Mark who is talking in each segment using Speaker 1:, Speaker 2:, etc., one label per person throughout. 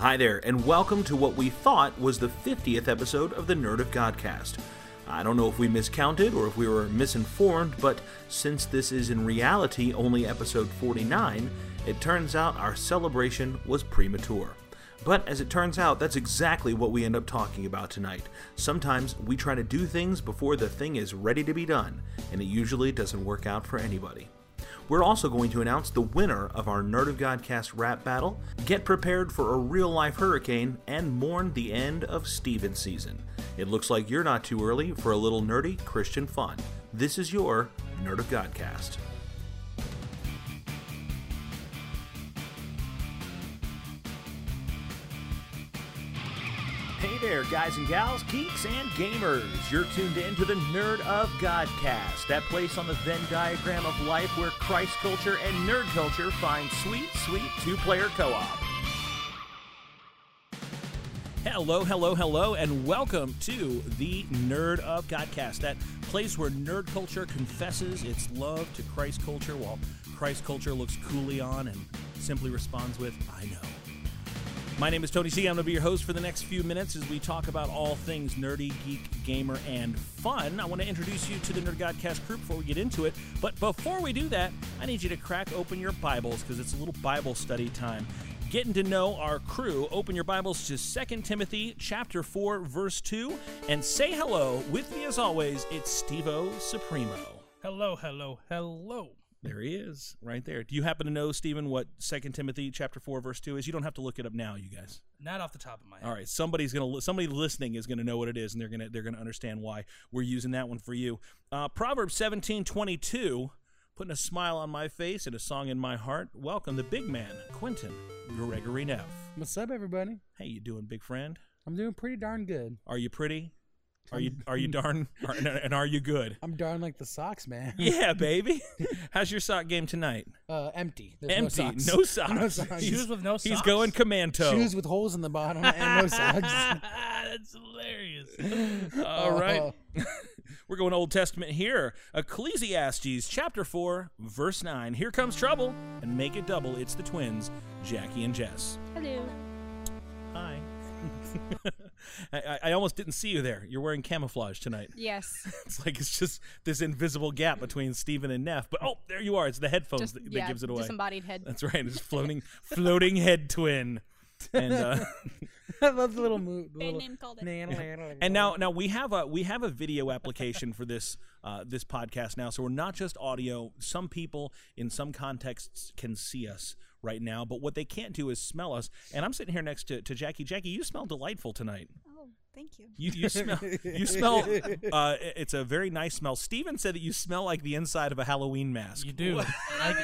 Speaker 1: Hi there, and welcome to what we thought was the 50th episode of the Nerd of Godcast. I don't know if we miscounted or if we were misinformed, but since this is in reality only episode 49, it turns out our celebration was premature. But as it turns out, that's exactly what we end up talking about tonight. Sometimes we try to do things before the thing is ready to be done, and it usually doesn't work out for anybody. We're also going to announce the winner of our Nerd of Godcast rap battle, get prepared for a real life hurricane, and mourn the end of Steven season. It looks like you're not too early for a little nerdy Christian fun. This is your Nerd of Godcast. Hey there, guys and gals, geeks and gamers. You're tuned in to the Nerd of Godcast, that place on the Venn diagram of life where Christ culture and nerd culture find sweet, sweet two player co op. Hello, hello, hello, and welcome to the Nerd of Godcast, that place where nerd culture confesses its love to Christ culture while Christ culture looks coolly on and simply responds with, I know. My name is Tony C. I'm going to be your host for the next few minutes as we talk about all things nerdy, geek, gamer, and fun. I want to introduce you to the Nerd Godcast crew before we get into it. But before we do that, I need you to crack open your Bibles because it's a little Bible study time. Getting to know our crew, open your Bibles to 2 Timothy chapter 4, verse 2, and say hello. With me as always, it's Stevo Supremo.
Speaker 2: Hello, hello, hello.
Speaker 1: There he is, right there. Do you happen to know, Stephen, what 2 Timothy chapter 4, verse 2 is? You don't have to look it up now, you guys.
Speaker 2: Not off the top of my head.
Speaker 1: All right, somebody's gonna li- somebody listening is gonna know what it is, and they're gonna they're gonna understand why we're using that one for you. Uh, Proverbs seventeen twenty two, putting a smile on my face and a song in my heart. Welcome the big man, Quentin Gregory Neff.
Speaker 3: What's up, everybody?
Speaker 1: Hey, you doing, big friend?
Speaker 3: I'm doing pretty darn good.
Speaker 1: Are you pretty? Are you are you darn? Are, and are you good?
Speaker 3: I'm darn like the socks, man.
Speaker 1: Yeah, baby. How's your sock game tonight?
Speaker 3: Uh, empty. There's
Speaker 1: Empty.
Speaker 3: No socks.
Speaker 1: No socks.
Speaker 3: No socks.
Speaker 2: Shoes with no socks.
Speaker 1: He's going commando.
Speaker 3: Shoes with holes in the bottom and no socks.
Speaker 2: That's hilarious.
Speaker 1: All right.
Speaker 3: Oh.
Speaker 1: We're going Old Testament here. Ecclesiastes chapter 4, verse 9. Here comes trouble, and make it double. It's the twins, Jackie and Jess.
Speaker 4: Hello.
Speaker 1: Hi. I, I- almost didn't see you there. You're wearing camouflage tonight.
Speaker 4: Yes.
Speaker 1: It's like it's just this invisible gap between Stephen and Neff. But oh, there you are. It's the headphones
Speaker 4: Just
Speaker 1: that, that gives it away.
Speaker 4: disembodied head.
Speaker 1: That's right. It's floating, floating head twin. And uh,
Speaker 3: I love the little move. The little,
Speaker 4: name called it.
Speaker 1: and now now we have a we have a video application for this uh, this podcast now. So we're not just audio. Some people in some contexts can see us right now but what they can't do is smell us. And i'm sitting here next to, to jackie. Jackie you smell delightful tonight.
Speaker 4: Oh, thank you.
Speaker 1: you, you smell you smell uh, it's a very nice smell steven said that you smell like the inside of a halloween mask
Speaker 2: You do. like,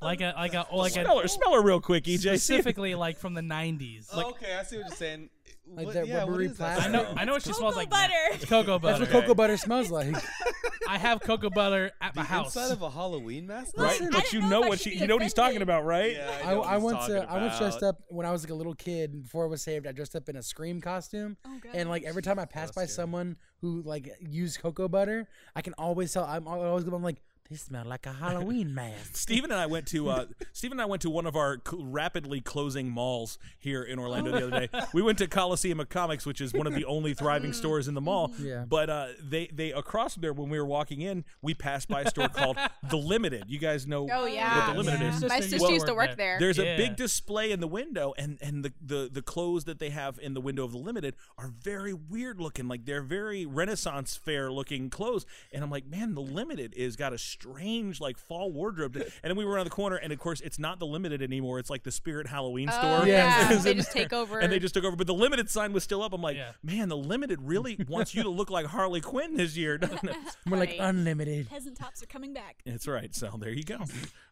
Speaker 2: like a like a like
Speaker 1: smell her
Speaker 2: a
Speaker 1: smell her real quick ej
Speaker 2: specifically like from the 90s.
Speaker 5: Oh, okay, I see what you're saying.
Speaker 3: Like
Speaker 5: What-
Speaker 3: that
Speaker 5: yeah,
Speaker 3: rubbery
Speaker 5: is that?
Speaker 2: I know I know what she smells like.
Speaker 4: butter.
Speaker 2: It's cocoa butter.
Speaker 3: That's
Speaker 2: butter.
Speaker 3: what cocoa butter smells like.
Speaker 2: I have cocoa butter at my
Speaker 5: The
Speaker 2: house.
Speaker 5: inside of a Halloween mask?
Speaker 1: right
Speaker 4: I
Speaker 1: but you
Speaker 4: know
Speaker 1: know what she, you know what he's talking about right
Speaker 5: Yeah,
Speaker 3: I,
Speaker 5: know what
Speaker 3: I
Speaker 5: he's
Speaker 3: once
Speaker 5: talking
Speaker 3: uh, I once dressed up when I was like a little kid before I was saved. I dressed up in a scream costume,
Speaker 4: Oh,
Speaker 3: and like every time I pass by
Speaker 5: scary.
Speaker 3: someone who like used cocoa butter, I can always tell. I'm always I'm like, they smell like a Halloween mask.
Speaker 1: Stephen and I went to uh, Stephen and I went to one of our cl- rapidly closing malls here in Orlando the other day. We went to Coliseum of Comics, which is one of the only thriving stores in the mall.
Speaker 3: Yeah.
Speaker 1: But uh, they they across there when we were walking in, we passed by a store called The Limited. You guys know
Speaker 4: Oh yeah.
Speaker 1: what The Limited
Speaker 2: Yeah.
Speaker 1: is?
Speaker 4: My
Speaker 2: Sister
Speaker 4: sister
Speaker 2: used to work
Speaker 4: work
Speaker 2: there.
Speaker 4: there.
Speaker 1: There's a big display in the window, and and the, the the clothes that they have in the window of the limited are very weird looking. Like they're very Renaissance fair looking clothes. And I'm like, man, the limited is got a strange like fall wardrobe. and then we were around the corner, and of course, it's not the limited anymore. It's like the Spirit Halloween
Speaker 4: Oh,
Speaker 1: store.
Speaker 3: Yeah.
Speaker 4: yeah. they just
Speaker 1: there.
Speaker 4: take over.
Speaker 1: And they just took over, but the limited sign was still up. I'm like,
Speaker 2: Yeah.
Speaker 1: man, the limited really wants you to look like Harley Quinn this year, doesn't it?
Speaker 3: We're like unlimited.
Speaker 4: peasant tops are coming back.
Speaker 1: That's right. So there you go.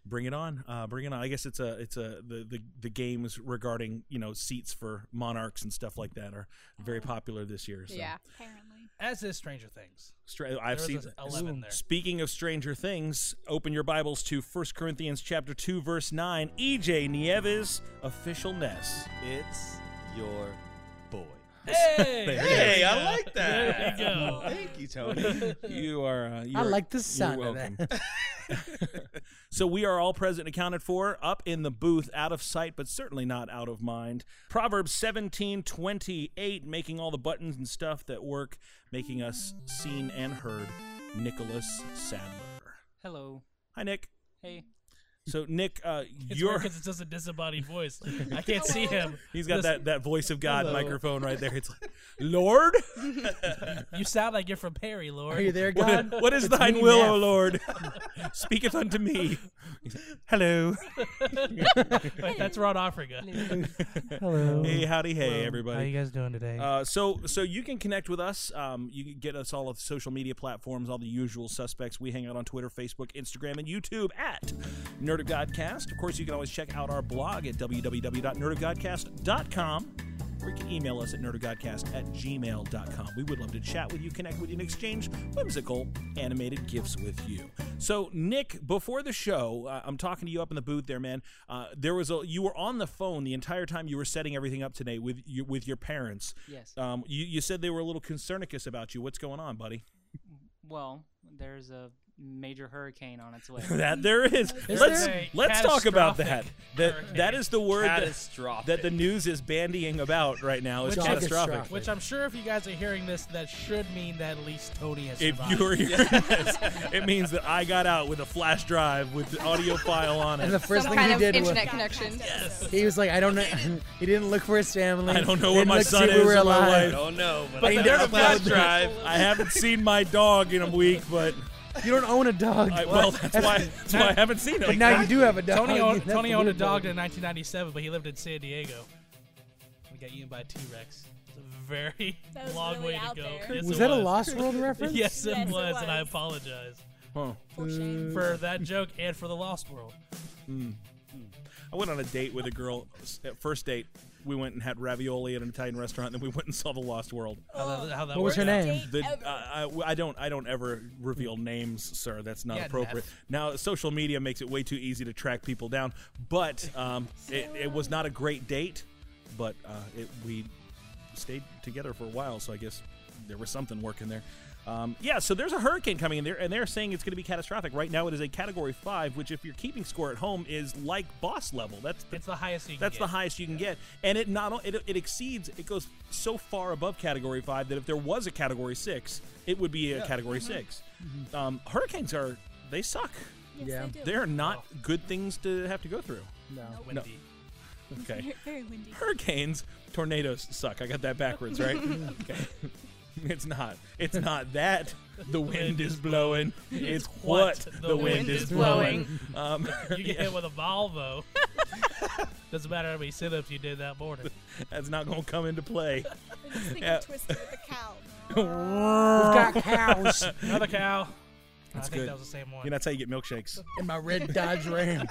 Speaker 1: Bring it on. Uh, bring it on. I guess it's a it's a the, the the games regarding you know seats for monarchs and stuff like that are very popular this year. So.
Speaker 4: Yeah.
Speaker 6: Apparently.
Speaker 2: As is Stranger Things.
Speaker 1: Stra- I've
Speaker 2: There
Speaker 1: seen.
Speaker 2: 11 there.
Speaker 1: Speaking of Stranger Things, open your Bibles to 1 Corinthians chapter two verse nine. EJ Nieves official Ness.
Speaker 5: It's your boy.
Speaker 2: Hey,
Speaker 5: Hey, I like that.
Speaker 2: There you go.
Speaker 5: Thank you, Tony.
Speaker 1: You are. Uh, you
Speaker 3: I
Speaker 1: are-
Speaker 3: like the sound of that.
Speaker 1: So we are all present and accounted for, up in the booth, out of sight, but certainly not out of mind. Proverbs seventeen twenty eight, making all the buttons and stuff that work, making us seen and heard. Nicholas Sadler.
Speaker 7: Hello.
Speaker 1: Hi, Nick.
Speaker 7: Hey.
Speaker 1: So Nick, uh,
Speaker 2: It's
Speaker 1: you're
Speaker 2: because it's just a disembodied voice. I can't see him.
Speaker 1: he's got that, that voice of God
Speaker 3: Hello.
Speaker 1: microphone right there. It's like, Lord,
Speaker 2: You sound like you're from Perry, Lord.
Speaker 3: Are you there, God?
Speaker 1: what is
Speaker 3: It's
Speaker 1: thine
Speaker 3: me,
Speaker 1: will,
Speaker 3: Neff.
Speaker 1: O Lord? Speaketh unto me. Hello.
Speaker 2: Wait, that's Ron Africa.
Speaker 3: Hello.
Speaker 1: Hey, howdy, hey, everybody.
Speaker 2: How you guys doing today?
Speaker 1: Uh, so, so you can connect with us. Um, you can get us all of the social media platforms, all the usual suspects. We hang out on Twitter, Facebook, Instagram, and YouTube at Nerd of Godcast. Of course, you can always check out our blog at www.nerdofgodcast.com. Or you can email us at nerdofgodcast at gmail.com. We would love to chat with you, connect with you, and exchange whimsical animated gifts with you. So, Nick, before the show, uh, I'm talking to you up in the booth there, man. Uh, there was a you were on the phone the entire time you were setting everything up today with you, with your parents.
Speaker 7: Yes.
Speaker 1: Um, you, you said they were a little concernicus about you. What's going on, buddy?
Speaker 7: well, there's a major hurricane on its way.
Speaker 1: that there is.
Speaker 3: Is
Speaker 1: let's
Speaker 2: there?
Speaker 1: let's talk about that. That
Speaker 2: hurricane.
Speaker 1: that is the word that,
Speaker 5: Catastrophic.
Speaker 1: that the news is bandying about right now. Is
Speaker 2: Which-
Speaker 1: catastrophic.
Speaker 3: Catastrophic.
Speaker 2: Which I'm sure if you guys are hearing this, that should mean that at least Tony has
Speaker 1: If
Speaker 2: survived.
Speaker 1: you were hearing this, it means that I got out with a flash drive with the audio file on it.
Speaker 3: And the first
Speaker 8: Some
Speaker 3: thing
Speaker 8: kind
Speaker 3: he
Speaker 8: of
Speaker 3: did
Speaker 8: internet
Speaker 3: was
Speaker 8: connection.
Speaker 3: he was like, I don't know. he didn't look for his family.
Speaker 1: I don't know where my
Speaker 3: look to
Speaker 1: son
Speaker 3: see if we
Speaker 1: is
Speaker 3: were
Speaker 1: or my
Speaker 3: alive.
Speaker 1: wife.
Speaker 5: I oh, don't know, but,
Speaker 1: But
Speaker 5: I
Speaker 1: the
Speaker 5: got a flash drive.
Speaker 1: I haven't seen my dog in a week, but
Speaker 3: You don't own a dog.
Speaker 1: I, well, that's why that's why I haven't seen
Speaker 3: but now you do have a dog.
Speaker 2: Tony owned,
Speaker 3: That's
Speaker 2: Tony owned a
Speaker 3: weird
Speaker 2: dog in 1997, but he lived in San Diego. We got eaten by a T-Rex. It's a very
Speaker 4: That was
Speaker 2: long
Speaker 4: really
Speaker 2: way to go.
Speaker 4: there.
Speaker 2: Yes,
Speaker 3: Was
Speaker 2: it
Speaker 3: that a Lost World reference?
Speaker 2: Yes, it
Speaker 4: Yes, it
Speaker 2: was, and I
Speaker 4: was.
Speaker 2: apologize
Speaker 1: Huh.
Speaker 4: For shame.
Speaker 2: Uh, for that joke and for the Lost World. Hmm. Hmm.
Speaker 1: I went on a date with a girl. At uh, first date, we went and had ravioli at an Italian restaurant. And then we went and saw The Lost World.
Speaker 2: How that, how that
Speaker 3: What was
Speaker 2: worked
Speaker 3: her
Speaker 2: out.
Speaker 3: name?
Speaker 1: The,
Speaker 4: ever.
Speaker 1: uh, I, I don't I don't ever reveal names, sir. That's not
Speaker 2: Yeah,
Speaker 1: appropriate.
Speaker 2: Neff.
Speaker 1: Now, social media makes it way too easy to track people down. But um, it, it was not a great date. But uh, it, we stayed together for a while, so I guess there was something working there. Um, yeah, so there's a hurricane coming in there, and they're saying it's going to be catastrophic. Right now, it is a Category Five, which, if you're keeping score at home, is like boss level. That's the
Speaker 2: It's the highest you can
Speaker 1: that's
Speaker 2: get.
Speaker 1: the highest you can get, and it not o- it, it exceeds. It goes so far above Category Five that if there was a Category Six, it would be a Category 6 Um, hurricanes are they suck.
Speaker 4: Yes,
Speaker 3: Yeah.
Speaker 4: they do.
Speaker 1: They are not good things to have to go through.
Speaker 3: No.
Speaker 2: Windy.
Speaker 1: Okay,
Speaker 4: Very- Very windy.
Speaker 1: hurricanes, tornadoes suck. I got that backwards, right? okay. It's not. It's not that the wind is blowing. It's what the wind is blowing. Um,
Speaker 2: You get hit with a Volvo. Doesn't matter how many sit-ups you did that morning.
Speaker 1: that's not going to come into play.
Speaker 4: I just think
Speaker 1: Yeah.
Speaker 4: of Twister with the cow.
Speaker 3: We've got cows
Speaker 2: Another cow.
Speaker 1: That's
Speaker 2: I think
Speaker 1: good.
Speaker 2: that was the same one.
Speaker 1: You know, that's how you get milkshakes.
Speaker 3: in my red Dodge Ram.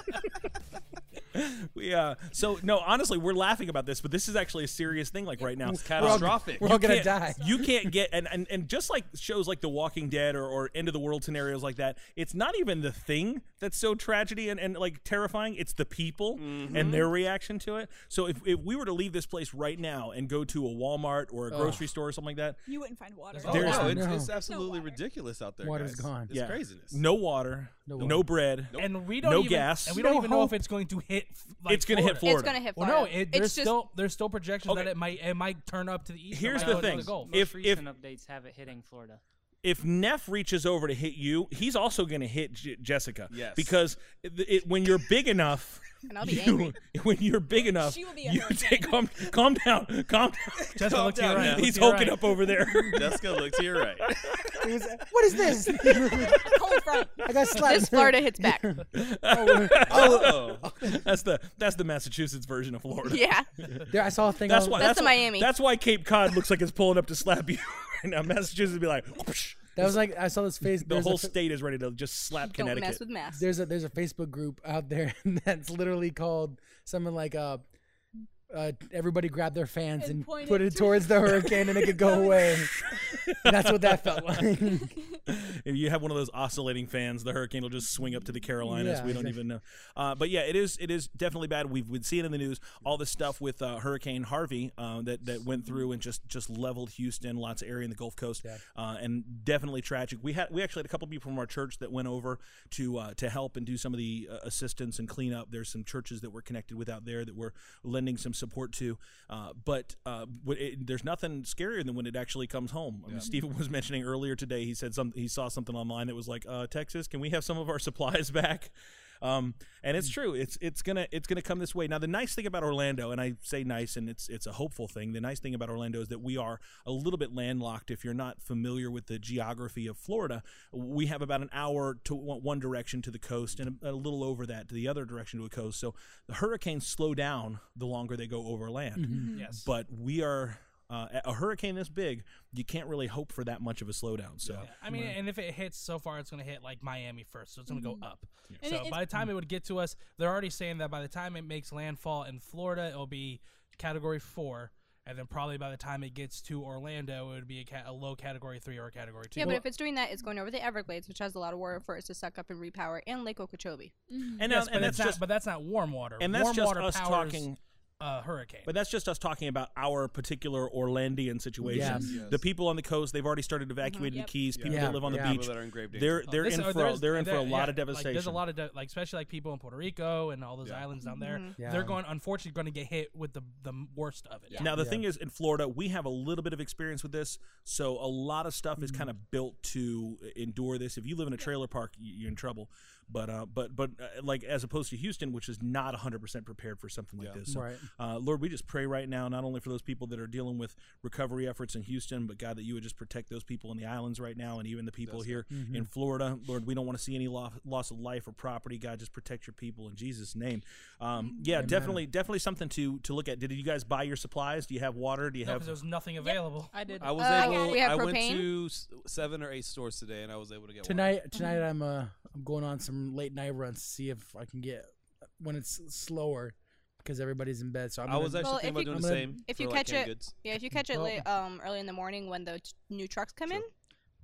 Speaker 1: We uh so no honestly we're laughing about this but this is actually a serious thing like right now
Speaker 5: It's catastrophic.
Speaker 3: We're all gonna die.
Speaker 1: You can't get and, and and just like shows like The Walking Dead or, or end of the world scenarios like that, it's not even the thing that's so tragedy and, and like terrifying. It's the people and their reaction to it. So if, if we were to leave this place right now and go to a Walmart or a grocery store or something like that,
Speaker 4: You wouldn't find water.
Speaker 2: Oh,
Speaker 1: There's-
Speaker 5: no, it's,
Speaker 3: no.
Speaker 5: it's absolutely
Speaker 4: water.
Speaker 5: ridiculous out there.
Speaker 3: Water's
Speaker 5: guys.
Speaker 3: gone.
Speaker 5: It's
Speaker 1: yeah,
Speaker 5: craziness.
Speaker 1: no water,
Speaker 3: No
Speaker 1: no,
Speaker 3: water.
Speaker 1: bread.
Speaker 2: and we don't
Speaker 1: No
Speaker 2: even,
Speaker 1: gas.
Speaker 2: and we don't even know if it's going to hit. Like,
Speaker 1: It's gonna hit Florida.
Speaker 8: It's gonna hit
Speaker 2: Well,
Speaker 8: Florida.
Speaker 2: no, it,
Speaker 8: it's
Speaker 2: there's
Speaker 8: just
Speaker 2: still there's still projections
Speaker 1: Okay.
Speaker 2: that it might it might turn up to the east.
Speaker 1: Here's the
Speaker 2: go to
Speaker 1: thing.
Speaker 2: Gulf.
Speaker 1: If-
Speaker 7: Most
Speaker 1: if-
Speaker 7: recent updates have it hitting Florida.
Speaker 1: if Neff reaches over to hit you, he's also going to hit J- Jessica.
Speaker 5: Yes.
Speaker 1: Because it, it, when you're big enough,
Speaker 8: And I'll be
Speaker 1: you-
Speaker 8: angry.
Speaker 1: when you're big enough,
Speaker 4: She will be a
Speaker 1: you take calm, calm down, calm down.
Speaker 2: Jessica,
Speaker 5: Calm
Speaker 2: look to your right.
Speaker 1: he's
Speaker 2: to
Speaker 1: hulking
Speaker 2: right.
Speaker 1: up over there.
Speaker 5: Jessica, look to your right.
Speaker 3: It what is this?
Speaker 4: Cold front.
Speaker 3: I got slapped.
Speaker 8: This Florida hits back.
Speaker 5: oh, oh.
Speaker 1: that's the that's the Massachusetts version of Florida.
Speaker 8: Yeah.
Speaker 3: There, I saw a thing.
Speaker 1: That's
Speaker 3: on-
Speaker 1: why.
Speaker 8: That's
Speaker 1: That's,
Speaker 8: the
Speaker 1: why,
Speaker 8: Miami.
Speaker 1: That's why Cape Cod looks like it's pulling up to slap you right now. Massachusetts would be like, whoosh.
Speaker 3: That was like I saw this face.
Speaker 1: the whole
Speaker 3: a,
Speaker 1: state is ready to just slap
Speaker 8: Don't
Speaker 1: Connecticut.
Speaker 8: mess with masks.
Speaker 3: There's a there's a Facebook group out there that's literally called something like uh, uh everybody grab their fans
Speaker 4: And
Speaker 3: and, put
Speaker 4: it
Speaker 3: it
Speaker 4: to-
Speaker 3: towards the hurricane and it could go away. that's what that felt like.
Speaker 1: if you have one of those oscillating fans, the hurricane will just swing up to the Carolinas.
Speaker 3: Yeah,
Speaker 1: we don't
Speaker 3: exactly.
Speaker 1: even know. Uh, but yeah, it is it is definitely bad. We've been seeing in the news all this stuff with uh, Hurricane Harvey uh, that that went through and just just leveled Houston, lots of area in the Gulf Coast,
Speaker 3: Yeah.
Speaker 1: uh, and definitely tragic. We had we actually had a couple people from our church that went over to uh, to help and do some of the uh, assistance and cleanup. There's some churches that we're connected with out there that we're lending some support to. Uh, but uh, it, there's nothing scarier than when it actually comes home. I mean, Stephen was mentioning earlier today. He said some he saw something online that was like, uh, "Texas, can we have some of our supplies back?" Um, and it's true. It's it's gonna it's gonna come this way. Now the nice thing about Orlando, and I say nice, and it's it's a hopeful thing. The nice thing about Orlando is that we are a little bit landlocked. If you're not familiar with the geography of Florida, we have about an hour to one one direction to the coast, and a, a little over that to the other direction to the coast. So the hurricanes slow down the longer they go over land.
Speaker 2: Yes.
Speaker 1: But we are. Uh, a hurricane this big, you can't really hope for that much of a slowdown. So,
Speaker 2: I mean, and if it hits so far, it's going to hit like Miami first, so it's going to go up.
Speaker 8: And
Speaker 2: So
Speaker 8: it-
Speaker 2: by the time it would get to us, they're already saying that by the time it makes landfall in Florida, it'll be Category Four, and then probably by the time it gets to Orlando, it would be a, ca- a low Category Three or a Category Two.
Speaker 8: Yeah, but if it's doing that, it's going over the Everglades, which has a lot of water for it to suck up and repower, and Lake Okeechobee.
Speaker 1: and,
Speaker 2: yes,
Speaker 1: now,
Speaker 2: but
Speaker 1: and
Speaker 2: that's
Speaker 1: that's
Speaker 2: not,
Speaker 1: just
Speaker 2: but that's not warm water.
Speaker 1: and that's
Speaker 2: warm
Speaker 1: just
Speaker 2: water
Speaker 1: us
Speaker 2: powers
Speaker 1: talking.
Speaker 2: A hurricane.
Speaker 1: But that's just us talking about our particular Orlandian situation.
Speaker 3: Yeah.
Speaker 5: Yes.
Speaker 1: The people on the coast, they've already started evacuating
Speaker 8: Yep.
Speaker 1: the Keys. People
Speaker 3: Yeah.
Speaker 1: that live on the
Speaker 3: Yeah.
Speaker 1: beach,
Speaker 5: People that are in grave danger.
Speaker 1: they're
Speaker 2: Oh,
Speaker 1: they're
Speaker 2: this-
Speaker 1: in for a,
Speaker 2: there's-
Speaker 1: they're in for a lot
Speaker 2: yeah,
Speaker 1: of
Speaker 2: Like,
Speaker 1: devastation.
Speaker 2: there's a lot of de- like especially like people in Puerto Rico and all those
Speaker 5: Yeah.
Speaker 2: islands down there.
Speaker 3: Yeah.
Speaker 2: They're going unfortunately going to get hit with the the worst of it.
Speaker 8: Yeah.
Speaker 1: Now the
Speaker 3: Yeah.
Speaker 1: thing is, in Florida, we have a little bit of experience with this, so a lot of stuff
Speaker 2: Mm-hmm.
Speaker 1: is kind of built to endure this. If you live in a trailer park, you're in trouble. But uh, but but uh, like as opposed to Houston, which is not 100 percent prepared for something like
Speaker 5: Yeah.
Speaker 1: this. So,
Speaker 3: Right.
Speaker 1: uh, Lord, we just pray right now, not only for those people that are dealing with recovery efforts in Houston, but God, that you would just protect those people in the islands right now, and even the people
Speaker 5: Yes,
Speaker 1: here
Speaker 3: Mm-hmm.
Speaker 1: in Florida. Lord, we don't want to see any lo- loss of life or property. God, just protect your people in Jesus' name. Um, yeah, definitely, definitely something to to look at. Did you guys buy your supplies? Do you have water? Do you
Speaker 2: No,
Speaker 1: have?
Speaker 2: 'cause there's nothing available.
Speaker 8: I did.
Speaker 5: I was
Speaker 8: Uh, I
Speaker 5: able.
Speaker 8: got- we have
Speaker 5: I went to seven or eight stores today, and I was able to get water.
Speaker 3: Tonight, tonight I'm uh I'm going on some late night runs to see if I can get when it's slower because everybody's in bed. So I'm
Speaker 5: I was
Speaker 3: gonna-
Speaker 5: actually
Speaker 8: Well,
Speaker 5: thinking about
Speaker 8: you-
Speaker 5: doing
Speaker 3: I'm
Speaker 5: the same.
Speaker 8: if you
Speaker 5: like,
Speaker 8: catch it-
Speaker 5: goods.
Speaker 8: Yeah, if you catch it
Speaker 3: Well-
Speaker 8: late, um, early in the morning when the t- new trucks come in,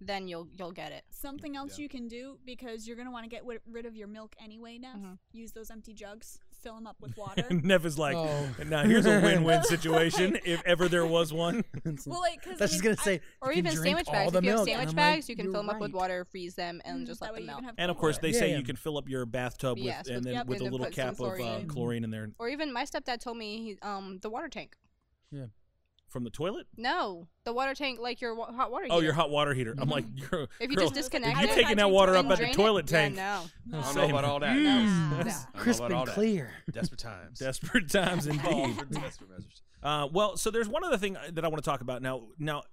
Speaker 8: then you'll you'll get it.
Speaker 4: Something else
Speaker 5: Yeah.
Speaker 4: you can do because you're gonna want to get wi- rid of your milk anyway. Neff,
Speaker 8: Mhm.
Speaker 4: use those empty jugs, fill them up with water.
Speaker 1: Neff is like,
Speaker 3: Oh.
Speaker 1: now here's a win-win situation if ever there was one.
Speaker 4: well, like, cause
Speaker 3: That's
Speaker 4: I
Speaker 3: just
Speaker 4: mean,
Speaker 3: gonna say,
Speaker 8: Or
Speaker 3: you can
Speaker 8: even
Speaker 3: drink
Speaker 8: sandwich
Speaker 3: all
Speaker 8: bags.
Speaker 3: the
Speaker 8: If you have
Speaker 3: milk.
Speaker 8: sandwich
Speaker 3: And I'm like,
Speaker 8: bags, you can
Speaker 3: "You're
Speaker 8: fill them up with
Speaker 3: right."
Speaker 8: water, freeze them, and
Speaker 4: mm,
Speaker 8: just
Speaker 4: that
Speaker 8: let
Speaker 4: way
Speaker 8: them
Speaker 4: you
Speaker 8: melt.
Speaker 4: even have
Speaker 1: And of
Speaker 4: cold
Speaker 1: course,
Speaker 4: water.
Speaker 1: they say
Speaker 3: Yeah,
Speaker 1: you can fill up your bathtub with
Speaker 8: Yes,
Speaker 1: and
Speaker 8: with-
Speaker 1: then
Speaker 8: yep,
Speaker 1: with a
Speaker 8: then
Speaker 1: little
Speaker 8: put some
Speaker 1: cap of uh,
Speaker 8: chlorine.
Speaker 1: chlorine in there
Speaker 8: Or even my stepdad told me he, um the water tank.
Speaker 1: From the toilet.
Speaker 8: No, the water tank like your wa- hot water.
Speaker 1: Oh, your hot water heater. I'm like, you're,
Speaker 8: If you
Speaker 1: girl,
Speaker 8: just disconnect
Speaker 1: if you
Speaker 8: it,
Speaker 1: taking that water up
Speaker 8: and
Speaker 1: at the
Speaker 8: drain it,
Speaker 1: toilet
Speaker 8: yeah,
Speaker 1: tank,
Speaker 8: no.
Speaker 5: I don't know
Speaker 1: Same.
Speaker 5: about all that.
Speaker 8: Nah.
Speaker 5: I
Speaker 3: It's
Speaker 5: don't know
Speaker 3: crisp
Speaker 5: about
Speaker 3: and
Speaker 5: all that.
Speaker 3: clear.
Speaker 5: Desperate times.
Speaker 1: desperate times
Speaker 5: Call
Speaker 1: indeed.
Speaker 5: for desperate measures.
Speaker 1: Uh, well, so there's one other thing that I want to talk about now. Now, uh,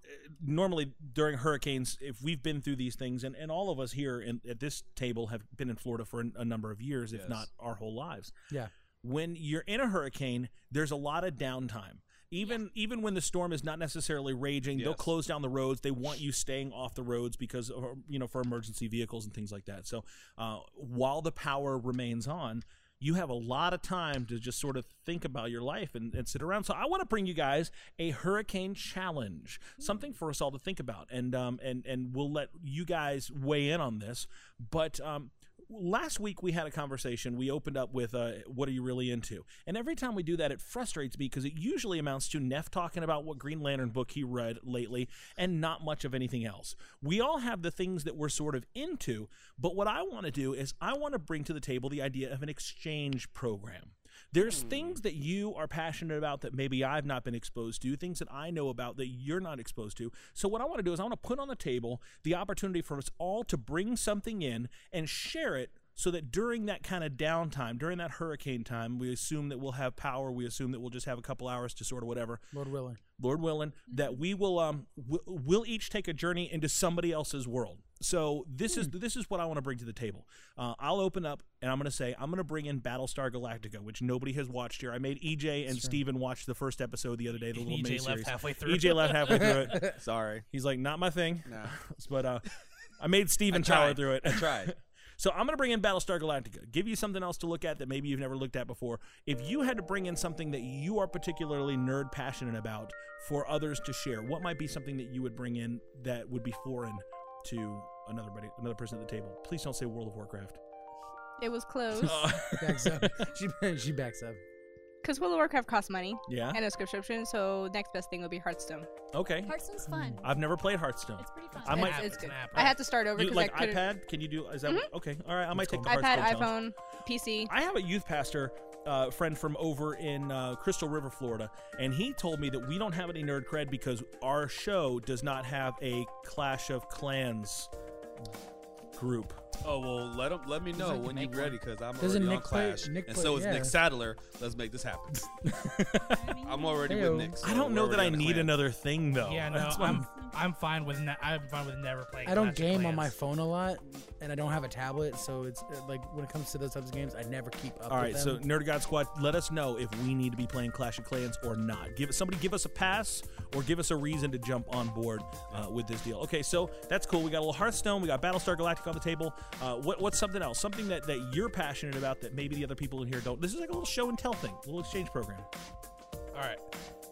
Speaker 1: normally during hurricanes, if we've been through these things, and, and all of us here in, at this table have been in Florida for a, a number of years, if
Speaker 5: Yes.
Speaker 1: not our whole lives.
Speaker 3: Yeah.
Speaker 1: When you're in a hurricane, there's a lot of downtime. Even even when the storm is not necessarily raging, they'll close down the roads. They want you staying off the roads because of, you know for emergency vehicles and things like that. So uh, while the power remains on, you have a lot of time to just sort of think about your life and, and sit around. So I want to bring you guys a hurricane challenge, something for us all to think about, and um and and we'll let you guys weigh in on this. But um, last week we had a conversation. We opened up with uh, what are you really into? And every time we do that, it frustrates me because it usually amounts to Neff talking about what Green Lantern book he read lately and not much of anything else. We all have the things that we're sort of into, but what I want to do is I want to bring to the table the idea of an exchange program. There's hmm. things that you are passionate about that maybe I've not been exposed to, things that I know about that you're not exposed to. So, what I want to do is I want to put on the table the opportunity for us all to bring something in and share it so that during that kind of downtime, during that hurricane time, we assume that we'll have power, we assume that we'll just have a couple hours to sort of whatever.
Speaker 3: Lord willing.
Speaker 1: Lord willing, that we will um w- we'll each take a journey into somebody else's world. So this is this is what I want to bring to the table. Uh, I'll open up and I'm going to say I'm going to bring in Battlestar Galactica, which nobody has watched here. I made EJ and Steven watch the first episode the other day, the little
Speaker 2: EJ
Speaker 1: mini
Speaker 2: left
Speaker 1: series.
Speaker 2: halfway through.
Speaker 1: EJ left halfway through it.
Speaker 5: Sorry.
Speaker 1: He's like, not my thing.
Speaker 5: No.
Speaker 1: But uh, I made Steven
Speaker 5: I
Speaker 1: power through it.
Speaker 5: I tried.
Speaker 1: So I'm going to bring in Battlestar Galactica. Give you something else to look at that maybe you've never looked at before. If you had to bring in something that you are particularly nerd passionate about for others to share, what might be something that you would bring in that would be foreign to another buddy, another person at the table. Please don't say World of Warcraft.
Speaker 8: It was close
Speaker 1: Uh,
Speaker 3: backs up. She she backs up.
Speaker 8: Because World of Warcraft costs money
Speaker 1: yeah.
Speaker 8: and a subscription. So next best thing would be Hearthstone.
Speaker 1: Okay.
Speaker 4: Hearthstone's fun.
Speaker 1: I've never played Hearthstone.
Speaker 4: It's pretty fun.
Speaker 1: I might-
Speaker 8: It's, it's
Speaker 2: It's
Speaker 8: good.
Speaker 2: app,
Speaker 8: I had to start over
Speaker 1: You,
Speaker 8: because
Speaker 1: like
Speaker 8: I couldn't.
Speaker 1: iPad? Can you do? Is that okay? All right. I might take the
Speaker 8: iPad,
Speaker 1: Hearthstone challenge.
Speaker 8: iPhone, PC.
Speaker 1: I have a youth pastor uh, friend from over in uh, Crystal River, Florida, and he told me that we don't have any nerd cred because our show does not have a Clash of Clans group.
Speaker 5: Oh well, let 'em- let me know when you're ready because I'm
Speaker 3: Doesn't
Speaker 5: already
Speaker 3: Nick
Speaker 5: on
Speaker 3: play-
Speaker 5: Clash,
Speaker 3: Nick
Speaker 5: and
Speaker 3: play-
Speaker 5: so is
Speaker 3: yeah.
Speaker 5: Nick Sadler. Let's make this happen. I'm already
Speaker 3: Heyo.
Speaker 5: with Nick. so
Speaker 1: I don't know
Speaker 5: we're
Speaker 1: that I
Speaker 5: already on a
Speaker 1: need
Speaker 5: clan.
Speaker 1: another thing though.
Speaker 2: Yeah, no,
Speaker 1: That's what
Speaker 2: I'm I'm fine with ne- I'm fine with never playing.
Speaker 3: I don't
Speaker 2: Clash of
Speaker 3: game on my
Speaker 2: Clans.
Speaker 3: phone a lot, and I don't have a tablet, so it's uh, like when it comes to those types of games, I never keep up.
Speaker 1: All right,
Speaker 3: with
Speaker 1: so
Speaker 3: them.
Speaker 1: Nerd God Squad, let us know if we need to be playing Clash of Clans or not. Give somebody give us a pass or give us a reason to jump on board uh, with this deal. Okay, so that's cool. We got a little Hearthstone. We got Battlestar Galactica on the table. Uh, what, what's something else? Something that, that you're passionate about that maybe the other people in here don't. This is like a little show and tell thing, a little exchange program.
Speaker 2: All right.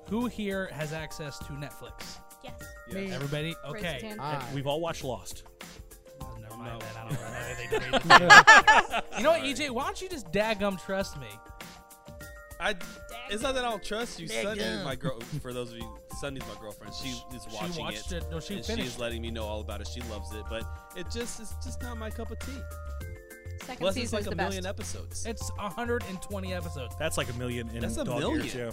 Speaker 2: Who here has access to Netflix?
Speaker 4: Yes.
Speaker 3: Me.
Speaker 2: Everybody?
Speaker 8: Raise your
Speaker 2: Okay.
Speaker 8: hand.
Speaker 1: We've all watched Lost.
Speaker 2: Oh, never mind that. I don't have anything to read into it. You know what, EJ? Why don't you just daggum trust me?
Speaker 5: I. It's not that I don't trust you.
Speaker 3: There
Speaker 5: Sunny
Speaker 3: you
Speaker 5: is
Speaker 3: go.
Speaker 5: my girl. For those of you, Sunny's my girlfriend. She is watching
Speaker 2: she watched it. No, she
Speaker 5: and
Speaker 2: finished.
Speaker 5: she's letting me know all about it. She loves it, but it just it's just not my cup of tea.
Speaker 8: Second
Speaker 5: Plus, it's like
Speaker 8: is
Speaker 5: a
Speaker 8: the
Speaker 5: million
Speaker 8: best.
Speaker 5: episodes.
Speaker 2: It's 120 episodes.
Speaker 1: That's like a million in
Speaker 5: That's a
Speaker 1: dog
Speaker 5: million.
Speaker 1: years, yeah.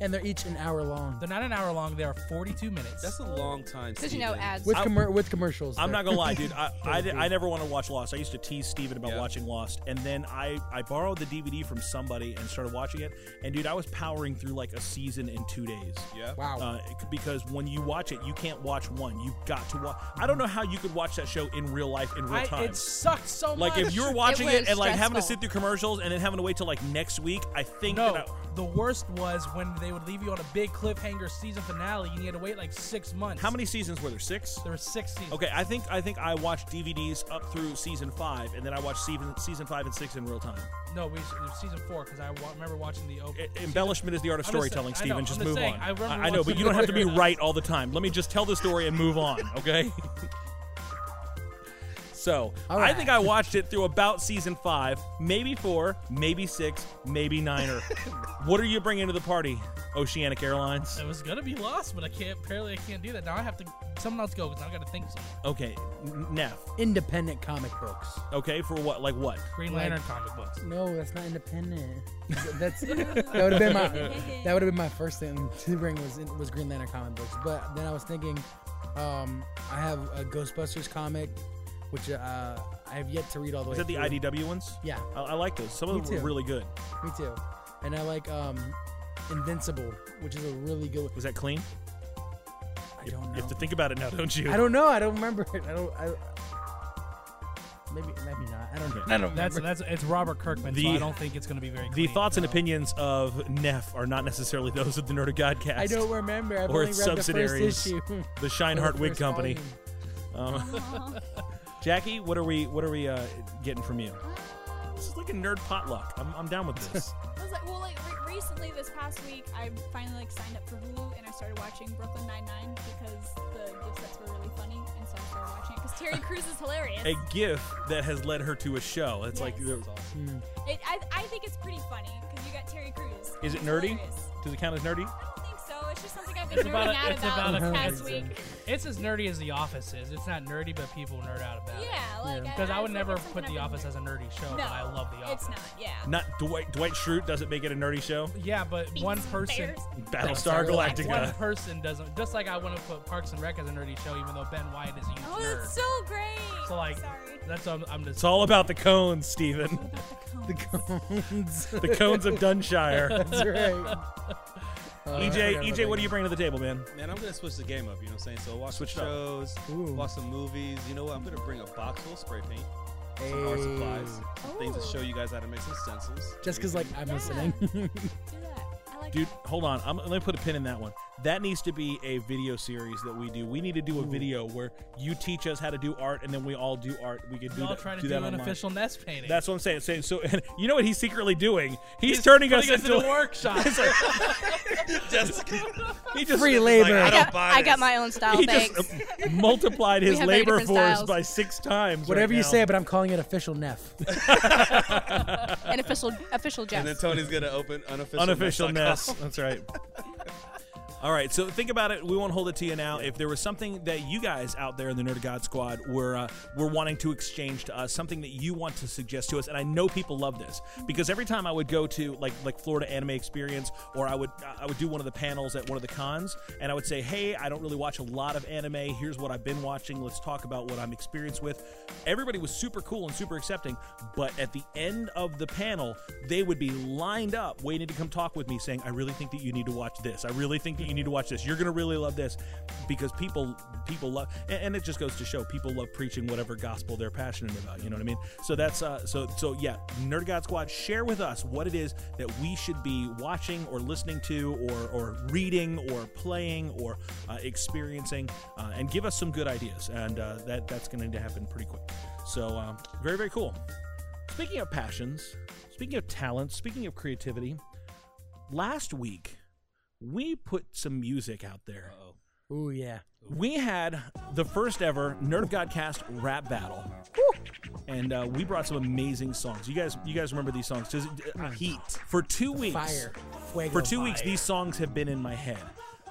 Speaker 3: and they're each an hour long
Speaker 2: They're not an hour long. They are 42 minutes.
Speaker 5: That's a long time.
Speaker 8: Because you know
Speaker 5: Steven.
Speaker 8: ads.
Speaker 3: with
Speaker 1: I'm-
Speaker 3: commer- with commercials.
Speaker 1: I'm
Speaker 3: there.
Speaker 1: not gonna lie, dude. I, I,
Speaker 3: Very
Speaker 1: I never want to watch Lost. I used to tease Steven about
Speaker 5: Yeah.
Speaker 1: watching Lost, and then I, I borrowed the DVD from somebody and started watching it. And dude, I was powering through like a season in two days.
Speaker 5: Yeah.
Speaker 3: Wow.
Speaker 1: Uh, it- because when you watch it, you can't watch one. You've got to watch. I don't know how you could watch that show in real life in real
Speaker 2: I,
Speaker 1: time.
Speaker 2: it sucked so much.
Speaker 1: like if you're watching it,
Speaker 8: was
Speaker 1: and like having to sit through commercials and then having to wait till like next week, I think
Speaker 2: No,
Speaker 1: that I,
Speaker 2: the worst was when they would leave you on a big cliffhanger season finale. You had to wait like six months.
Speaker 1: how many seasons were there? Six.
Speaker 2: There were six seasons.
Speaker 1: Okay, I think I think I watched DVDs up through season five, and then I watched season season five and six in real time.
Speaker 2: No, we season four because I wa- remember watching the open.
Speaker 1: Embellishment is the art of storytelling,
Speaker 2: saying- know,
Speaker 1: Steven. Just
Speaker 2: I'm
Speaker 1: move
Speaker 2: saying,
Speaker 1: on.
Speaker 2: I
Speaker 1: I know, but you don't have to be right all the time. Let me just tell the story and move on, okay? So,
Speaker 3: All
Speaker 1: I think I watched it through about season five, maybe four, maybe six, maybe nine. Or what are you bringing to the party, Oceanic Airlines?
Speaker 2: It was gonna be lost, but I can't. Apparently, I can't do that. Now I have to. Someone else go because I gotta think something.
Speaker 1: Okay, N- Neff.
Speaker 3: independent comic books.
Speaker 1: Okay, for what? Like what?
Speaker 2: Green
Speaker 3: Like-
Speaker 2: Lantern comic books.
Speaker 3: No, that's not independent. that's that would have been my that would have been my first thing to bring was was Green Lantern comic books. But then I was thinking, um, I have a Ghostbusters comic, which uh, I have yet to read all the
Speaker 1: Is
Speaker 3: way.
Speaker 1: that the. IDW ones?
Speaker 3: Yeah,
Speaker 1: I, I like those. Some of
Speaker 3: Me
Speaker 1: them were really good.
Speaker 3: me too. And I like um, Invincible, which is a really good.
Speaker 1: Was that clean?
Speaker 3: I
Speaker 1: You,
Speaker 3: don't know.
Speaker 1: you have to think about it now, don't you?
Speaker 3: I don't know. I don't remember it. I don't. I, maybe maybe not. I don't. know. I don't
Speaker 2: That's
Speaker 3: remember.
Speaker 2: that's it's Robert Kirkman, so I don't think it's gonna be very.
Speaker 1: The
Speaker 2: clean,
Speaker 1: thoughts and opinions of Neff are not necessarily those of the Nerd of Godcast.
Speaker 3: I don't remember. I've
Speaker 1: Or
Speaker 3: only
Speaker 1: its
Speaker 3: read the
Speaker 1: subsidiaries.
Speaker 3: first issue.
Speaker 1: The
Speaker 3: Or
Speaker 1: Shineheart
Speaker 3: the
Speaker 1: Wig Company. Um,
Speaker 4: Aw.
Speaker 1: Jackie, what are we what are we uh, getting from you? This is like a nerd potluck. I'm, I'm down with this.
Speaker 4: I was like, well, like re- recently this past week, I finally like signed up for Hulu and I started watching Brooklyn Nine Nine because the GIF sets were really funny, and so I started watching it because Terry Crews is hilarious.
Speaker 1: a GIF that has led her to a show. It's like,
Speaker 4: Yes.
Speaker 1: the-
Speaker 3: Hmm.
Speaker 4: It, I, I think it's pretty funny because you got Terry Crews.
Speaker 1: Is it
Speaker 4: He's
Speaker 1: nerdy?
Speaker 4: hilarious.
Speaker 1: does it count as nerdy?
Speaker 4: It's just something I've been
Speaker 2: It's
Speaker 4: nerding
Speaker 2: about a-
Speaker 4: out
Speaker 2: it's
Speaker 4: about,
Speaker 2: about
Speaker 3: a-
Speaker 4: this past
Speaker 3: it's
Speaker 4: week.
Speaker 2: It's as nerdy as The Office is. It's not nerdy, but people nerd out about it.
Speaker 4: Yeah, like
Speaker 2: Because I would
Speaker 4: feel like
Speaker 2: never
Speaker 4: it's
Speaker 2: put The
Speaker 4: I've
Speaker 2: Office as a nerdy show,
Speaker 4: No,
Speaker 2: but I love The Office.
Speaker 4: It's not. Yeah.
Speaker 1: Not Dwight Dwight Schrute doesn't make it a nerdy show.
Speaker 2: Yeah, but one
Speaker 4: Beans and
Speaker 2: person,
Speaker 4: bears.
Speaker 1: Battlestar
Speaker 2: one
Speaker 1: Galactica.
Speaker 2: person doesn't. Just like I want to put Parks and Rec as a nerdy show, even though Ben Wyatt is a huge
Speaker 4: Oh,
Speaker 2: nerd.
Speaker 4: it's so great.
Speaker 2: So, like,
Speaker 4: Sorry.
Speaker 2: That's what I'm, I'm just.
Speaker 1: It's all about the cones,
Speaker 4: Stephen. About the
Speaker 3: The
Speaker 4: cones?
Speaker 3: cones.
Speaker 1: The cones of Dunshire.
Speaker 3: That's right. Uh,
Speaker 1: EJ, EJ, what do you
Speaker 3: game.
Speaker 1: bring to the table, man?
Speaker 5: Man, I'm gonna switch the game up. You know what I'm saying? So watch
Speaker 1: Switch
Speaker 5: some
Speaker 1: it up.
Speaker 5: shows, watch some movies. You know what? I'm gonna bring a box full of spray paint, some art supplies,
Speaker 3: Hey.
Speaker 5: some things to show you guys how to make some stencils.
Speaker 3: Just because, like, I'm
Speaker 4: Yeah.
Speaker 3: listening.
Speaker 4: Do that. I like like
Speaker 1: Dude,
Speaker 4: that.
Speaker 1: hold on. I'm, let me put a pin in that one. That needs to be a video series that we do. We need to do a video where you teach us how to do art, and then we all do art. We could do
Speaker 2: We all
Speaker 1: that.
Speaker 2: try to
Speaker 1: do
Speaker 2: do,
Speaker 1: that
Speaker 2: an
Speaker 1: online.
Speaker 2: official Ness painting.
Speaker 1: That's what I'm saying. saying so, and you know what he's secretly doing? He's, turning us
Speaker 2: putting
Speaker 1: into
Speaker 2: a workshop.
Speaker 1: It's like-
Speaker 5: Just
Speaker 1: he just
Speaker 3: Free labor.
Speaker 8: I
Speaker 5: don't
Speaker 8: got,
Speaker 5: buy
Speaker 8: I got
Speaker 5: this.
Speaker 8: my own style.
Speaker 1: he
Speaker 8: Thanks.
Speaker 1: just uh, multiplied his
Speaker 8: have very
Speaker 1: labor
Speaker 8: different
Speaker 1: force
Speaker 8: styles.
Speaker 1: by six times.
Speaker 3: Whatever
Speaker 1: right
Speaker 3: you
Speaker 1: now.
Speaker 3: say, but I'm calling it official Neff.
Speaker 8: An official official
Speaker 5: and then
Speaker 8: jest.
Speaker 5: Tony's gonna open unofficial.
Speaker 1: unofficial
Speaker 5: nest.
Speaker 1: nest. That's right. All right, so think about it. We won't hold it to you now. If there was something that you guys out there in the Nerd God Squad were uh, were wanting to exchange to us, something that you want to suggest to us, and I know people love this because every time I would go to like like Florida Anime Experience, or I would I would do one of the panels at one of the cons, and I would say, "Hey, I don't really watch a lot of anime. Here's what I've been watching. Let's talk about what I'm experienced with." Everybody was super cool and super accepting, but at the end of the panel, they would be lined up waiting to come talk with me, saying, "I really think that you need to watch this. I really think that you need to watch this. You're gonna really love this," because people people love, and, and it just goes to show people love preaching whatever gospel they're passionate about. You know what I mean? So that's uh, so so yeah. Nerd God Squad, share with us what it is that we should be watching or listening to, or or reading or playing or uh, experiencing, uh, and give us some good ideas. And uh, that that's going to happen pretty quick. So um, very very cool. Speaking of passions, speaking of talent, speaking of creativity, last week we put some music out there.
Speaker 3: Ooh yeah.
Speaker 1: We had the first ever Nerd of Godcast rap battle, and uh, we brought some amazing songs. You guys, you guys remember these songs? Does it, uh,
Speaker 5: Heat.
Speaker 1: for two weeks.
Speaker 3: Fire. Fuego
Speaker 1: For two weeks, these songs have been in my head,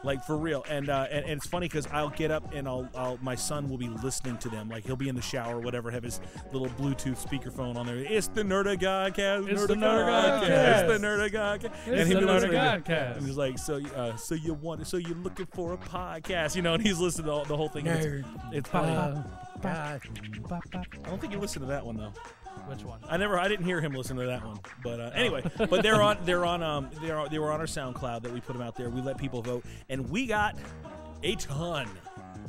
Speaker 1: like for real. And uh, and, and it's funny because I'll get up and I'll, I'll my son will be listening to them. Like he'll be in the shower, or whatever, have his little Bluetooth speakerphone on there. It's the Nerda Godcast.
Speaker 2: It's
Speaker 1: Nerd
Speaker 2: the
Speaker 1: of
Speaker 2: Nerd of
Speaker 1: Godcast. It's the Nerda Godcast.
Speaker 2: It's the
Speaker 1: be
Speaker 2: Nerd of Godcast.
Speaker 1: And he's like, so uh, so you want so you're looking for a podcast, you know? And he's listening to all, the whole thing.
Speaker 3: Nerd.
Speaker 1: It's, it's funny.
Speaker 3: Uh,
Speaker 1: I don't think you listened to that one though.
Speaker 2: Which one?
Speaker 1: I never, I didn't hear him listen to that one. But uh, anyway, but they're on, they're on, um, they're on, they were on our SoundCloud that we put them out there. We let people vote, and we got a ton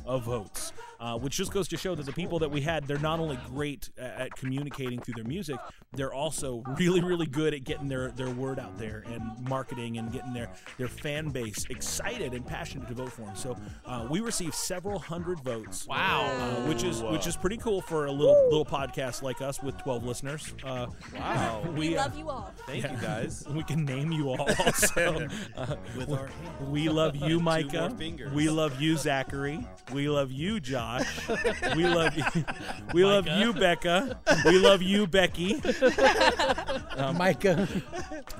Speaker 1: of votes, uh, which just goes to show that the people that we had, they're not only great at, at communicating through their music, they're also really, really good at getting their their word out there and marketing and getting their their fan base excited and passionate to vote for them. So uh, we received several hundred votes.
Speaker 2: Wow.
Speaker 1: Uh, which is which is pretty cool for a little little podcast like us with 12 listeners. Uh,
Speaker 5: Wow.
Speaker 4: We
Speaker 1: uh,
Speaker 4: love you all.
Speaker 5: Thank you guys.
Speaker 1: we can name you all. Also, uh,
Speaker 5: With our hands.
Speaker 1: we love you,
Speaker 5: Two
Speaker 1: Micah.
Speaker 5: more fingers.
Speaker 1: We love you, Zachary. We love you, Josh. We love you. We love you, Becca. We love you, Becky.
Speaker 3: Micah.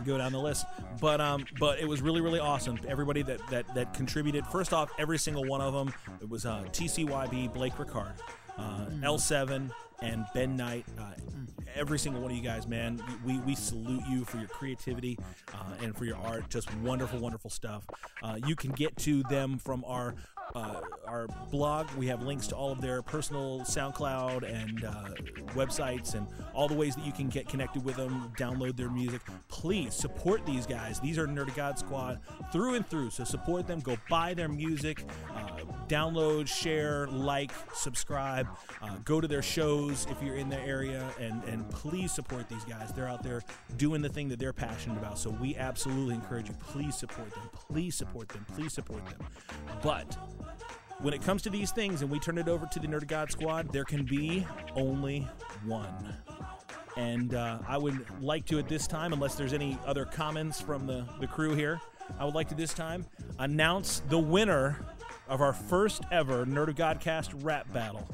Speaker 1: Go down the list, but um, but it was really really awesome. Everybody that that that contributed. First off, every single one of them. It was uh, TCYB, Blake Ricard, uh, L7, and Ben Knight. Uh, every single one of you guys, man, we, we salute you for your creativity uh, and for your art. Just wonderful, wonderful stuff. Uh, you can get to them from our uh, our blog. We have links to all of their personal SoundCloud and uh, websites and all the ways that you can get connected with them, download their music. Please support these guys. These are Nerd God Squad through and through. So support them. Go buy their music. Uh, download, share, like, subscribe. Uh, go to their shows if you're in the area, and and please support these guys. They're out there doing the thing that they're passionate about. So we absolutely encourage you. Please support them. Please support them. Please support them. But when it comes to these things and we turn it over to the Nerd God Squad, there can be only one. And uh, I would like to at this time, unless there's any other comments from the, the crew here, I would like to this time announce the winner of our first ever Nerd of Godcast rap battle.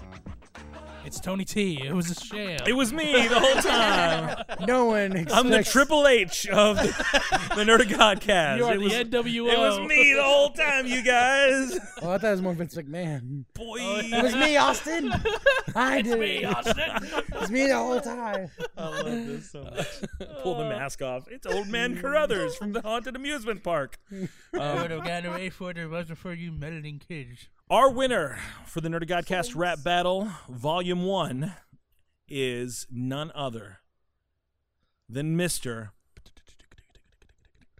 Speaker 2: It's Tony T. It was a sham.
Speaker 1: It was me the whole time.
Speaker 3: No one expects.
Speaker 1: I'm the Triple H of the, the Nerd of Godcast.
Speaker 2: You are
Speaker 1: it
Speaker 2: the
Speaker 1: was,
Speaker 2: NWO.
Speaker 1: It was me the whole time, you guys.
Speaker 3: Oh, I thought it was more Vince McMahon.
Speaker 1: Boy.
Speaker 3: Oh, it was me, Austin. I did
Speaker 2: Me,
Speaker 3: it.
Speaker 2: Austin.
Speaker 3: It was me the whole time.
Speaker 5: I love this so much.
Speaker 1: Pull the mask off. It's Old Man Carruthers from the Haunted Amusement Park.
Speaker 2: I would have gotten away for it if it wasn't for you meddling kids.
Speaker 1: Our winner for the Nerd Godcast rap battle, Volume 1, is none other than Mr.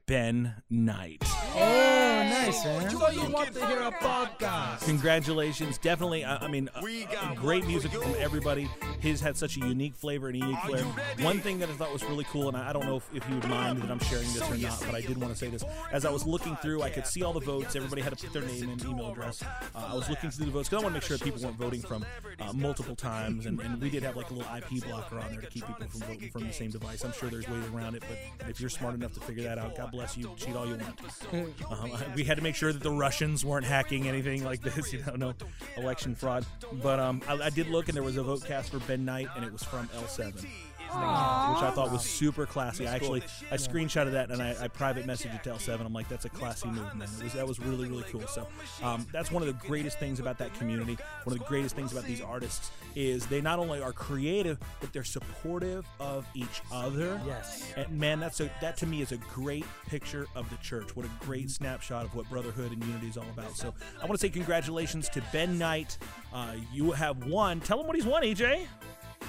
Speaker 1: Ben Knight.
Speaker 3: Oh, nice, man.
Speaker 2: So you want to hear a podcast?
Speaker 1: Congratulations. Definitely, I, I mean, uh, uh, great music from everybody. His had such a unique flavor and unique flair. One thing that I thought was really cool, and I I don't know if, if you would mind that I'm sharing this or not, but I did want to say this. As I was looking through, I could see all the votes. Everybody had to put their name and email address. Uh, I was looking through the votes because I want to make sure that people weren't voting from uh, multiple times, and, and we did have like a little IP blocker on there to keep people from voting from the same device. I'm sure there's ways around it, but if you're smart enough to figure that out, God bless you. Cheat all you want. Um, we had to make sure that the Russians weren't hacking anything like this, you know, no election fraud. But um, I, I did look, and there was a vote cast for Ben Knight, and it was from L7 which I thought was super classy. I actually I screenshotted that and I, I private messaged it to L7. I'm like, that's a classy move, man. It was, that was really really cool. So um, that's one of the greatest things about that community. One of the greatest things about these artists is they not only are creative, but they're supportive of each other.
Speaker 3: Yes.
Speaker 1: And man, that's a that to me is a great picture of the church. What a great snapshot of what brotherhood and unity is all about. So I want to say congratulations to Ben Knight. Uh, you have won. Tell him what he's won, EJ.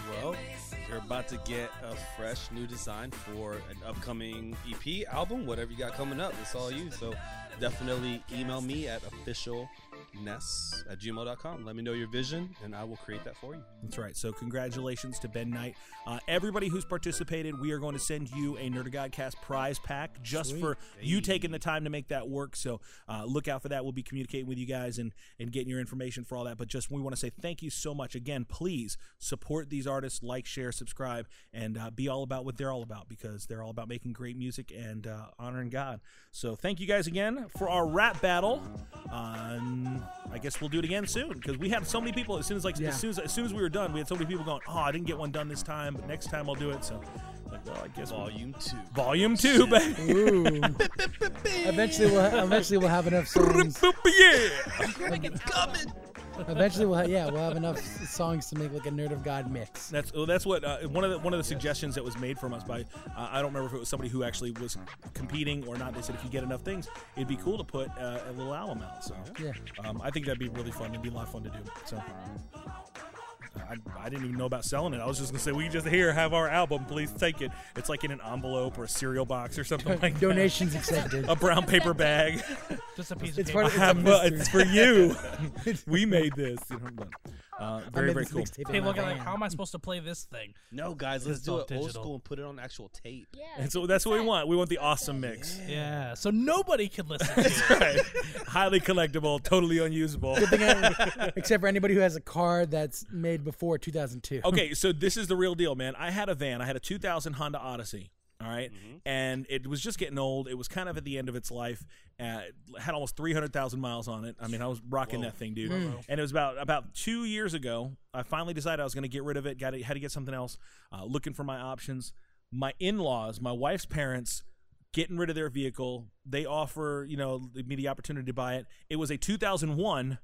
Speaker 5: Well, you're about to get a fresh new design for an upcoming EP, album, whatever you got coming up. It's all you. So definitely email me at officialness at gmail.com. Let me know your vision, and I will create that for you.
Speaker 1: That's right. So congratulations to Ben Knight. Uh, everybody who's participated, we are going to send you a Nerd of Godcast prize pack just for you taking the time to make that work. So uh, look out for that. We'll be communicating with you guys and, and getting your information for all that. But just we want to say thank you so much. Again, please support these artists, like, share, subscribe, and uh, be all about what they're all about because they're all about making great music and uh, honoring God. So thank you guys again for our rap battle. Um, I guess we'll do it again soon because we had so many people. As soon as like
Speaker 3: Yeah.
Speaker 1: as soon as as soon as we were done, we had so many people going, "Oh, I didn't get one done this time, but next time I'll do it." So, like, well, I guess
Speaker 5: Volume two.
Speaker 1: volume two, baby.
Speaker 3: Eventually, we'll ha- eventually we'll have enough songs.
Speaker 1: yeah.
Speaker 3: Eventually, we'll ha- yeah we'll have enough s- songs to make like a Nerd of God mix.
Speaker 1: That's well, that's what uh, one of the one of the suggestions that was made from us by uh, I don't remember if it was somebody who actually was competing or not. They said if you get enough things, it'd be cool to put uh, a little album out. So
Speaker 3: Yeah.
Speaker 1: um, I think that'd be really fun. It'd be a lot of fun to do. So. I, I didn't even know about selling it. I was just gonna say, we just here have our album. Please take it. It's like in an envelope or a cereal box or something like that.
Speaker 3: Donations accepted.
Speaker 1: A brown paper bag.
Speaker 2: Just a piece
Speaker 3: It's
Speaker 2: of
Speaker 3: part
Speaker 2: paper.
Speaker 3: of- it's a
Speaker 1: Well, it's for you. we made this. You know, but, uh, very very cool.
Speaker 3: mixtape in
Speaker 2: Hey, look at like, how am I supposed to play this thing?
Speaker 5: No, guys, let's
Speaker 2: It's
Speaker 5: do
Speaker 2: all
Speaker 5: it old school and put it on actual tape.
Speaker 4: Yeah.
Speaker 1: And so that's what we want. We want the awesome mix.
Speaker 2: Yeah, so nobody can listen to it.
Speaker 1: Right. Highly collectible, totally unusable.
Speaker 3: Good thing I- except for anybody who has a car that's made before 2002.
Speaker 1: Okay, so this is the real deal, man. I had a van. I had a 2000 Honda Odyssey. All right? and it was just getting old. It was kind of at the end of its life. Uh, it had almost 300,000 miles on it. I mean, I was rocking that thing, dude. And it was about about two years ago. I finally decided I was going to get rid of it. Got to, had to get something else. Uh, looking for my options. My in-laws, my wife's parents, getting rid of their vehicle. They offer, you know, me the opportunity to buy it. It was a 2001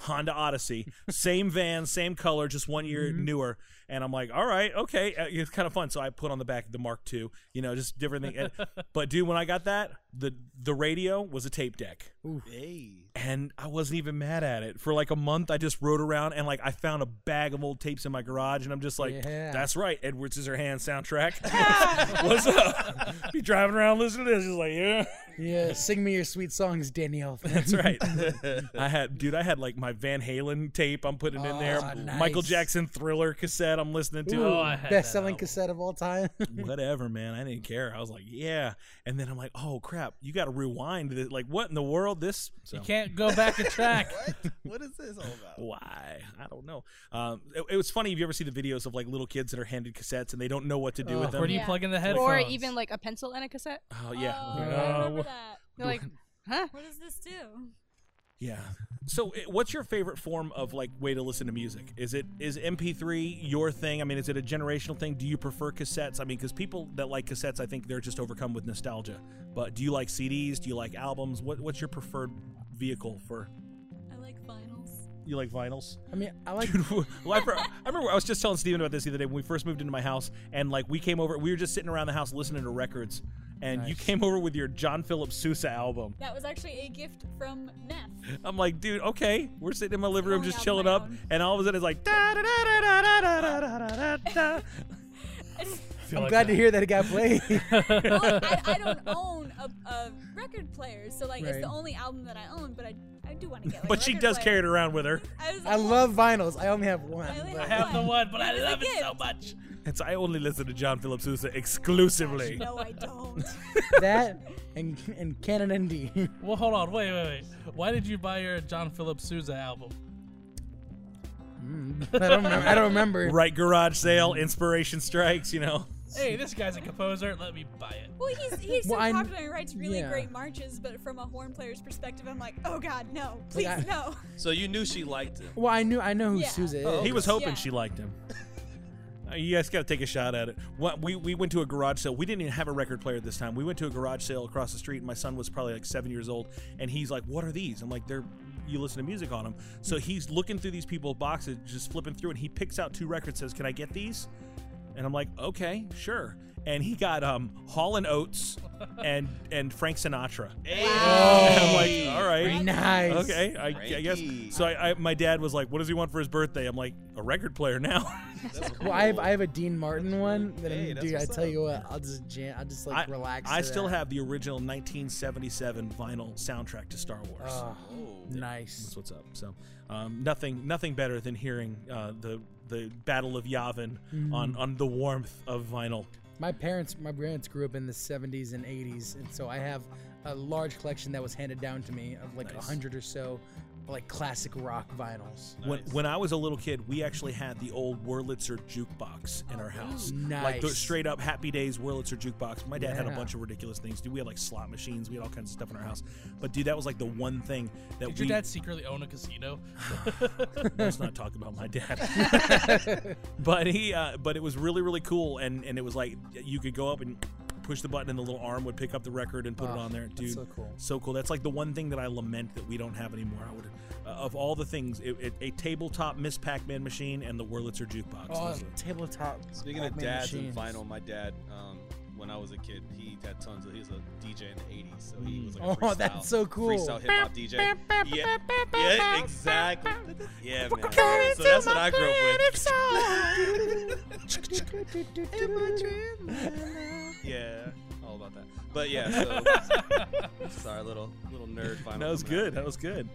Speaker 1: Honda Odyssey, same van, same color, just one year newer. And I'm like, all right, okay, uh, it's kind of fun. So I put on the back the Mark II, you know, just different thing. But dude, when I got that, the the radio was a tape deck,
Speaker 5: Hey.
Speaker 1: and I wasn't even mad at it. For like a month, I just rode around and like I found a bag of old tapes in my garage, and I'm just like,
Speaker 3: Yeah.
Speaker 1: that's right, Edward Scissorhands soundtrack. What's up? Be driving around listening to this, just like, yeah.
Speaker 3: Yeah, sing me your sweet songs, Danielle.
Speaker 1: That's right. I had, dude, I had like my Van Halen tape. I'm putting in there.
Speaker 3: Ah,
Speaker 1: Michael. Jackson Thriller cassette. I'm listening to.
Speaker 2: Oh, I had that
Speaker 3: Best selling
Speaker 2: album.
Speaker 3: cassette of all time.
Speaker 1: Whatever, man. I didn't care. I was like, yeah. And then I'm like, oh crap, you got to rewind. This. Like, what in the world? This. So,
Speaker 2: You can't go back and track.
Speaker 5: What is this all about?
Speaker 1: why? I don't know. Um, it, it was funny. If you ever see the videos of like little kids that are handed cassettes and they don't know what to do
Speaker 3: Oh,
Speaker 1: with them.
Speaker 2: Where do you
Speaker 8: Yeah.
Speaker 2: plug in the headphones?
Speaker 8: Or even like a pencil and a cassette.
Speaker 1: oh yeah.
Speaker 4: Oh,
Speaker 3: Yeah.
Speaker 4: I remember that.
Speaker 8: They're like, huh?
Speaker 4: What does this do?
Speaker 1: Yeah. So, eh, what's your favorite form of like way to listen to music? Is it is MP3 your thing? I mean, is it a generational thing? Do you prefer cassettes? I mean, because people that like cassettes, I think they're just overcome with nostalgia. But do you like CDs? Do you like albums? What What's your preferred vehicle for?
Speaker 4: I like vinyls.
Speaker 1: You like vinyls?
Speaker 3: I mean, I like.
Speaker 1: Dude, well, I, I remember I was just telling Steven about this the other day when we first moved into my house, and like we came over, we were just sitting around the house listening to records, and you came over with your John Philip Sousa album.
Speaker 4: That was actually a gift from Neff.
Speaker 1: I'm like, dude, okay. We're sitting in my living room just chilling up,
Speaker 4: own.
Speaker 1: and all of a sudden it's like da da da da da da da da da da.
Speaker 2: feel
Speaker 3: I'm
Speaker 2: like
Speaker 3: glad
Speaker 2: that.
Speaker 3: to hear that it got played.
Speaker 4: well, I, I don't own a, a record player, so like it's
Speaker 3: Right.
Speaker 4: the only album that I own. But I, I do want to get. Like,
Speaker 1: but
Speaker 4: a
Speaker 1: she
Speaker 4: record
Speaker 1: does
Speaker 4: player.
Speaker 1: carry it around with her.
Speaker 4: I, was
Speaker 3: I
Speaker 4: like,
Speaker 3: love vinyls. I only have one.
Speaker 4: I only
Speaker 3: but-
Speaker 2: I have the one, but I
Speaker 4: It was a
Speaker 2: love it so
Speaker 4: gift.
Speaker 2: Much.
Speaker 1: It's I only listen to John Philip Sousa exclusively.
Speaker 4: No, I don't.
Speaker 3: that and and Canon in D.
Speaker 2: Well, hold on, wait, wait, wait. Why did you buy your John Philip Sousa album?
Speaker 3: Mm, I don't remember. I don't remember.
Speaker 1: Right garage sale, inspiration strikes, you know.
Speaker 2: Hey, this guy's a composer. Let me buy it.
Speaker 4: Well, he's he's so
Speaker 3: Well, I kn-
Speaker 4: popular. He writes really
Speaker 3: yeah.
Speaker 4: great marches, but from a horn player's perspective, I'm like, oh god, no, please
Speaker 3: I-
Speaker 4: no.
Speaker 5: So you knew she liked him.
Speaker 3: Well, I knew I know who
Speaker 4: Yeah.
Speaker 3: Sousa is.
Speaker 5: Oh,
Speaker 1: He was hoping
Speaker 4: Yeah.
Speaker 1: she liked him. Uh, You guys got to take a shot at it. What we we went to a garage sale. We didn't even have a record player this time. We went to a garage sale across the street, and my son was probably like seven years old, and he's like, "What are these?" I'm like, "They're." You listen to music on them, so he's looking through these people's boxes, just flipping through, and he picks out two records. Says, "Can I get these?" And I'm like, "Okay, sure." And he got um Hall and Oates and and Frank Sinatra. And I'm like, "All right,
Speaker 3: Nice.
Speaker 1: Okay, I, I guess.
Speaker 5: Frankie.
Speaker 1: So I, I, my dad was like, "What does he want for his birthday?" I'm like, "A record player now."
Speaker 3: Well, I have I have a Dean Martin one. That
Speaker 5: Hey,
Speaker 3: I'm,
Speaker 5: that's
Speaker 3: dude, I tell
Speaker 5: up.
Speaker 3: you what, I'll just jam. I'll just like
Speaker 1: I,
Speaker 3: relax.
Speaker 1: I still
Speaker 3: that.
Speaker 1: have the original 1977 vinyl soundtrack to Star Wars.
Speaker 3: Oh,
Speaker 1: That's
Speaker 3: nice.
Speaker 1: That's what's up. So, um, nothing, nothing better than hearing uh, the the Battle of Yavin
Speaker 3: Mm-hmm.
Speaker 1: on on the warmth of vinyl.
Speaker 3: My parents, my parents grew up in the 70s and 80s, and so I have a large collection that was handed down to me of like a
Speaker 1: Nice.
Speaker 3: hundred or so, like classic rock vinyls.
Speaker 1: When when I was a little kid, we actually had the old Wurlitzer jukebox in our house, Nice. like the straight up Happy Days Wurlitzer jukebox. My dad had a bunch of ridiculous things. Dude, we had like slot machines, we had all kinds of stuff in our house. But dude, that was like the one thing that
Speaker 2: Did
Speaker 1: we.
Speaker 2: your dad secretly own a casino?
Speaker 1: Let's not talk about my dad. but he, uh, but it was really, really cool, and and it was like you could go up and push the button, and the little arm would pick up the record and put it
Speaker 3: Oh,
Speaker 1: on there,
Speaker 3: that's
Speaker 1: dude.
Speaker 3: so cool.
Speaker 1: So cool. That's like the one thing that I lament that we don't have anymore. I would, uh, of all the things, it, it, a tabletop Miss Pac-Man machine and the Wurlitzer jukebox.
Speaker 3: Oh,
Speaker 1: Those are-
Speaker 3: tabletop.
Speaker 5: Speaking of
Speaker 3: Pac-Man
Speaker 5: dads
Speaker 3: machines.
Speaker 5: and vinyl, my dad, um, when I was a kid, he had tons of. He was a DJ in the '80s, so he was like a
Speaker 3: Oh,
Speaker 5: freestyle,
Speaker 3: that's so cool.
Speaker 5: Freestyle hip hop DJ. Yeah, yeah, exactly. Yeah, man. So that's what I grew up with. Yeah, all about that. But yeah, so sorry, little little nerd vinyl.
Speaker 1: that was good. That was good.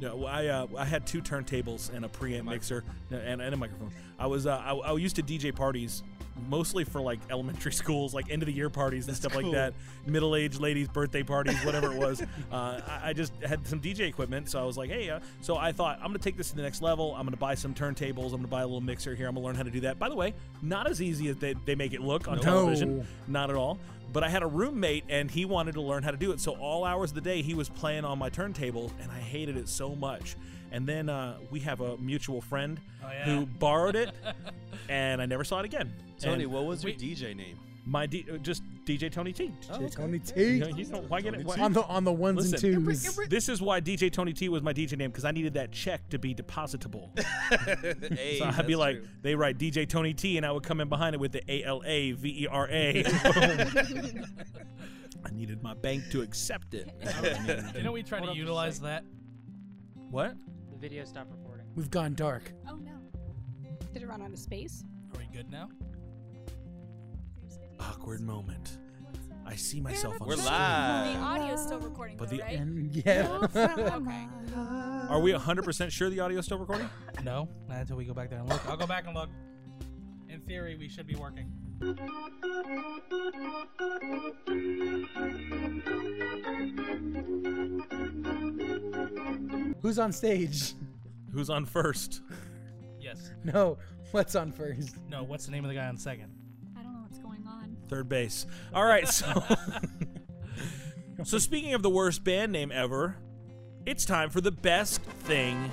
Speaker 1: No, I uh, I had two turntables and a preamp mixer and, and a microphone. I was uh, I, I used to DJ parties mostly for like elementary schools, like end of the year parties and stuff like that, middle aged ladies' birthday parties, whatever it was. Uh, I, I just had some DJ equipment, so I was like, hey, uh, so I thought I'm gonna take this to the next level. I'm gonna buy some turntables. I'm gonna buy a little mixer here. I'm gonna learn how to do that. By the way, not as easy as they, they make it look on
Speaker 3: No.
Speaker 1: television. Not at all. But I had a roommate and he wanted to learn how to do it. So all hours of the day he was playing on my turntable and I hated it so much. And then uh, we have a mutual friend
Speaker 2: Oh, yeah.
Speaker 1: who borrowed it and I never saw it again.
Speaker 5: Tony,
Speaker 1: And
Speaker 5: what was your
Speaker 2: we-
Speaker 5: DJ name?
Speaker 1: my D- uh, just DJ Tony T.
Speaker 3: Tony
Speaker 1: You
Speaker 3: T.
Speaker 1: know, you know, why get it? Why?
Speaker 3: on the on the ones
Speaker 1: Listen,
Speaker 3: and twos.
Speaker 1: This is why DJ Tony T was my DJ name because I needed that check to be depositable.
Speaker 5: hey,
Speaker 1: So I'd be like,
Speaker 5: true.
Speaker 1: they write DJ Tony T, and I would come in behind it with the A L A V E R A. I needed my bank to accept it.
Speaker 2: You know we try to utilize that.
Speaker 1: what?
Speaker 7: The video stopped recording.
Speaker 3: We've gone dark.
Speaker 4: Oh no.
Speaker 8: Did it run out of space?
Speaker 2: Are we good now?
Speaker 1: Awkward moment. I see myself on screen.
Speaker 5: We're
Speaker 1: screen.
Speaker 4: The
Speaker 5: live.
Speaker 4: audio's still recording,
Speaker 1: But
Speaker 4: though,
Speaker 1: the-
Speaker 4: right?
Speaker 3: And yeah.
Speaker 4: okay.
Speaker 1: Are we 100% sure the audio's still recording?
Speaker 2: No, not until we go back there and look. I'll go back and look. In theory, we should be working.
Speaker 3: Who's on stage?
Speaker 1: Who's on first?
Speaker 2: Yes.
Speaker 3: No, what's on first?
Speaker 2: No. What's the name of the guy on second?
Speaker 4: I don't know what's going on.
Speaker 1: Third base. All right, so. so speaking of the worst band name ever, it's time for the best thing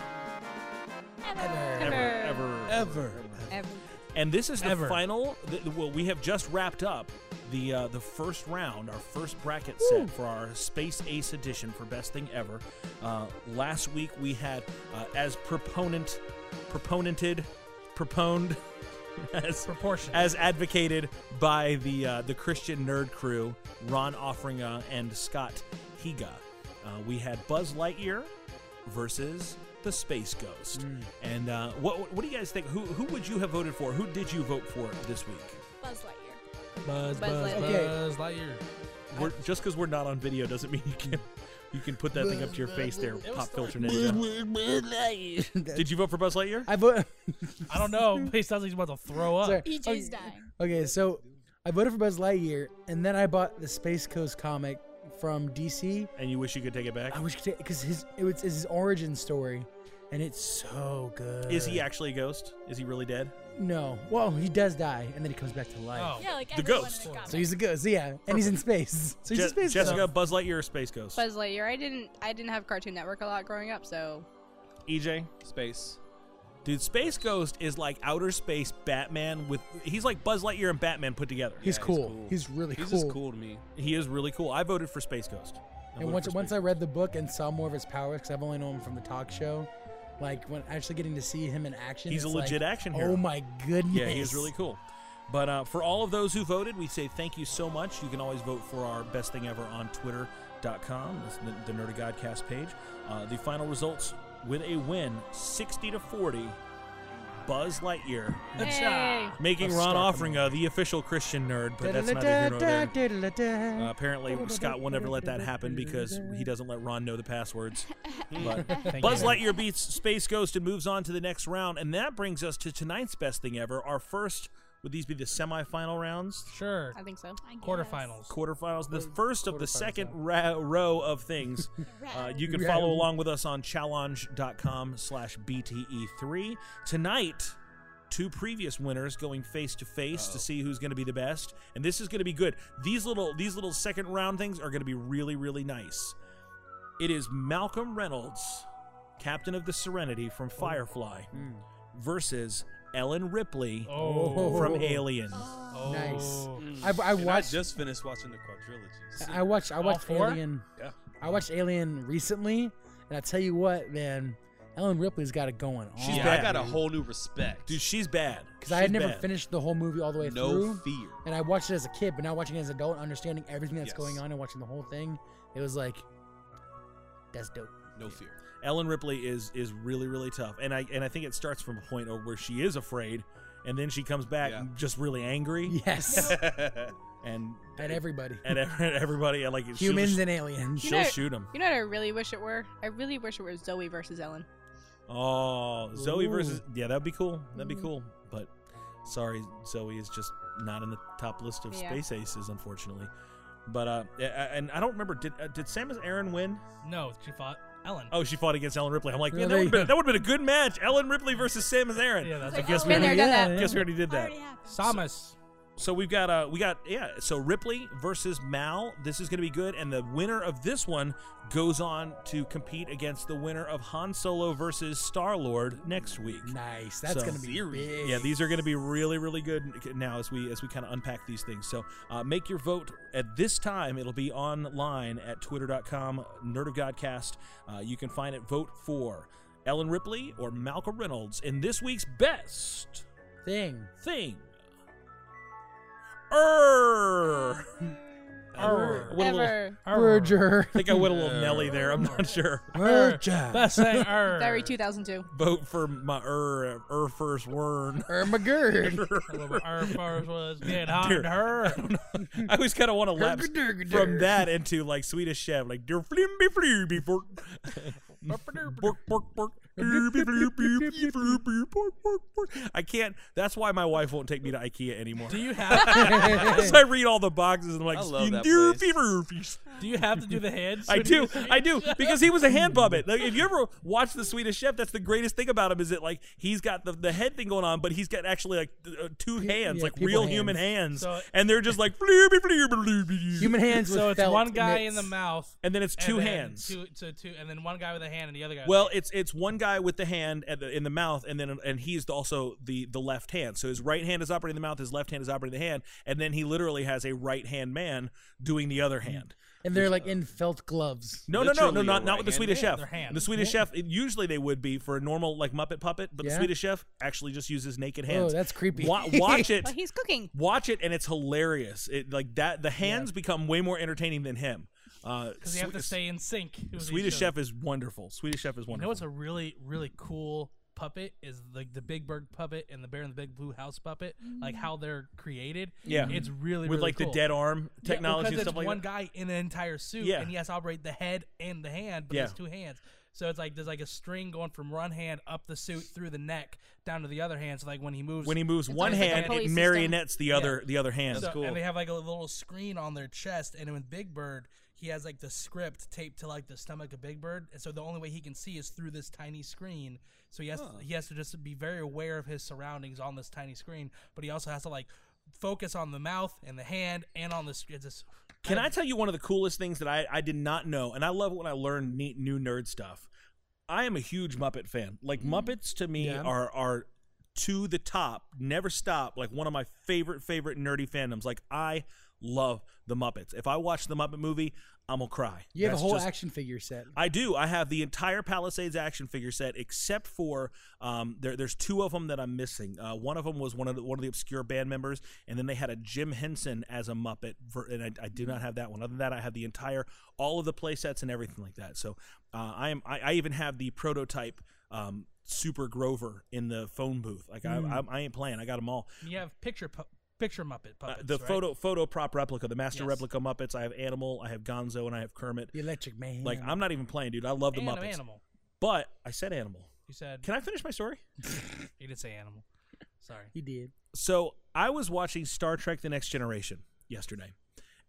Speaker 4: Ever.
Speaker 1: ever. Ever.
Speaker 3: Ever.
Speaker 8: Ever.
Speaker 1: And this is the
Speaker 2: Ever.
Speaker 1: final. The, the- well, we have just wrapped up the uh, the first round, our first bracket set for our Space Ace edition for best thing ever. Uh, last week we had uh, as proponent, proponented, proponed, as
Speaker 2: Proportion.
Speaker 1: as advocated by the uh, the Christian Nerd Crew, Ron Offringa and Scott Higa. Uh, we had Buzz Lightyear versus the Space Ghost. And uh, what what do you guys think? Who who would you have voted for? Who did you vote for this week?
Speaker 4: Buzz Lightyear.
Speaker 2: Buzz,
Speaker 8: Buzz
Speaker 2: Buzz,
Speaker 8: Lightyear.
Speaker 3: Okay.
Speaker 2: Buzz Lightyear.
Speaker 1: We're, just because we're not on video doesn't mean you can you can put that thing up to your face there, pop filter ninja. Did you vote for Buzz Lightyear?
Speaker 3: I vote.
Speaker 2: I don't know. but He sounds like he's about to throw up.
Speaker 3: Sorry.
Speaker 4: EJ's
Speaker 3: Okay.
Speaker 4: dying.
Speaker 3: Okay, so I voted for Buzz Lightyear, and then I bought the Space Ghost comic from DC.
Speaker 1: And you wish you could take it back?
Speaker 3: I wish because his it was it's his origin story, and it's so good.
Speaker 1: Is he actually a ghost? Is he really dead?
Speaker 3: No. Well, he does die, and then he comes back to life.
Speaker 2: Oh.
Speaker 4: Yeah, like
Speaker 1: The
Speaker 4: everyone
Speaker 1: ghost.
Speaker 4: in the comic.
Speaker 3: So he's a ghost. Yeah, and he's in space. So he's
Speaker 1: Je-
Speaker 3: a space
Speaker 1: Jessica,
Speaker 3: ghost.
Speaker 1: Buzz Lightyear, or Space Ghost?
Speaker 8: Buzz Lightyear. I didn't. I didn't have Cartoon Network a lot growing up, so
Speaker 1: EJ?
Speaker 5: Space.
Speaker 1: Dude, Space Ghost is like outer space Batman with. He's like Buzz Lightyear and Batman put together.
Speaker 3: He's
Speaker 5: Yeah,
Speaker 3: cool. He's really cool.
Speaker 5: He's
Speaker 3: cool.
Speaker 5: just cool to me.
Speaker 1: He is really cool. I voted for Space Ghost. I
Speaker 3: And once
Speaker 1: for
Speaker 3: once
Speaker 1: Space
Speaker 3: I read the book and saw more of his powers, because I've only known him from the talk show, like when actually getting to see him in action,
Speaker 1: He's a
Speaker 3: it's like,
Speaker 1: legit action hero.
Speaker 3: Oh my goodness!
Speaker 1: Yeah, he is really cool. But uh, for all of those who voted, we say thank you so much. You can always vote for our best thing ever on twitter.com. That's the, the Nerdy Godcast page. Uh, the final results with a win 60 to 40. Buzz Lightyear
Speaker 8: Hey.
Speaker 1: making
Speaker 3: Of
Speaker 1: Ron
Speaker 3: Star
Speaker 1: Offringa the official Christian nerd, but that's neither here nor there. Uh, apparently, Scott will never let that happen because he doesn't let Ron know the passwords. But Buzz. Lightyear beats Space Ghost and moves on to the next round, and that brings us to tonight's best thing ever. Our first would these be the semifinal rounds,
Speaker 2: Sure.
Speaker 8: I think so.
Speaker 4: I guess.
Speaker 2: Quarterfinals.
Speaker 1: quarterfinals, the first of the second ra- row of things. Uh, you can follow along with us on challenge.com/slash bte3 tonight. Two previous winners going face to face to see who's going to be the best, and this is going to be good. These little these little second round things are going to be really really nice. It is Malcolm Reynolds, captain of the Serenity from Firefly, versus Ellen Ripley
Speaker 2: Oh.
Speaker 1: from Alien.
Speaker 2: Oh.
Speaker 3: Nice. Mm. I, I
Speaker 5: And I
Speaker 3: watched.
Speaker 5: just finished watching the quadrilogy.
Speaker 3: I watched. I watched? Alien.
Speaker 5: Yeah.
Speaker 3: I watched Alien recently, and I tell you what, man, Ellen Ripley's got it going on.
Speaker 1: She's
Speaker 5: yeah,
Speaker 1: bad,
Speaker 5: I got a whole new respect.
Speaker 1: Dude, she's bad.
Speaker 3: Because I had never
Speaker 1: bad.
Speaker 3: finished the whole movie all the way
Speaker 5: no
Speaker 3: through, No
Speaker 5: fear.
Speaker 3: and I watched it as a kid, but now watching it as an adult, understanding everything that's
Speaker 5: Yes.
Speaker 3: going on and watching the whole thing, it was like, that's dope.
Speaker 5: No fear.
Speaker 1: Ellen Ripley is is really really tough, and I and I think it starts from a point where she is afraid, and then she comes back
Speaker 5: Yeah.
Speaker 1: just really angry,
Speaker 3: Yes,
Speaker 1: and
Speaker 3: at everybody,
Speaker 1: and ev- everybody and like she'll
Speaker 3: humans
Speaker 1: just-
Speaker 3: and aliens.
Speaker 1: she'll
Speaker 8: You know-
Speaker 1: shoot them.
Speaker 8: You know what I really wish it were? I really wish it were Zoe versus Ellen.
Speaker 1: Oh, Zoe
Speaker 3: Ooh.
Speaker 1: versus yeah, that'd be cool. That'd be cool. But sorry, Zoe is just not in the top list of
Speaker 8: Yeah.
Speaker 1: space aces, unfortunately. But uh, a- a- and I don't remember did uh, did Samus Aran win?
Speaker 2: No, she fought Ellen.
Speaker 1: Oh, she fought against Ellen Ripley. I'm like,
Speaker 3: Yeah,
Speaker 1: man, that would
Speaker 3: you
Speaker 1: been
Speaker 3: go.
Speaker 1: that would have been a good match. Ellen Ripley versus Samus Aran.
Speaker 2: Yeah, that's
Speaker 1: I guess we already,
Speaker 8: done that.
Speaker 3: yeah.
Speaker 1: guess we already did that.
Speaker 4: Already happened.
Speaker 2: Samus.
Speaker 1: So we've got uh we got yeah, so Ripley versus Mal. This is going to be good and the winner of this one goes on to compete against the winner of Han Solo versus Star-Lord next week.
Speaker 3: Nice. That's
Speaker 1: So-
Speaker 3: gonna be big.
Speaker 1: Yeah, these are going to be really, really good now as we as we kind of unpack these things. So uh, make your vote at this time. It'll be online at twitter.com, Nerdy Godcast. Uh, you can find it. Vote for Ellen Ripley or Malcolm Reynolds in this week's best
Speaker 3: thing.
Speaker 1: thing. Err.
Speaker 2: Err.
Speaker 1: Went a little-
Speaker 8: Ever.
Speaker 3: Berger.
Speaker 1: I think I went a little Nelly there. I'm not sure.
Speaker 3: Berger.
Speaker 2: Best thing. er.
Speaker 8: Very 2002.
Speaker 1: Vote for my er, er first word.
Speaker 3: Irma Gerd.
Speaker 2: Our first was getting hot
Speaker 1: Dear.
Speaker 2: to her.
Speaker 1: I always kind of want to lapse
Speaker 3: Hergadurgadurg.
Speaker 1: from that into like Swedish Chef, like der flimby flimby fork. I can't. That's why my wife won't take me to IKEA anymore.
Speaker 2: Do you have
Speaker 1: Because I read all the boxes and I'm like,
Speaker 5: I love that place.
Speaker 2: do you have to do the hands?
Speaker 1: I do, I do, because he was a hand puppet. Like, if you ever watch the Swedish Chef, that's the greatest thing about him is that like he's got the, the head thing going on, but he's got actually like uh, two hands,
Speaker 3: yeah,
Speaker 1: like real
Speaker 3: hands.
Speaker 1: human hands,
Speaker 2: So-
Speaker 1: and they're just like.
Speaker 3: Human hands
Speaker 2: So it's one guy in the mouth.
Speaker 1: and then it's two
Speaker 2: then
Speaker 1: hands.
Speaker 2: Two, so two, and then one guy with a hand and the other guy.
Speaker 1: Well, it's it's one guy with the hand at the, in the mouth, and then and he's also the the left hand. So his right hand is operating the mouth, his left hand is operating the hand, and then he literally has a right hand man doing the other hand.
Speaker 3: And they're like uh, in felt gloves.
Speaker 1: No, no, no, no, not not with the Swedish chef. The Swedish chef usually they would be for a normal like Muppet puppet, but the Swedish chef actually just uses naked
Speaker 3: oh,
Speaker 1: hands.
Speaker 3: Oh, that's creepy.
Speaker 1: Watch it.
Speaker 8: He's cooking.
Speaker 1: Watch it, and it's hilarious. It like that. The hands become way more entertaining than him. Uh,
Speaker 2: because you have to stay in sync.
Speaker 1: Swedish chef is wonderful. Swedish chef is
Speaker 2: You
Speaker 1: wonderful.
Speaker 2: know what's a really really cool puppet is like the Big Bird puppet and the Bear in the Big Blue House puppet, like how they're created.
Speaker 1: Yeah.
Speaker 2: it's really
Speaker 1: with
Speaker 2: really
Speaker 1: like
Speaker 2: cool.
Speaker 1: the dead arm
Speaker 2: Yeah,
Speaker 1: technology
Speaker 2: because
Speaker 1: and stuff
Speaker 2: it's
Speaker 1: like
Speaker 2: one
Speaker 1: that.
Speaker 2: guy in an entire suit,
Speaker 1: Yeah.
Speaker 2: and he has to operate the head and the hand, but
Speaker 1: Yeah.
Speaker 2: there's two hands. So it's like there's like a string going from one hand up the suit through the neck down to the other hand. So like when he moves,
Speaker 1: When he moves one
Speaker 8: almost like a
Speaker 1: hand,
Speaker 8: pulley
Speaker 1: it
Speaker 8: system.
Speaker 1: marionettes the other the other hand.
Speaker 2: so,
Speaker 5: cool.
Speaker 2: and they have like a little screen on their chest. And with Big Bird, he has like the script taped to like the stomach of Big Bird, and so the only way he can see is through this tiny screen. So he has he has to just be very aware of his surroundings on this tiny screen, but he also has to like focus on the mouth and the hand and on the screen. Just
Speaker 1: Can I tell you one of the coolest things that I, I did not know, and I love it when I learn neat new nerd stuff. I am a huge Muppet fan. Like mm. Muppets to me
Speaker 3: Yeah.
Speaker 1: are are to the top, never stop. Like one of my favorite favorite nerdy fandoms. Like I love the Muppets. If I watch the Muppet movie, I'm gonna cry.
Speaker 3: You have
Speaker 1: That's
Speaker 3: a whole
Speaker 1: just-
Speaker 3: action figure set.
Speaker 1: I do. I have the entire Palisades action figure set, except for um, there, there's two of them that I'm missing. Uh, one of them was one of the, one of the obscure band members, and then they had a Jim Henson as a Muppet, for, and I, I do not have that one. Other than that, I have the entire all of the play sets and everything like that. So uh, I am. I, I even have the prototype. Um, Super Grover in the phone booth. Like I, I, I ain't playing. I got them all.
Speaker 2: you have picture pu- picture Muppet
Speaker 1: Uh, the
Speaker 2: right?
Speaker 1: photo photo prop replica, the master
Speaker 2: Yes.
Speaker 1: replica Muppets. I have Animal, I have Gonzo, and I have Kermit.
Speaker 3: The Electric Man.
Speaker 1: Like I'm not even playing, dude. I love the
Speaker 2: and
Speaker 1: Muppets.
Speaker 2: animal.
Speaker 1: But I said animal.
Speaker 2: You said
Speaker 1: Can I finish my story?
Speaker 2: you didn't say animal. Sorry.
Speaker 3: He did.
Speaker 1: So I was watching Star Trek: The Next Generation yesterday,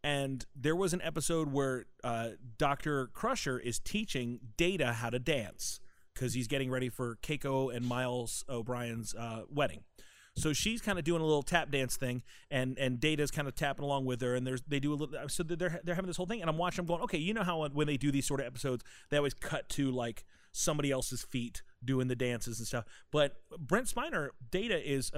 Speaker 1: and there was an episode where uh, Doctor Crusher is teaching Data how to dance because he's getting ready for Keiko and Miles O'Brien's uh, wedding. So she's kind of doing a little tap dance thing, and and Data's kind of tapping along with her, and there's they do a little. So they're they're having this whole thing, and I'm watching. I'm going, okay, you know how when they do these sort of episodes, they always cut to like somebody else's feet doing the dances and stuff. But Brent Spiner, Data is,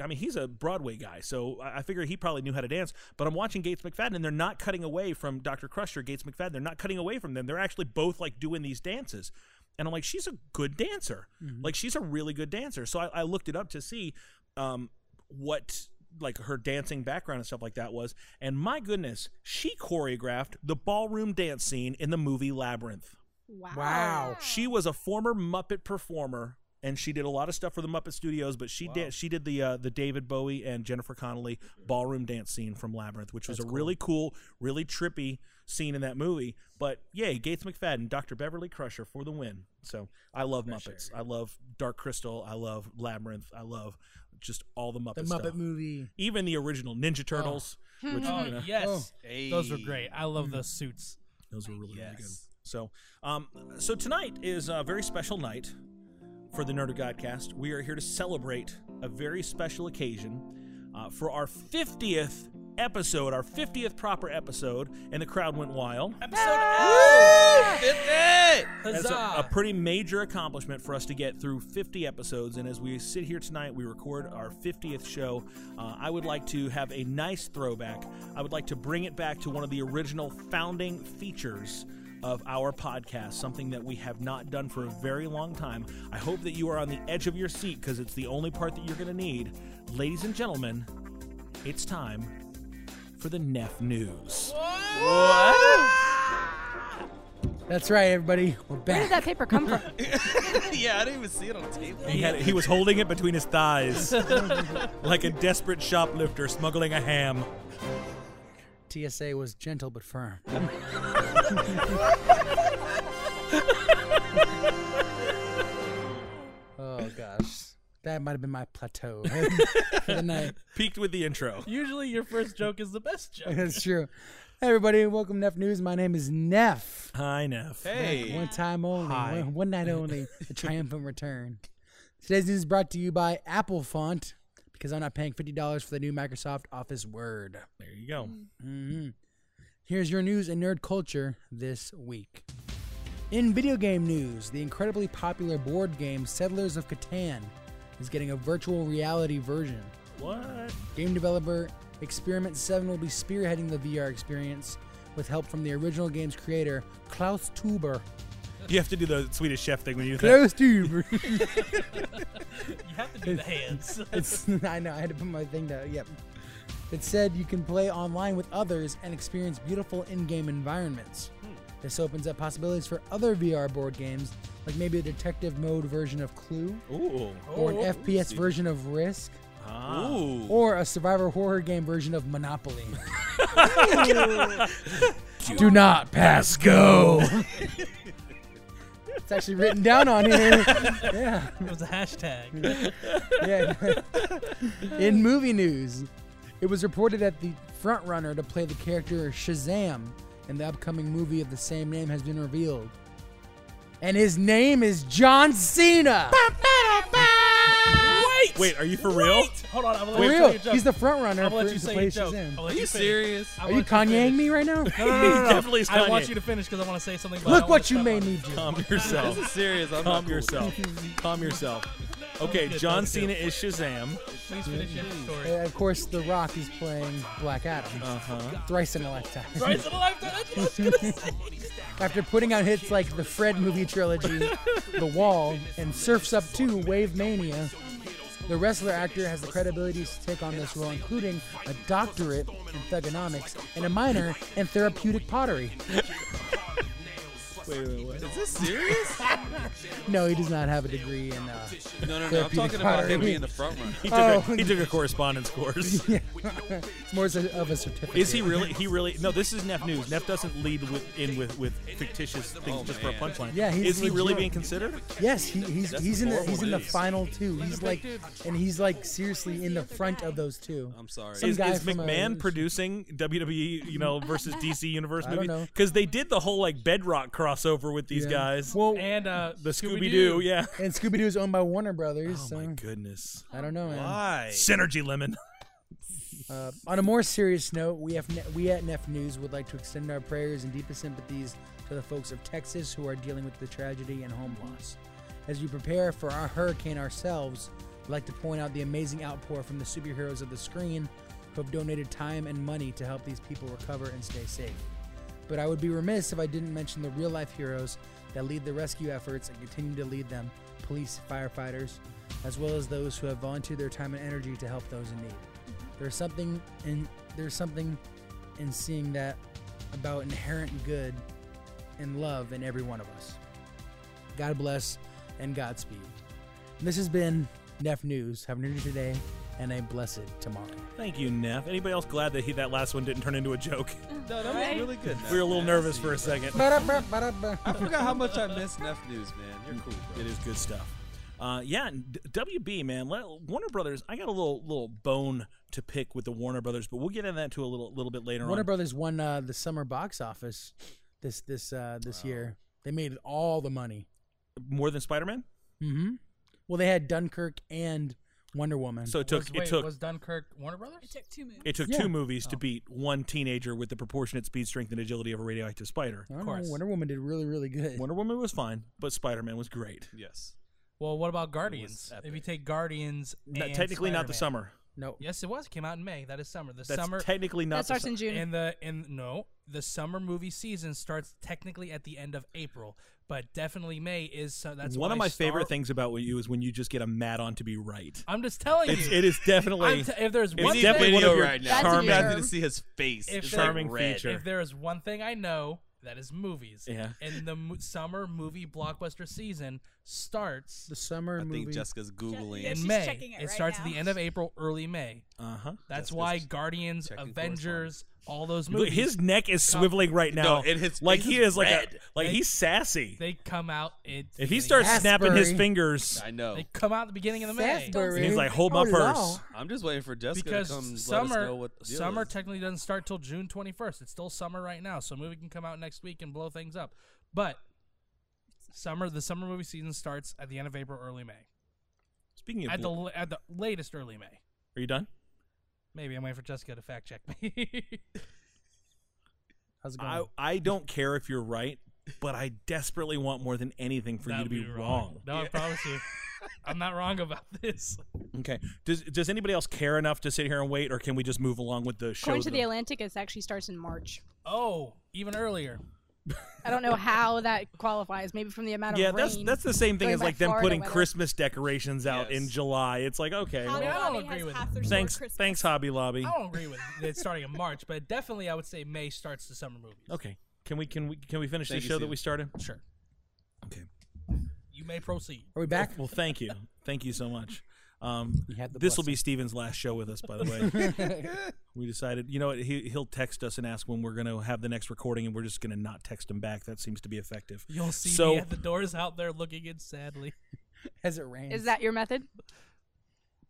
Speaker 1: I mean, he's a Broadway guy, so I I figure he probably knew how to dance. But I'm watching Gates McFadden, and they're not cutting away from Dr. Crusher, Gates McFadden. They're not cutting away from them. They're actually both like doing these dances. And I'm like, she's a good dancer. Like, she's a really good dancer. So I, I looked it up to see um, what like her dancing background and stuff like that was. And my goodness, she choreographed the ballroom dance scene in the movie Labyrinth.
Speaker 8: Wow.
Speaker 3: Wow.
Speaker 1: She was a former Muppet performer, and she did a lot of stuff for the Muppet Studios. But she did she did the uh, the David Bowie and Jennifer Connelly ballroom dance scene from Labyrinth, which was a really cool, really trippy scene in that movie. But yay, Gates McFadden, Dr. Beverly Crusher for the win. So I love Muppets. I love Dark Crystal. I love Labyrinth. I love just all the Muppet
Speaker 3: The
Speaker 1: stuff.
Speaker 3: Muppet movie.
Speaker 1: Even the original Ninja Turtles, which
Speaker 2: Oh
Speaker 1: you know,
Speaker 2: yes,
Speaker 5: Hey.
Speaker 2: those were great. I love those suits.
Speaker 1: Those were really, really good. So, um, so tonight is a very special night for the Nerdy Godcast. We are here to celebrate a very special occasion uh, for our 50th episode, our 50th proper episode, and the crowd went wild.
Speaker 2: Episode
Speaker 1: That's a, a pretty major accomplishment for us to get through 50 episodes. And as we sit here tonight, we record our 50th show. Uh, I would like to have a nice throwback. I would like to bring it back to one of the original founding features of our podcast, something that we have not done for a very long time. I hope that you are on the edge of your seat because it's the only part that you're going to need. Ladies and gentlemen, it's time for the Neff News.
Speaker 3: That's right, everybody. We're
Speaker 8: Where did that paper come from?
Speaker 5: yeah, I didn't even see it on the table.
Speaker 1: He, had, he was holding it between his thighs like a desperate shoplifter smuggling a ham.
Speaker 3: TSA was gentle but firm. oh gosh, that might have been my plateau for the night.
Speaker 1: Peaked with the intro.
Speaker 2: Usually, your first joke is the best joke.
Speaker 3: That's true. Hey everybody, welcome to Neff News. My name is Neff.
Speaker 1: Hi, Neff.
Speaker 5: Hey.
Speaker 3: One time only,
Speaker 2: Hi.
Speaker 3: one, one night only, the triumphant return. Today's news is brought to you by Apple Font because I'm not paying fifty dollars for the new Microsoft Office Word.
Speaker 1: There you go.
Speaker 3: hmm Here's your news and nerd culture this week. In video game news, the incredibly popular board game Settlers of Catan is getting a virtual reality version.
Speaker 1: What?
Speaker 3: Game developer Experiment 7 will be spearheading the VR experience with help from the original game's creator, Klaus Teuber.
Speaker 1: You have to do the Swedish chef thing when you say
Speaker 3: Klaus Teuber.
Speaker 2: You have to do the hands.
Speaker 3: it's, I know, I had to put my thing down. Yep. It said you can play online with others and experience beautiful in game environments. The This opens up possibilities for other VR board games, like maybe a detective mode version of Clue,
Speaker 1: Ooh.
Speaker 3: or an
Speaker 2: Oh.
Speaker 3: FPS version of Risk,
Speaker 1: Ah.
Speaker 5: Ooh.
Speaker 3: or a survivor horror game version of Monopoly. Do not pass go. It's actually written down on here. yeah.
Speaker 2: It was a hashtag.
Speaker 3: Yeah. In movie news, it was reported that the frontrunner to play the character Shazam in the upcoming movie of the same name has been revealed. And his name is John Cena.
Speaker 2: Wait!
Speaker 1: Wait, are you for real?
Speaker 2: Hold on, I'm gonna
Speaker 3: For
Speaker 2: let you
Speaker 3: real,
Speaker 2: joke.
Speaker 3: he's the frontrunner
Speaker 2: I'm gonna let you say
Speaker 3: play
Speaker 2: your joke.
Speaker 3: Shazam.
Speaker 2: I'll let
Speaker 5: Are you serious?
Speaker 3: Are you
Speaker 2: let finish.
Speaker 3: Kanyeing me right now?
Speaker 2: No, no, no, no, no.
Speaker 1: definitely is
Speaker 2: I want you to finish because I want to say something.
Speaker 3: Look what you
Speaker 2: step
Speaker 3: made
Speaker 2: on
Speaker 3: me do.
Speaker 1: Calm yourself.
Speaker 5: This
Speaker 1: yourself.
Speaker 5: is serious. I'm
Speaker 1: Calm yourself. Calm yourself. Okay, John. Cena is Shazam.
Speaker 2: Please finish your story.
Speaker 3: Uh, of course, The Rock is playing Black Adam.
Speaker 1: Uh huh.
Speaker 3: Thrice in a lifetime.
Speaker 2: Right to the lifetime. That's what I was gonna say.
Speaker 3: After putting out hits like the Fred movie trilogy, The Wall, and Surfs Up 2 Wave Mania, the wrestler actor has the credibility to take on this role, including a doctorate in thuganomics and a minor in therapeutic pottery.
Speaker 1: Wait, wait, wait.
Speaker 5: Is this serious?
Speaker 3: No, he does not have a degree in. Uh,
Speaker 5: no, no, no. I'm talking about him
Speaker 3: pottery.
Speaker 5: being the front runner.
Speaker 1: He took,
Speaker 3: Oh.
Speaker 1: a, he took a correspondence course.
Speaker 3: yeah, it's more of a certificate.
Speaker 1: Is he really? He really? No, this is Neff News. Neff doesn't lead with, in with, with fictitious things
Speaker 5: Oh,
Speaker 1: just
Speaker 5: man.
Speaker 1: for a punchline.
Speaker 3: Yeah, he's
Speaker 1: is he really being considered?
Speaker 3: Yes, he, he's
Speaker 5: That's
Speaker 3: he's in the he's in the final two. He's like, and he's like seriously in the front of those two.
Speaker 5: I'm sorry.
Speaker 3: Some
Speaker 1: Is,
Speaker 3: guy
Speaker 1: is
Speaker 3: from,
Speaker 1: McMahon producing WWE, you know, versus DC Universe
Speaker 3: I don't
Speaker 1: movie? Because they did the whole like Bedrock crossover with these
Speaker 3: Yeah.
Speaker 1: guys.
Speaker 3: Well,
Speaker 2: And uh,
Speaker 1: the Scooby Doo, yeah.
Speaker 3: and Scooby Doo is owned by Warner Brothers.
Speaker 1: Oh
Speaker 3: so
Speaker 1: my goodness.
Speaker 3: I don't know, man.
Speaker 5: Why?
Speaker 1: Synergy lemon.
Speaker 3: Uh, on a more serious note, we have ne- we at Neff News would like to extend our prayers and deepest sympathies to the folks of Texas who are dealing with the tragedy and home loss. As we prepare for our hurricane ourselves, we'd like to point out the amazing outpour from the superheroes of the screen who have donated time and money to help these people recover and stay safe. But I would be remiss if I didn't mention the real life heroes that lead the rescue efforts and continue to lead them police, firefighters, as well as those who have volunteered their time and energy to help those in need. Mm-hmm. There's something in there's something in seeing that about inherent good and love in every one of us. God bless and Godspeed. This has been Neff News. Have an energy today and a blessed tomorrow.
Speaker 1: Thank you, Neff. Anybody else glad that he that last one didn't turn into a joke?
Speaker 5: No, that was really good.
Speaker 1: We were a little
Speaker 5: Neff.
Speaker 1: nervous for a second.
Speaker 5: I forgot how much I miss Neff News, man. You're cool, bro.
Speaker 1: It is good stuff. Uh, yeah, WB man, Warner Brothers. I got a little little bone to pick with the Warner Brothers, but we'll get into that to a little little bit later on.
Speaker 3: Warner
Speaker 1: on.
Speaker 3: Brothers won uh, the summer box office this this uh, this year. They made all the money.
Speaker 1: More than Spider Man.
Speaker 3: Mm-hmm. Well, they had Dunkirk and Wonder Woman.
Speaker 1: So it took
Speaker 2: was,
Speaker 1: it
Speaker 2: wait,
Speaker 1: took
Speaker 2: was Dunkirk Warner Brothers?
Speaker 4: It took two movies.
Speaker 1: it took
Speaker 3: Yeah.
Speaker 1: two movies
Speaker 2: Oh.
Speaker 1: to beat one teenager with the proportionate speed, strength, and agility of a radioactive spider.
Speaker 3: I don't know,
Speaker 2: course.
Speaker 3: Wonder Woman did really really good.
Speaker 1: Wonder Woman was fine, but Spider Man was great.
Speaker 5: Yes.
Speaker 2: Well, what about Guardians? If you take Guardians,
Speaker 1: N-
Speaker 2: and
Speaker 1: technically not the
Speaker 2: Spider-Man.
Speaker 1: summer.
Speaker 3: No,
Speaker 2: Yes, it was. It came out in May. That is summer. The
Speaker 1: That's
Speaker 2: summer
Speaker 1: technically not.
Speaker 8: that
Speaker 1: the
Speaker 8: starts
Speaker 1: su-
Speaker 8: in June.
Speaker 2: in the in no the summer movie season starts technically at the end of April, but definitely May is. So that's
Speaker 1: one of
Speaker 2: why
Speaker 1: my favorite things about you is when you just get a mad on to be right.
Speaker 2: I'm just telling
Speaker 1: It's,
Speaker 2: you.
Speaker 1: it is definitely
Speaker 2: t- if there's one
Speaker 5: We
Speaker 2: thing,
Speaker 5: need
Speaker 1: definitely one of your
Speaker 5: right now.
Speaker 8: That's
Speaker 1: charming.
Speaker 8: your
Speaker 5: I need
Speaker 8: term.
Speaker 5: to see his face.
Speaker 2: If
Speaker 1: charming
Speaker 5: like
Speaker 1: feature.
Speaker 2: if there is one thing I know, that is movies.
Speaker 1: Yeah.
Speaker 2: In the mo- summer movie blockbuster season starts
Speaker 3: the summer
Speaker 5: I
Speaker 3: movie.
Speaker 5: think Jessica's googling.
Speaker 4: Yeah,
Speaker 2: in
Speaker 4: she's
Speaker 2: May.
Speaker 4: checking it right
Speaker 2: starts
Speaker 4: now.
Speaker 2: at the end of April, early May.
Speaker 1: Uh huh.
Speaker 2: That's
Speaker 5: Jessica's
Speaker 2: why Guardians,
Speaker 5: checking
Speaker 2: Avengers, all those movies.
Speaker 1: his neck is swiveling right now.
Speaker 5: No, and his
Speaker 1: like
Speaker 5: face
Speaker 1: he
Speaker 5: is
Speaker 1: is like a
Speaker 5: red.
Speaker 1: like
Speaker 2: They-
Speaker 1: he's sassy.
Speaker 2: they come out. It,
Speaker 1: If he starts
Speaker 2: of-
Speaker 1: snapping his
Speaker 3: Raspberry.
Speaker 1: fingers,
Speaker 5: I know.
Speaker 2: they come out at the beginning of the May.
Speaker 3: Sasbury.
Speaker 1: he's like, "Hold my
Speaker 3: Oh,
Speaker 1: purse."
Speaker 3: no.
Speaker 5: I'm just waiting for Jessica
Speaker 2: because
Speaker 5: to come let us
Speaker 2: summer
Speaker 5: know what the deal
Speaker 2: summer
Speaker 5: is.
Speaker 2: technically doesn't start till June 21st. It's still summer right now, so a movie can come out next week and blow things up. But summer, the summer movie season starts at the end of April, early May.
Speaker 1: Speaking of,
Speaker 2: At the
Speaker 1: bl-
Speaker 2: at the latest, early May.
Speaker 1: are you done?
Speaker 2: Maybe I'm waiting for Jessica to fact check me.
Speaker 3: How's it going?
Speaker 1: I I don't care if you're right, but I desperately want more than anything for you to
Speaker 2: That'd
Speaker 1: be wrong.
Speaker 2: No, I promise you, I'm not wrong about this.
Speaker 1: Okay. Does Does anybody else care enough to sit here and wait, or can we just move along with the show?
Speaker 8: According to the? Atlantic, it actually starts in March.
Speaker 2: Oh, even earlier.
Speaker 8: I don't know how that qualifies. Maybe from the amount of
Speaker 1: yeah,
Speaker 8: rain.
Speaker 1: that's that's the same thing as like them
Speaker 8: Florida
Speaker 1: putting
Speaker 8: weather.
Speaker 1: Christmas decorations out in July. It's like okay,
Speaker 2: I mean,
Speaker 4: Hobby
Speaker 2: I don't agree with
Speaker 4: half
Speaker 1: thanks,
Speaker 4: Christmas.
Speaker 1: thanks, Hobby Lobby.
Speaker 2: I don't agree with it starting in March, but definitely I would say May starts the summer movies.
Speaker 1: Okay, Can we can we can we finish
Speaker 5: the
Speaker 1: this
Speaker 5: you,
Speaker 1: show that we started?
Speaker 2: Sure.
Speaker 1: Okay.
Speaker 2: You may proceed.
Speaker 3: Are we back?
Speaker 1: Well, thank you, thank you so much. Um,
Speaker 3: You had the
Speaker 1: this will be
Speaker 3: blessing.
Speaker 1: Steven's last show with us, by the way. we decided, you know what? He, he'll text us and ask when we're going to have the next recording, and we're just going to not text him back. That seems to be effective.
Speaker 2: You'll see
Speaker 1: So-
Speaker 2: me at the doors out there looking in sadly.
Speaker 3: As it rains.
Speaker 8: Is that your method?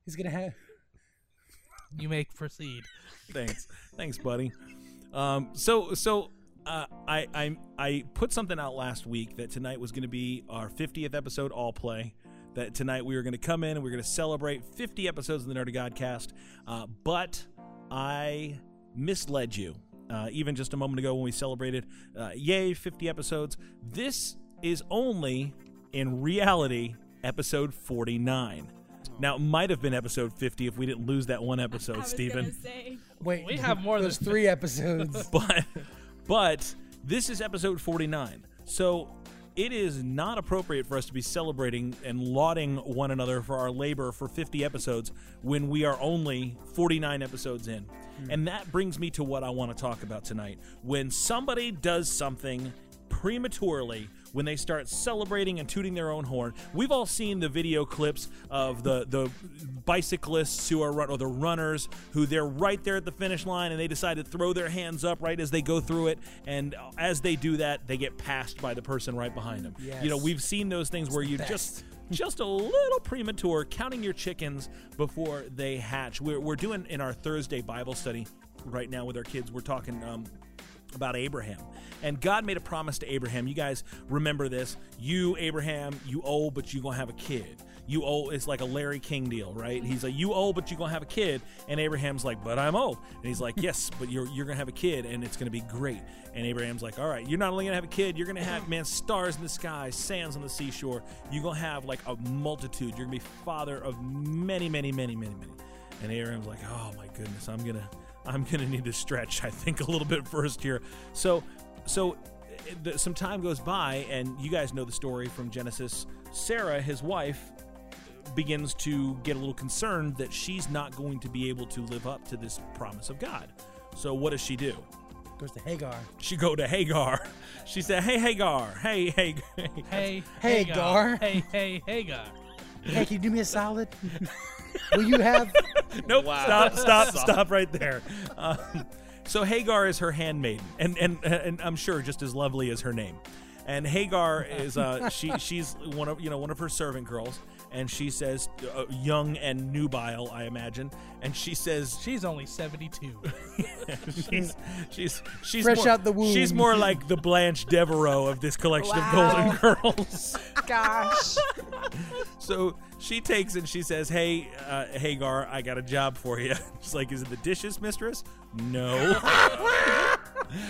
Speaker 3: He's gonna have.
Speaker 2: You may proceed.
Speaker 1: Thanks, thanks, buddy. Um, so so uh, I I I put something out last week that tonight was going to be our 50th episode all play. That tonight we were going to come in and we are going to celebrate 50 episodes of the Nerdy Godcast. Uh, but I misled you. Uh, even just a moment ago when we celebrated, uh, yay, 50 episodes. This is only, in reality, episode 49. Now, it might have been episode 50 if we didn't lose that one episode,
Speaker 4: was
Speaker 1: Steven.
Speaker 4: say.
Speaker 3: Wait,
Speaker 2: We have more
Speaker 3: There's
Speaker 2: than
Speaker 3: three episodes.
Speaker 1: but but this is episode 49 so it is not appropriate for us to be celebrating and lauding one another for our labor for 50 episodes when we are only 49 episodes in. Hmm. And that brings me to what i want to talk about tonight. When somebody does something prematurely when they start celebrating and tooting their own horn. We've all seen the video clips of the the bicyclists who are run or the runners who they're right there at the finish line and they decide to throw their hands up right as they go through it and as they do that they get passed by the person right behind them. You know, we've seen those things where you just just a little premature counting your chickens before they hatch. We're, we're doing in our Thursday Bible study right now with our kids. We're talking um, about Abraham. And God made a promise to Abraham. You guys remember this. You, Abraham, you old, but you're going to have a kid. You old, it's like a Larry King deal, right? He's like, you old, but you're going to have a kid. And Abraham's like, but I'm old. And he's like, yes, but you're, you're going to have a kid and it's going to be great. And Abraham's like, all right, you're not only going to have a kid, you're going to have, man, stars in the sky, sands on the seashore. You're going to have like a multitude. You're going to be father of many, many, many, many, many. And Abraham's like, oh my goodness, I'm going to. I'm gonna need to stretch. I think a little bit first here. So, so uh, the, some time goes by, and you guys know the story from Genesis. Sarah, his wife, begins to get a little concerned that she's not going to be able to live up to this promise of God. So, what does she do?
Speaker 3: Goes to Hagar.
Speaker 1: She go to Hagar. She said, "Hey, Hagar. Hey, hey, hey."
Speaker 2: Hey,
Speaker 3: Hey,
Speaker 2: Hagar. Hey, hey, Hagar.
Speaker 3: Hey, can you do me a solid? Will you have?
Speaker 1: Nope.
Speaker 5: Wow.
Speaker 1: Stop. Stop. Stop right there. Um, so Hagar is her handmaiden, and and and I'm sure just as lovely as her name. And Hagar is uh, she she's one of you know one of her servant girls, and she says uh, young and nubile, I imagine, and she says
Speaker 2: She's only 72.
Speaker 1: she's she's she's
Speaker 3: Fresh
Speaker 1: more,
Speaker 3: out the womb.
Speaker 1: She's more like the Blanche Devereaux of this collection
Speaker 8: Wow.
Speaker 1: of golden girls.
Speaker 8: Gosh.
Speaker 1: So she takes and she says, "Hey, uh, Hagar, I got a job for you." She's like, "Is it the dishes, mistress?" No.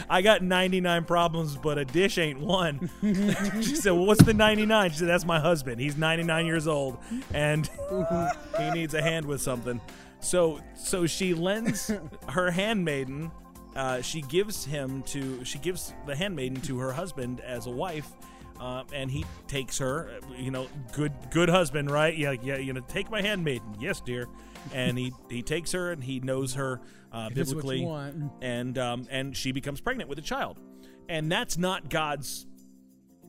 Speaker 1: I got 99 problems, but a dish ain't one. she said, "Well, what's the 99?" She said, "That's my husband. He's 99 years old, and he needs a hand with something." So, so she lends her handmaiden. Uh, she gives him to. She gives the handmaiden to her husband as a wife. Uh, and he takes her, you know, good good husband, right? Yeah, yeah, you know, take my handmaiden, yes, dear. And he he takes her, and he knows her uh,
Speaker 3: If it's what
Speaker 1: biblically, and um, and she becomes pregnant with a child, and that's not God's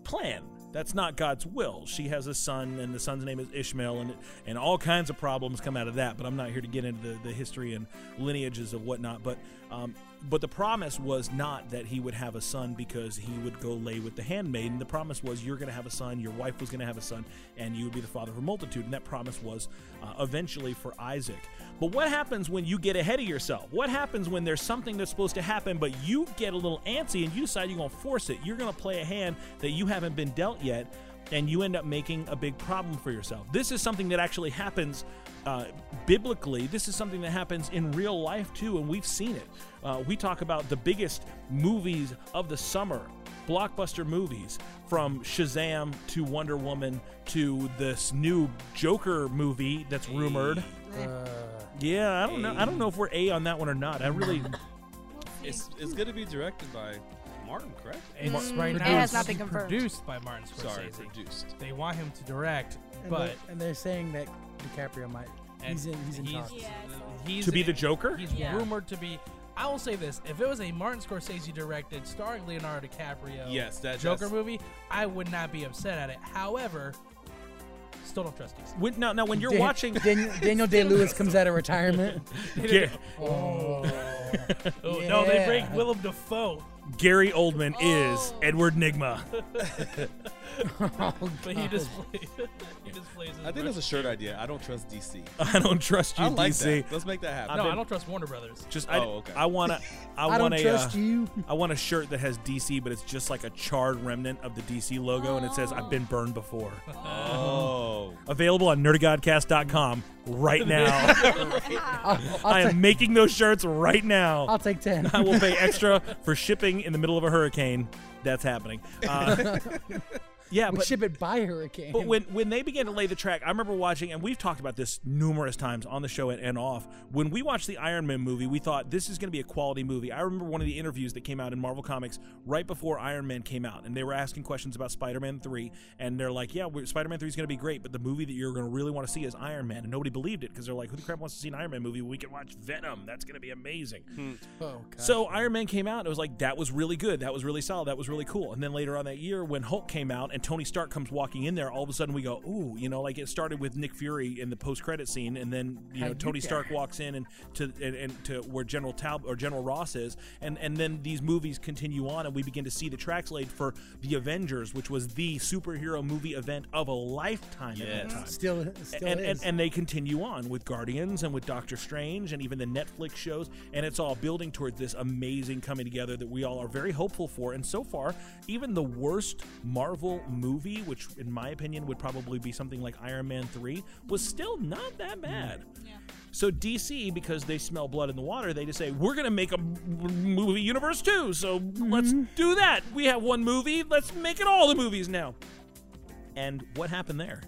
Speaker 1: plan. That's not God's will. She has a son, and the son's name is Ishmael, and and all kinds of problems come out of that. But I'm not here to get into the, the history and lineages of whatnot. But um, but the promise was not that he would have a son because he would go lay with the handmaiden. The promise was you're going to have a son, your wife was going to have a son, and you would be the father of a multitude. And that promise was uh, eventually for Isaac. But what happens when you get ahead of yourself? What happens when there's something that's supposed to happen, but you get a little antsy and you decide you're going to force it? You're going to play a hand that you haven't been dealt yet, and you end up making a big problem for yourself. This is something that actually happens uh, biblically. This is something that happens in real life too, and we've seen it. Uh, we talk about the biggest movies of the summer, blockbuster movies, from Shazam to Wonder Woman to this new Joker movie that's rumored.
Speaker 3: Uh,
Speaker 1: Yeah, I don't know. I don't know if we're a on that one or not. I really.
Speaker 5: It's it's going to be directed by Martin, correct?
Speaker 2: It's right
Speaker 8: it has not been confirmed.
Speaker 2: produced by Martin Scorsese.
Speaker 5: Sorry, produced.
Speaker 2: They want him to direct,
Speaker 3: and,
Speaker 2: but
Speaker 3: they're, and they're saying that DiCaprio might. He's in. He's in talks.
Speaker 4: Yes.
Speaker 2: he's
Speaker 1: To be the Joker?
Speaker 2: He's
Speaker 4: Yeah.
Speaker 2: rumored to be. I will say this: if it was a Martin Scorsese directed, starring Leonardo DiCaprio,
Speaker 5: Yes, that-
Speaker 2: Joker
Speaker 5: that's-
Speaker 2: movie, I would not be upset at it. However, still don't trust DC.
Speaker 1: When, now, now when you're
Speaker 3: Dan-
Speaker 1: watching,
Speaker 3: Daniel, Daniel Day Lewis comes out of retirement.
Speaker 1: Ga-
Speaker 3: Oh,
Speaker 2: Oh no, they
Speaker 3: Yeah.
Speaker 2: bring Willem Dafoe,
Speaker 1: Gary Oldman
Speaker 4: Oh.
Speaker 1: is Edward Nygma.
Speaker 3: Oh,
Speaker 2: but he
Speaker 3: God.
Speaker 2: just plays. he just plays.
Speaker 5: I think that's a shirt idea. I don't trust DC.
Speaker 1: I don't trust you,
Speaker 5: I like
Speaker 1: DC.
Speaker 5: that. Let's make that happen.
Speaker 2: No,
Speaker 1: been-
Speaker 2: I don't trust Warner Brothers.
Speaker 1: Just I,
Speaker 5: Oh, okay.
Speaker 1: I want to. I,
Speaker 3: I
Speaker 1: want
Speaker 3: don't
Speaker 1: a.
Speaker 3: trust
Speaker 1: uh,
Speaker 3: you.
Speaker 1: I want a shirt that has DC, but it's just like a charred remnant of the DC logo, and it says "I've been burned before."
Speaker 5: Oh.
Speaker 1: Available on nerdygodcast.com right now.
Speaker 3: I'll, I'll
Speaker 1: I am making those shirts right now.
Speaker 3: I'll take ten.
Speaker 1: I will pay extra for shipping in the middle of a hurricane. That's happening. Uh, yeah,
Speaker 3: we
Speaker 1: but
Speaker 3: ship it by hurricane.
Speaker 1: But when when they began to lay the track, I remember watching, and we've talked about this numerous times on the show and, and off. When we watched the Iron Man movie, we thought this is going to be a quality movie. I remember one of the interviews that came out in Marvel Comics right before Iron Man came out, and they were asking questions about Spider Man 3, and they're like, Yeah, Spider Man 3 is going to be great, but the movie that you're going to really want to see is Iron Man. And nobody believed it because they're like, Who the crap wants to see an Iron Man movie? We can watch Venom. That's going to be amazing. Hmm.
Speaker 3: oh, God.
Speaker 1: So Iron Man came out, and it was like that was really good, that was really solid, that was really cool. And then later on that year, when Hulk came out and Tony Stark comes walking in there, all of a sudden we go, ooh, you know, like it started with Nick Fury in the post-credit scene, and then you know
Speaker 3: How
Speaker 1: Tony? Stark walks in and to and, and to where General Tal or General Ross is, and and then these movies continue on, and we begin to see the tracks laid for the Avengers, which was the superhero movie event of a lifetime at that time
Speaker 3: still, still
Speaker 1: and,
Speaker 3: is.
Speaker 1: and, and they continue on with Guardians and with Doctor Strange and even the Netflix shows, and it's all building towards this amazing coming together that we all are very hopeful for. And so far, even the worst Marvel movie, which in my opinion would probably be something like Iron Man 3, was still not that bad. Mm.
Speaker 4: Yeah.
Speaker 1: So DC, because they smell blood in the water, they just say we're going to make a movie universe too. So mm-hmm. let's do that. We have one movie. Let's make it all the movies now. And what happened there?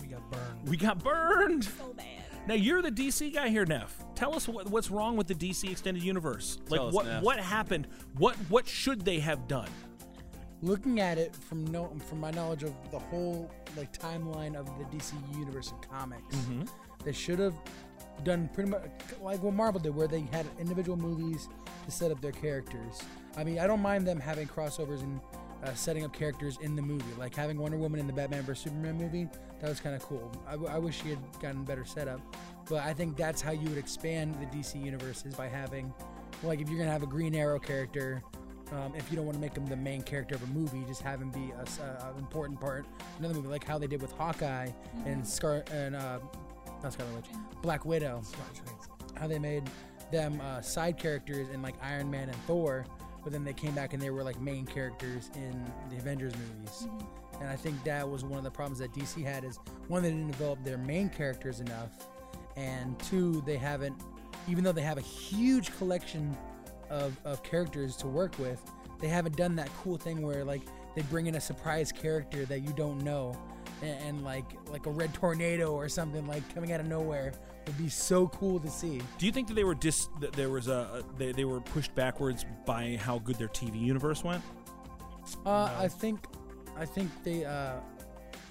Speaker 2: We got burned.
Speaker 1: We got burned.
Speaker 4: So bad.
Speaker 1: Now you're the DC guy here, Neff. Tell us what, what's wrong with the DC extended universe. Like
Speaker 5: Tell us,
Speaker 1: what
Speaker 5: Neff.
Speaker 1: what happened? What what should they have done?
Speaker 3: Looking at it from no from my knowledge of the whole like timeline of the DC universe of comics,
Speaker 1: Mm-hmm.
Speaker 3: they should have done pretty much like what Marvel did, where they had individual movies to set up their characters. I mean, I don't mind them having crossovers and uh, setting up characters in the movie, like having Wonder Woman in the Batman vs Superman movie. That was kind of cool. I, w- I wish she had gotten better setup, but I think that's how you would expand the DC universe is by having, like, if you're gonna have a Green Arrow character. Um, if you don't want to make him the main character of a movie, just have him be a s- a- an important part another movie, like how they did with Hawkeye and Scar and uh, not Scarlet Witch, Black Widow. How they made them uh, side characters in like Iron Man and Thor, but then they came back and they were like main characters in the Avengers movies. And I think that was one of the problems that DC had is one they didn't develop their main characters enough, and two they haven't, even though they have a huge collection of, of characters to work with, they haven't done that cool thing where like they bring in a surprise character that you don't know, and, and like like a red tornado or something like coming out of nowhere would be so cool to see.
Speaker 1: Do you think that they were dis that there was a they, they were pushed backwards by how good their TV universe went?
Speaker 3: Uh, I think, I think they uh,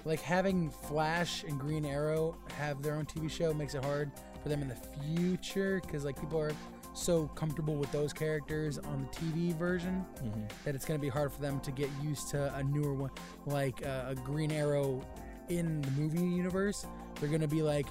Speaker 3: like having Flash and Green Arrow have their own TV show makes it hard for them in the future because like people are so comfortable with those characters on the TV version that it's gonna be hard for them to get used to a newer one like uh, a Green Arrow in the movie universe. They're gonna be like.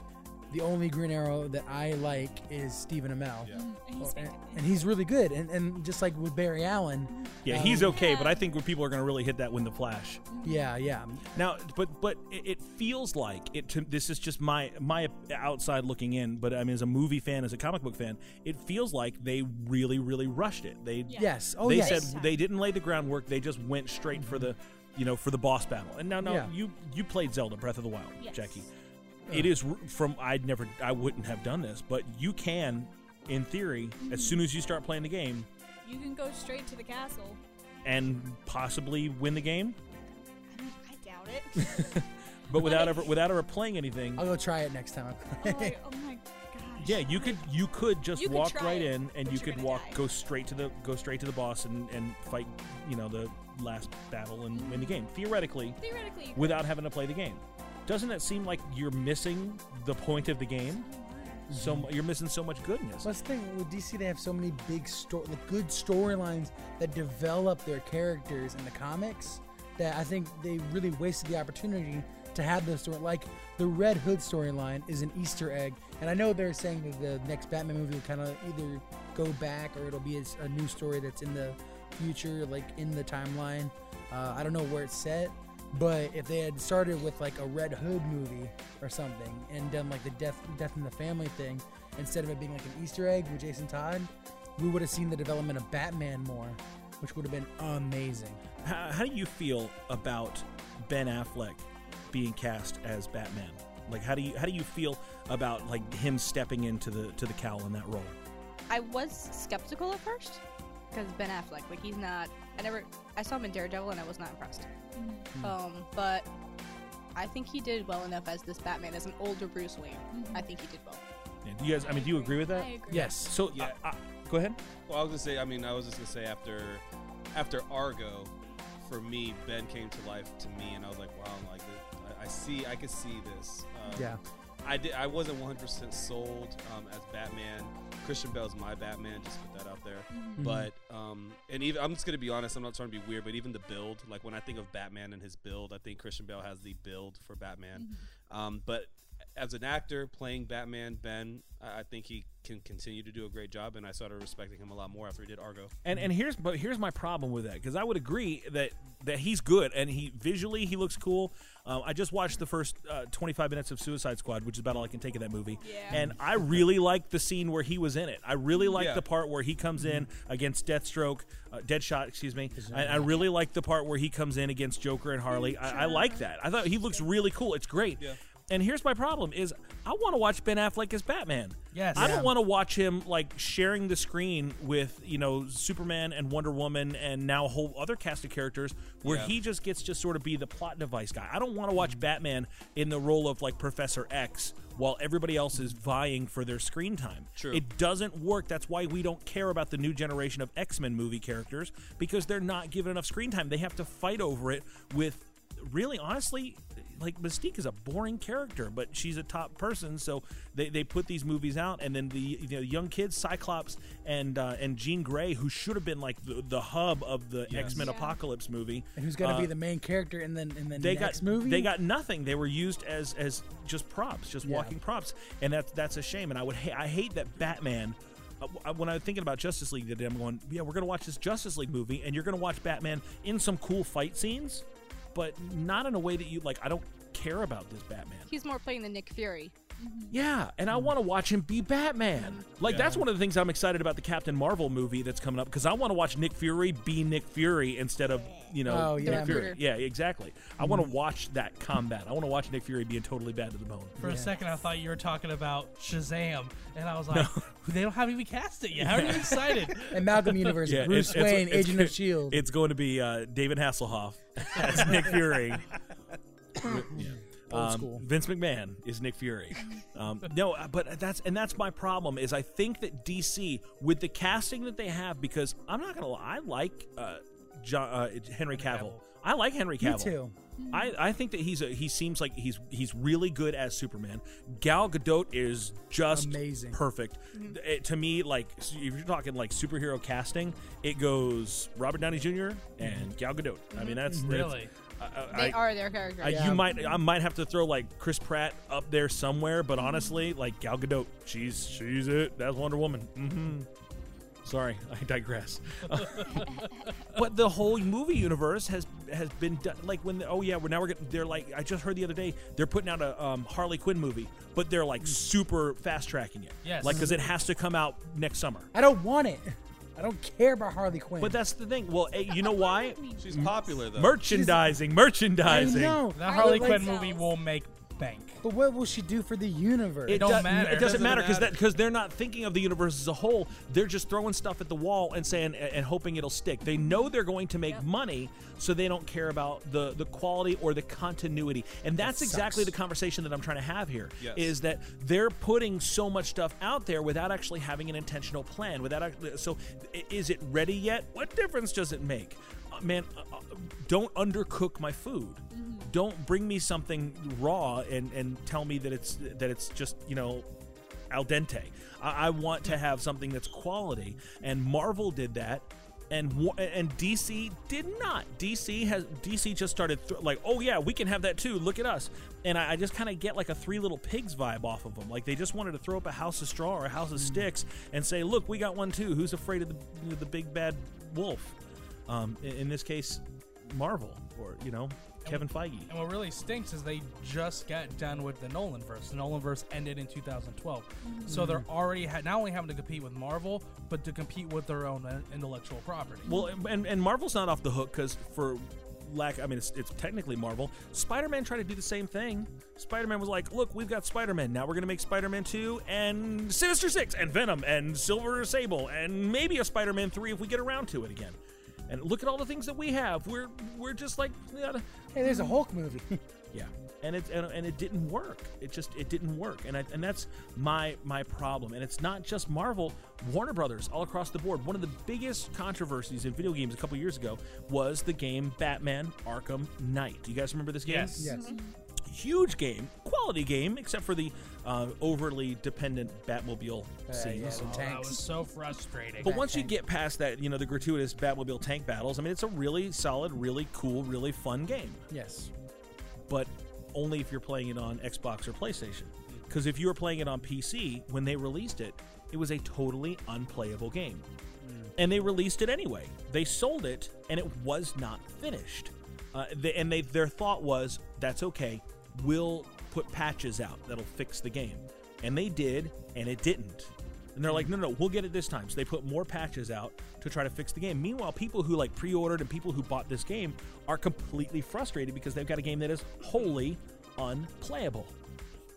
Speaker 3: The only Green Arrow that I like is Stephen Amell.
Speaker 5: Yeah.
Speaker 4: And he's
Speaker 3: Oh, and, and he's really good. And, and just like with Barry Allen,
Speaker 1: Yeah,
Speaker 3: Um,
Speaker 1: he's okay, but I think when people are going to really hit that when the Flash.
Speaker 3: yeah, yeah.
Speaker 1: Now, but but it, it feels like it. To, this is just my my outside looking in, but I mean, as a movie fan, as a comic book fan, it feels like they really really rushed it. They
Speaker 4: Yeah.
Speaker 3: Yes. Oh,
Speaker 1: they
Speaker 3: yes.
Speaker 1: said they didn't lay the groundwork. They just went straight for the, you know, for the boss battle. And now, now
Speaker 3: Yeah.
Speaker 1: you you played Zelda Breath of the Wild,
Speaker 4: Yes.
Speaker 1: Jackie. It is from I'd never I wouldn't have done this, but you can, in theory, as soon as you start playing the game,
Speaker 4: You can go straight to the castle.
Speaker 1: and possibly win the game,
Speaker 4: I mean, I doubt it.
Speaker 1: but without ever without ever playing anything.
Speaker 3: I'll go try it next time.
Speaker 4: Oh, my, oh my gosh.
Speaker 1: Yeah, you could you could just
Speaker 4: You could
Speaker 1: walk
Speaker 4: try
Speaker 1: right
Speaker 4: it,
Speaker 1: in and
Speaker 4: but
Speaker 1: you
Speaker 4: you're
Speaker 1: could
Speaker 4: gonna
Speaker 1: walk
Speaker 4: die.
Speaker 1: go straight to the go straight to the boss and, and fight, you know, the last battle and win the game. Theoretically,
Speaker 4: Theoretically, you could.
Speaker 1: without having to play the game. Doesn't that seem like you're missing the point of the game? so you're missing so much goodness.
Speaker 3: What's the thing with DC? They have so many big story, like good storylines that develop their characters in the comics that I think they really wasted the opportunity to have those story. Like the Red Hood storyline is an Easter egg, and I know they're saying that the next Batman movie will kind of either go back or it'll be a new story that's in the future, like in the timeline. Uh, I don't know where it's set, but if they had started with like a Red Hood movie or something and done like the death death in the family thing instead of it being like an Easter egg with Jason Todd, we would have seen the development of Batman more, which would have been amazing.
Speaker 1: how, how do you feel about Ben Affleck being cast as Batman? Like, how do you how do you feel about like him stepping into the to the cowl in that role?
Speaker 8: I was skeptical at first because Ben Affleck, like he's not. I never. I saw him in Daredevil and I was not impressed. Um, but I think he did well enough as this Batman, as an older Bruce Wayne. I think he did well.
Speaker 1: Yeah, do you guys? I mean, do you agree with that?
Speaker 4: I agree.
Speaker 3: Yes.
Speaker 1: So,
Speaker 5: Yeah.
Speaker 1: uh, uh, go ahead.
Speaker 5: Well, I was gonna say. I mean, I was just gonna say after after Argo, for me, Ben came to life to me, and I was like, wow, I'm like I, I see, I could see this. Um,
Speaker 3: Yeah.
Speaker 5: I did. I wasn't 100% sold um, as Batman. Christian Bale's my Batman. Just put that out there. But um, and even I'm just gonna be honest. I'm not trying to be weird, but even the build, like when I think of Batman and his build, I think Christian Bale has the build for Batman. Um, but as an actor playing Batman, Ben, I I think he can continue to do a great job, and I started respecting him a lot more after he did Argo.
Speaker 1: And and here's but here's my problem with that because I would agree that that he's good and he visually he looks cool. Um, I just watched the first uh, 25 minutes of Suicide Squad, which is about all I can take of that movie,
Speaker 4: Yeah.
Speaker 1: and I really liked the scene where he was in it. I really liked
Speaker 5: Yeah.
Speaker 1: the part where he comes in against Deathstroke, uh, Deadshot, excuse me. I, I really like the part where he comes in against Joker and Harley. I, I like that. I thought he looks really cool. It's great.
Speaker 5: Yeah.
Speaker 1: And here's my problem: is I want to watch Ben Affleck as Batman.
Speaker 2: Yes.
Speaker 1: I don't want to watch him like sharing the screen with you know Superman and Wonder Woman and now a whole other cast of characters where
Speaker 5: Yeah.
Speaker 1: he just gets to sort of be the plot device guy. I don't want to watch Batman in the role of like Professor X while everybody else is vying for their screen time.
Speaker 5: True.
Speaker 1: It doesn't work. That's why we don't care about the new generation of X-Men movie characters because they're not given enough screen time. They have to fight over it with really honestly like Mystique is a boring character, but she's a top person, so they, they put these movies out, and then the you know young kids, Cyclops and uh, and Jean Grey, who should have been like the, the hub of the
Speaker 5: Yes.
Speaker 1: X Men
Speaker 4: Yeah.
Speaker 1: Apocalypse movie,
Speaker 3: And who's going to
Speaker 1: uh,
Speaker 3: be the main character in the in the
Speaker 1: they
Speaker 3: next
Speaker 1: got
Speaker 3: movie?
Speaker 1: they got nothing. They were used as as just props, just
Speaker 3: Yeah.
Speaker 1: walking props, and that's that's a shame. And I would ha- I hate that Batman. uh, When I was thinking about Justice League today, I'm going, yeah, we're gonna watch this Justice League movie, and you're gonna watch Batman in some cool fight scenes, but not in a way that you like. I don't care about this Batman.
Speaker 8: He's more playing the Nick Fury.
Speaker 1: Yeah, and I want to watch him be Batman. Like
Speaker 5: Yeah.
Speaker 1: that's one of the things I'm excited about the Captain Marvel movie that's coming up because I want to watch Nick Fury be Nick Fury instead of you know
Speaker 3: Oh,
Speaker 1: Nick
Speaker 3: yeah.
Speaker 1: Fury. Yeah, exactly. I want to watch that combat. I want to watch Nick Fury being totally bad to the bone.
Speaker 2: For
Speaker 3: Yeah.
Speaker 2: a second, I thought you were talking about Shazam, and I was like, they don't have even cast it yet. How are you excited?
Speaker 3: and Malcolm Universe,
Speaker 1: Yeah,
Speaker 3: Bruce
Speaker 1: it's- it's-
Speaker 3: Wayne,
Speaker 1: it's
Speaker 3: Agent
Speaker 1: go-
Speaker 3: of Shield.
Speaker 1: It's going to be uh, David Hasselhoff as Nick Fury. Yeah.
Speaker 3: Old
Speaker 1: Um,
Speaker 3: school.
Speaker 1: Vince McMahon is Nick Fury. Um, no, uh, but that's and that's my problem is I think that DC with the casting that they have because I'm not gonna lie, I like uh, John, uh, Henry Cavill. I like Henry
Speaker 3: Me
Speaker 1: Cavill.
Speaker 3: too.
Speaker 1: I, I think that he's a, he seems like he's he's really good as Superman. Gal Gadot is just
Speaker 3: Amazing.
Speaker 1: perfect. It- to me, like if you're talking like superhero casting, it goes Robert Downey Jr. and Gal Gadot. I mean that's that's-
Speaker 2: Really?
Speaker 1: I- I-
Speaker 8: They
Speaker 1: I-
Speaker 8: are their characters.
Speaker 1: I,
Speaker 3: Yeah.
Speaker 1: You might, I might have to throw like Chris Pratt up there somewhere, but honestly, like Gal Gadot, she's she's it. That's Wonder Woman. Mm-hmm. Sorry, I digress. but the whole movie universe has has been done. Like when, oh yeah, we're now we're getting, they're like I just heard the other day they're putting out a um, Harley Quinn movie, but they're like super fast tracking it.
Speaker 2: Yes.
Speaker 1: like because it has to come out next summer.
Speaker 3: I don't want it. I don't care about Harley Quinn.
Speaker 1: But that's the thing. Well, eh, you know why?
Speaker 5: She's popular though.
Speaker 1: Merchandising,
Speaker 3: I
Speaker 1: merchandising.
Speaker 3: know.
Speaker 2: That
Speaker 3: I
Speaker 2: Harley
Speaker 3: like-
Speaker 2: Quinn movie will make bank.
Speaker 3: But what will she do for the universe?
Speaker 1: It
Speaker 2: don't
Speaker 1: do-
Speaker 2: matter.
Speaker 1: It doesn't
Speaker 5: Doesn't
Speaker 1: matter because because they're not thinking of the universe as a whole. They're just throwing stuff at the wall and saying and hoping it'll stick. They know they're going to make money, so they don't care about the the quality or the continuity. And that's exactly the conversation that I'm trying to have here.
Speaker 5: Yes.
Speaker 1: Is that they're putting so much stuff out there without actually having an intentional plan. Without actually, so is it ready yet? What difference does it make? Man, uh, uh, don't undercook my food. Don't bring me something raw and, and tell me that it's that it's just you know al dente. I, I want to have something that's quality, and Marvel did that. And and DC did not. DC has DC just started th- like, oh yeah, we can have that too. Look at us. And I, I just kind of get like a Three Little Pigs vibe off of them. Like they just wanted to throw up a house of straw or a house of sticks and say, look, we got one too. Who's afraid of the the big bad wolf? Um, in, in this case, Marvel or you know Kevin Feige.
Speaker 2: And what really stinks is they just got done with the Nolan verse. The Nolan verse ended in 2012, so they're already ha- not only having to compete with Marvel, but to compete with their own uh, intellectual property.
Speaker 1: Well, and and Marvel's not off the hook because for lack, I mean, it's, it's technically Marvel. Spider-Man tried to do the same thing. Spider-Man was like, "Look, we've got Spider-Man. Now we're gonna make Spider-Man two and Sinister Six and Venom and Silver Sable and maybe a Spider-Man three if we get around to it again." And look at all the things that we have. We're we're just like yeah,
Speaker 3: Hey, there's a Hulk movie.
Speaker 1: yeah. And it and, and it didn't work. It just it didn't work. And I, and that's my my problem. And it's not just Marvel, Warner Brothers all across the board. One of the biggest controversies in video games a couple years ago was the game Batman Arkham Knight. Do you guys remember this game?
Speaker 2: Yes.
Speaker 3: yes. Mm-hmm.
Speaker 1: Huge game, quality game, except for the uh, overly dependent Batmobile
Speaker 3: Uh,
Speaker 1: scenes.
Speaker 3: yeah,
Speaker 2: Oh, that was so frustrating.
Speaker 1: But once you get past that, you know, the gratuitous Batmobile tank battles, I mean, it's a really solid, really cool, really fun game.
Speaker 3: Yes.
Speaker 1: But only if you're playing it on Xbox or PlayStation. Because if you were playing it on PC, when they released it, it was a totally unplayable game. And they released it anyway. They sold it, and it was not finished. Uh, they, and they their thought was, that's okay. We'll put patches out that'll fix the game. And they did, and it didn't. And they're like, no, no, we'll get it this time. So they put more patches out to try to fix the game. Meanwhile, people who like pre-ordered and people who bought this game are completely frustrated because they've got a game that is wholly unplayable.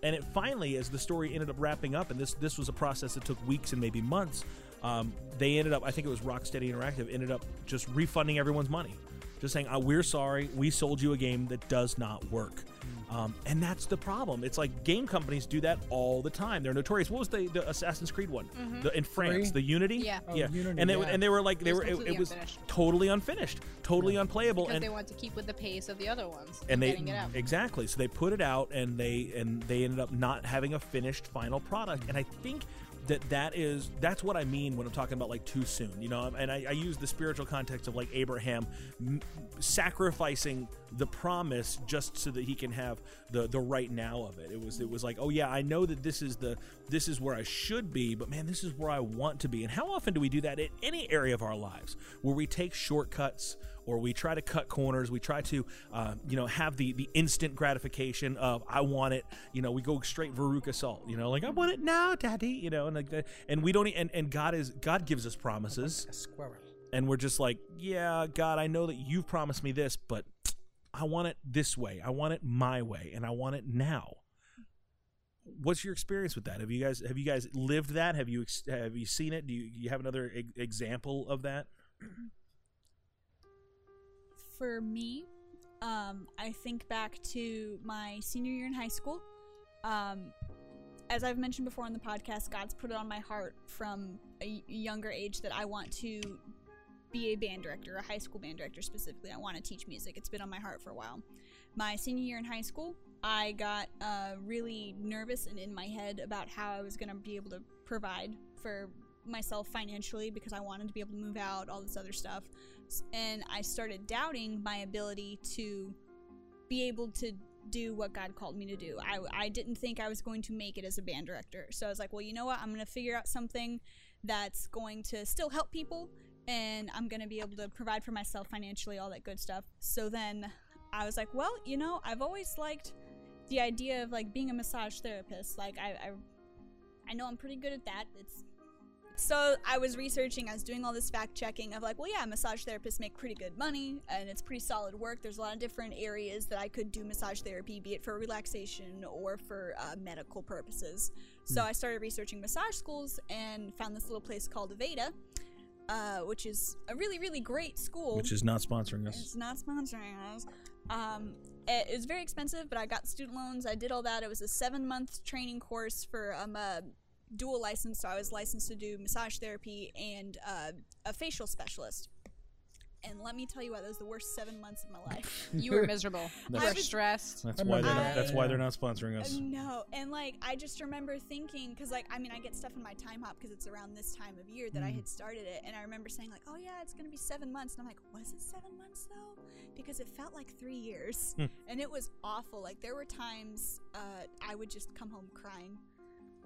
Speaker 1: And it finally, as the story ended up wrapping up, and this this was a process that took weeks and maybe months, um, they ended up, I think it was Rocksteady Interactive, ended up just refunding everyone's money, just saying, oh, "We're sorry, we sold you a game that does not work." Um, and that's the problem. It's like game companies do that all the time. They're notorious. What was the, the Assassin's Creed one the, in France?
Speaker 3: Three?
Speaker 1: The Unity.
Speaker 8: Yeah.
Speaker 3: Oh,
Speaker 1: yeah.
Speaker 3: Unity,
Speaker 1: and they
Speaker 3: yeah.
Speaker 1: and they were like they
Speaker 8: It was
Speaker 1: were it, it was totally unfinished, totally unplayable,
Speaker 8: because
Speaker 1: and
Speaker 8: they want to keep with the pace of the other ones
Speaker 1: and they
Speaker 8: it out.
Speaker 1: exactly so they put it out and they and they ended up not having a finished final product and i think that that is that's what i mean when i'm talking about like too soon you know? And i, I use the spiritual context of like abraham m- sacrificing the promise just so that he can have the the right now of it. It was it was like oh yeah i know that this is the this is where i should be but man this is where i want to be. And how often do we do that in any area of our lives where we take shortcuts or we try to cut corners. We try to, uh, you know, have the the instant gratification of I want it. You know, we go straight Veruca Salt. You know, like I want it now, Daddy. You know, and like that. And we don't. And and God is God gives us promises,
Speaker 3: A squirrel.
Speaker 1: and we're just like, yeah, God, I know that you've promised me this, but I want it this way. I want it my way, and I want it now. What's your experience with that? Have you guys have you guys lived that? Have you have you seen it? Do you, you have another e- example of that?
Speaker 4: for me, um, I think back to my senior year in high school. Um, as I've mentioned before on the podcast, God's put it on my heart from a younger age that I want to be a band director, a high school band director specifically. I want to teach music. It's been on my heart for a while. My senior year in high school, I got uh, really nervous and in my head about how I was going to be able to provide for myself financially because I wanted to be able to move out, all this other stuff. And I started doubting my ability to be able to do what God called me to do. I, I didn't think I was going to make it as a band director. So I was like, well, you know what? I'm going to figure out something that's going to still help people and I'm going to be able to provide for myself financially, all that good stuff. So then I was like, well, you know, I've always liked the idea of like being a massage therapist. Like I, I, I know I'm pretty good at that. It's so I was researching, I was doing all this fact checking of like, well, yeah, massage therapists make pretty good money and it's pretty solid work. There's a lot of different areas that I could do massage therapy, be it for relaxation or for uh, medical purposes. So I started researching massage schools and found this little place called Aveda, uh, which is a really, really great school.
Speaker 1: Which is not sponsoring us.
Speaker 4: It's not sponsoring us. Um, it, it was very expensive, but I got student loans. I did all that. It was a seven month training course for um, a dual license, so I was licensed to do massage therapy and uh, a facial specialist. And let me tell you what, those were the worst seven months of my life.
Speaker 8: You were miserable. You
Speaker 4: I
Speaker 8: were stressed.
Speaker 1: That's why they're not,
Speaker 4: that.
Speaker 1: that's why they're not sponsoring us.
Speaker 4: Uh, No, and like I just remember thinking, because like I mean, I get stuff in my time hop because it's around this time of year that I had started it, and I remember saying like, oh yeah, it's gonna be seven months, and I'm like, was it seven months though? Because it felt like three years, and it was awful. Like there were times uh, I would just come home crying.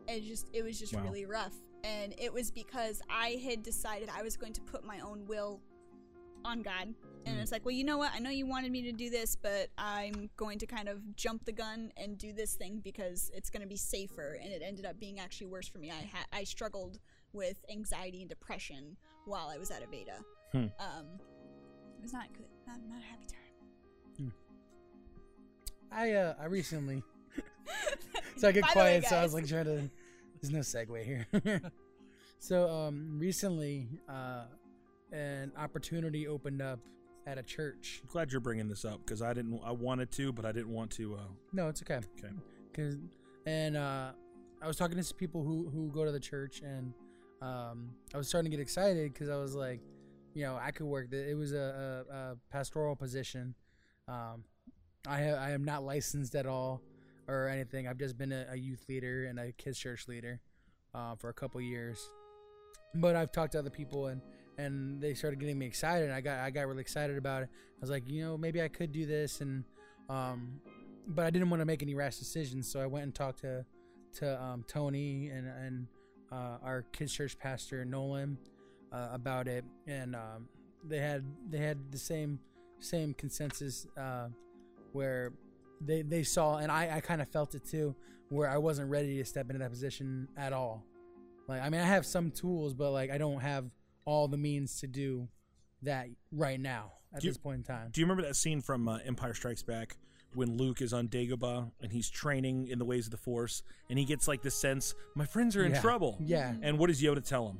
Speaker 4: It just it was just
Speaker 1: Wow.
Speaker 4: really rough, and it was because I had decided I was going to put my own will on God. And it's like, well, you know what? I know you wanted me to do this, but I'm going to kind of jump the gun and do this thing because it's going to be safer. And it ended up being actually worse for me. I had i struggled with anxiety and depression while I was at Aveda.
Speaker 1: Hmm.
Speaker 4: Um, it was not good. Not, not a happy time.
Speaker 3: I uh I recently so I get
Speaker 4: By
Speaker 3: quiet,
Speaker 4: way,
Speaker 3: so I was like trying to. There's no segue here. so um recently, uh, an opportunity opened up at a church.
Speaker 1: I'm glad you're bringing this up because I didn't. I wanted to, but I didn't want to. Uh,
Speaker 3: No, it's okay.
Speaker 1: okay.
Speaker 3: Cause, and uh, I was talking to some people who who go to the church, and um, I was starting to get excited because I was like, you know, I could work. The, it was a, a, a pastoral position. Um, I ha- I am not licensed at all or anything. I've just been a, a youth leader and a kids church leader uh, for a couple years. But I've talked to other people and and they started getting me excited. And I got I got really excited about it. I was like, you know, maybe I could do this and um, but I didn't want to make any rash decisions, so I went and talked to to um, Tony and and uh, our kids church pastor Nolan uh, about it, and um, they had they had the same same consensus uh, where they they saw, and I I kind of felt it too, where I wasn't ready to step into that position at all. Like I mean, I have some tools, but like I don't have all the means to do that right now at
Speaker 1: Do you-
Speaker 3: this point in time.
Speaker 1: Do you remember that scene from uh, Empire Strikes Back when Luke is on Dagobah and he's training in the ways of the Force, and he gets like the sense, "My friends are in
Speaker 3: Yeah.
Speaker 1: trouble."
Speaker 3: Yeah,
Speaker 1: And what does Yoda tell him?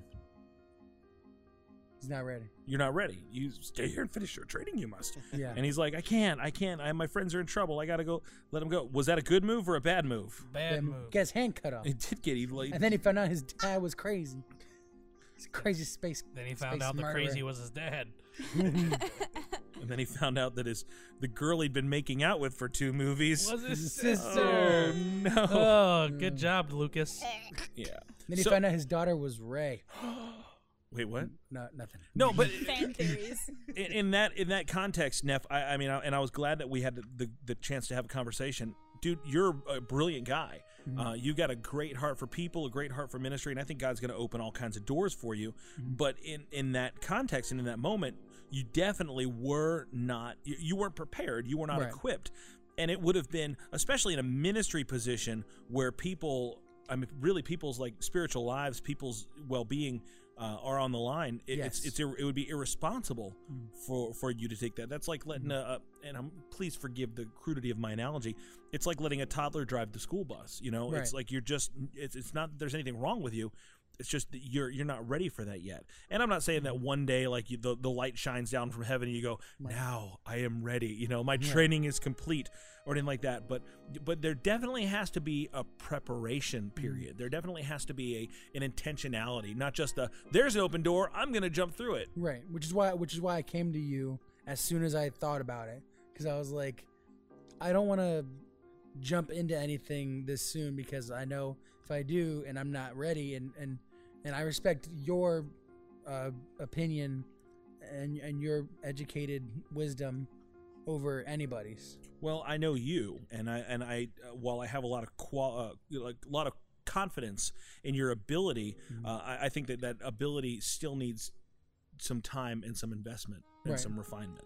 Speaker 3: He's not ready.
Speaker 1: You're not ready. You stay here and finish your training. You must.
Speaker 3: Yeah.
Speaker 1: And he's like, I can't. I can't. I, my friends are in trouble. I gotta go. Let him go. Was that a good move or a bad move?
Speaker 2: Bad
Speaker 3: Then
Speaker 2: move.
Speaker 3: Get his hand cut off.
Speaker 1: It did get he like,
Speaker 3: And then he found out his dad was crazy. He's a crazy space.
Speaker 2: Then he found
Speaker 3: space
Speaker 2: out the
Speaker 3: murderer.
Speaker 2: crazy was his dad.
Speaker 1: and then he found out that his the girl he'd been making out with for two movies.
Speaker 2: Was his
Speaker 3: His
Speaker 2: sister?
Speaker 1: Oh no.
Speaker 2: Oh, good job, Lucas.
Speaker 1: yeah.
Speaker 3: Then he
Speaker 1: So-
Speaker 3: found out his daughter was Rey.
Speaker 1: Wait, what?
Speaker 3: No, nothing.
Speaker 1: No, but
Speaker 4: Fan theories.
Speaker 1: in, in that in that context, Neff, I, I mean, I, and I was glad that we had the, the, the chance to have a conversation. Dude, you're a brilliant guy. Uh, you got a great heart for people, a great heart for ministry, and I think God's going to open all kinds of doors for you. But in in that context and in that moment, you definitely were not. You, you weren't prepared. You were not
Speaker 3: Right.
Speaker 1: equipped, and it would have been, especially in a ministry position where people. I mean, really, people's like spiritual lives, people's well-being uh, are on the line. It,
Speaker 3: Yes.
Speaker 1: it's ir- it would be irresponsible for for you to take that. That's like letting a, a and I'm please forgive the crudity of my analogy. It's like letting a toddler drive the school bus. You know, it's like you're just it's it's not there's anything wrong with you. It's just that you're you're not ready for that yet. And I'm not saying that one day like you, the the light shines down from heaven and you go now I am ready. You know, my training is complete or anything like that. But but there definitely has to be a preparation mm-hmm. period. There definitely has to be a an intentionality, not just a there's an open door. I'm gonna jump through it.
Speaker 3: Right, which is why which is why I came to you as soon as I thought about it because I was like, I don't want to jump into anything this soon because I know if I do and I'm not ready and and and I respect your uh, opinion and and your educated wisdom over anybody's.
Speaker 1: Well, I know you, and I and I uh, while I have a lot of qual, uh, like a lot of confidence in your ability,
Speaker 3: Mm-hmm.
Speaker 1: uh, I, I think that that ability still needs some time and some investment and
Speaker 3: Right.
Speaker 1: some refinement.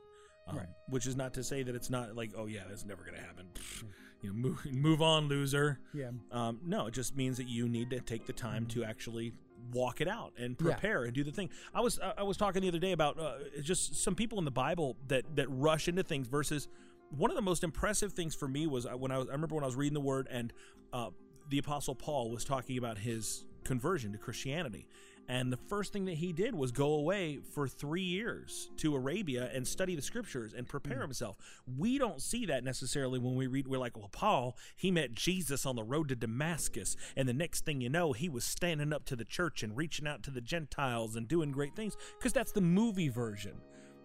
Speaker 1: Um,
Speaker 3: Right.
Speaker 1: Which is not to say that it's not like, oh yeah, that's never going to happen. Pfft, You know, move, move on, loser.
Speaker 3: Yeah.
Speaker 1: Um, no, it just means that you need to take the time to actually walk it out and
Speaker 3: Mm-hmm. Yeah.
Speaker 1: prepare and do the thing. I was I I was talking the other day about uh, just some people in the Bible that that rush into things versus one of the most impressive things for me was uh, when I was I remember when I was reading the Word and uh, the Apostle Paul was talking about his conversion to Christianity. And the first thing that he did was go away for three years to Arabia and study the scriptures and prepare himself. We don't see that necessarily when we read. We're like, well, Paul, he met Jesus on the road to Damascus. And the next thing you know, he was standing up to the church and reaching out to the Gentiles and doing great things because that's the movie version.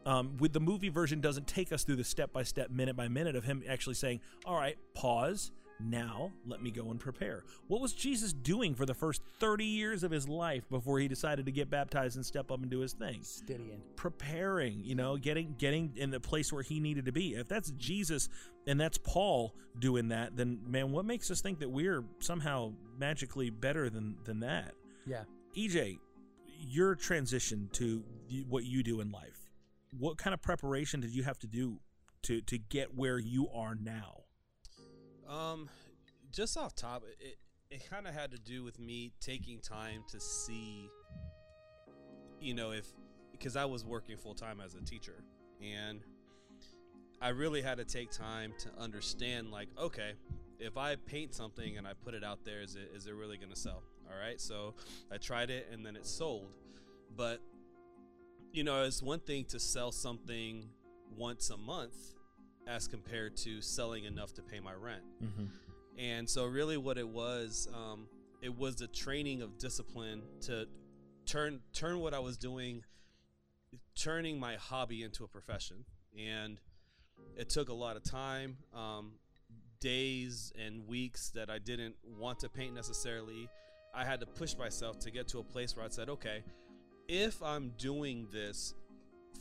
Speaker 1: Um, with the movie version, doesn't take us through the step by step, minute by minute of him actually saying, "All right, pause." Now, let me go and prepare. What was Jesus doing for the first 30 years of his life before he decided to get baptized and step up and do his thing?
Speaker 3: Studying.
Speaker 1: Preparing, you know, getting getting in the place where he needed to be. If that's Jesus and that's Paul doing that, then man, what makes us think that we're somehow magically better than than that?
Speaker 3: Yeah.
Speaker 1: EJ, your transition to what you do in life. What kind of preparation did you have to do to to get where you are now?
Speaker 5: Um, just off top, it it kind of had to do with me taking time to see, you know, if because I was working full time as a teacher, and I really had to take time to understand, like, okay, if I paint something and I put it out there, is it is it really gonna sell? All right, so I tried it and then it sold, but you know, it's one thing to sell something once a month as compared to selling enough to pay my rent.
Speaker 1: Mm-hmm.
Speaker 5: And so, really, what it was, um, it was the training of discipline to turn turn what I was doing, turning my hobby into a profession. And it took a lot of time, um, days and weeks that I didn't want to paint necessarily. I had to push myself to get to a place where I said, okay, if I'm doing this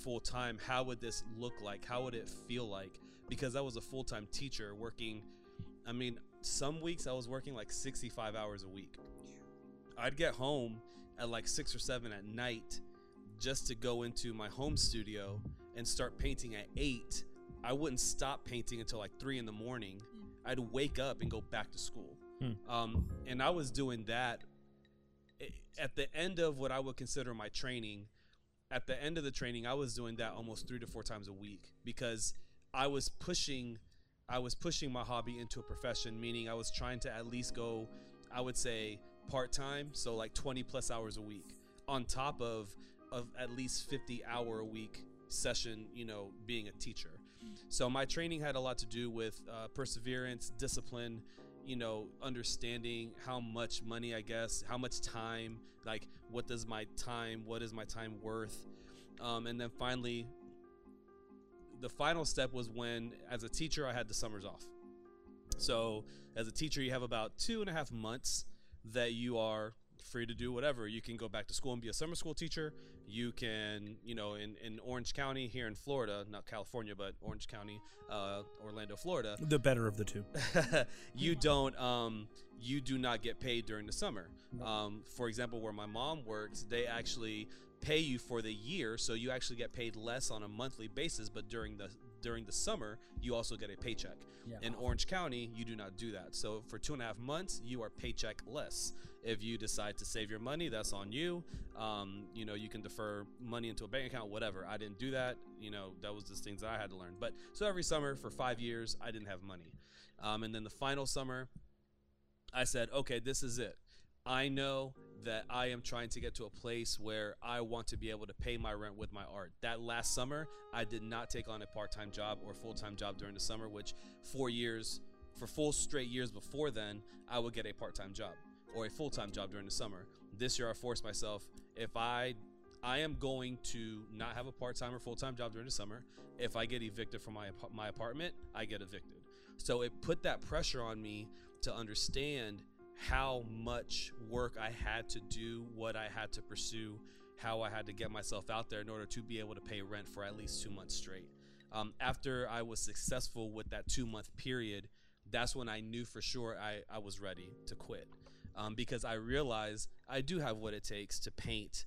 Speaker 5: full time, how would this look like? How would it feel like? Because I was a full time teacher working, I mean, some weeks I was working like 65 hours a week. I'd get home at like six or seven at night just to go into my home studio and start painting at eight. I wouldn't stop painting until like three in the morning. I'd wake up and go back to school.
Speaker 1: Hmm.
Speaker 5: Um, and I was doing that at the end of what I would consider my training. At the end of the training, I was doing that almost three to four times a week because I was pushing, I was pushing my hobby into a profession. Meaning, I was trying to at least go, I would say part time, so like 20 plus hours a week, on top of of at least 50 hour a week session. You know, being a teacher. So my training had a lot to do with uh, perseverance, discipline, you know, understanding how much money, I guess, how much time, like what does my time, what is my time worth, um, and then finally, the final step was when, as a teacher, I had the summers off. So as a teacher, you have about two and a half months that you are free to do whatever. You can go back to school and be a summer school teacher. You can, you know, in, in Orange County here in Florida, not California, but Orange County, uh, Orlando, Florida,
Speaker 1: The better of the two.
Speaker 5: you don't um you do not get paid during the summer um for example where my mom works they actually pay you for the year so you actually get paid less on a monthly basis but during the during the summer you also get a paycheck.
Speaker 3: Yeah.
Speaker 5: in orange county you do not do that. So for two and a half months you are paycheck less. If you decide to save your money that's on you. Um, you know you can defer money into a bank account whatever. I didn't do that. You know that was just things that i had to learn. But so every summer for five years i didn't have money. Um, and then the final summer, I said, okay, this is it. I know that I am trying to get to a place where I want to be able to pay my rent with my art. That last summer, I did not take on a part time job or full time job during the summer, which four years, for full straight years before then, I would get a part time job or a full time job during the summer. This year, I forced myself, if I I am going to not have a part time or full time job during the summer. If I get evicted from my my apartment, I get evicted. So it put that pressure on me to understand how much work I had to do, what I had to pursue, how I had to get myself out there in order to be able to pay rent for at least two months straight. Um, after I was successful with that two month period, that's when I knew for sure I, I was ready to quit. Um, because I realized I do have what it takes to paint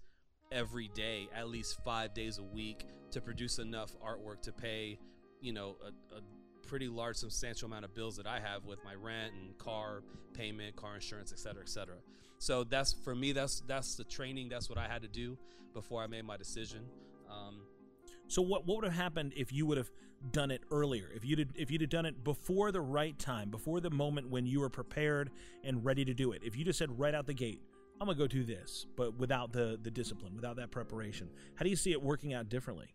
Speaker 5: every day, at least five days a week, to produce enough artwork to pay, you know, a, a pretty large, substantial amount of bills that I have with my rent and car payment, car insurance, et cetera, et cetera. So that's for me. That's that's the training. That's what I had to do before I made my decision. Um,
Speaker 1: So what what would have happened if you would have done it earlier? If you'd if you'd have done it before the right time, before the moment when you were prepared and ready to do it. If you just said right out the gate, I'm gonna go do this, but without the the discipline, without that preparation, how do you see it working out differently?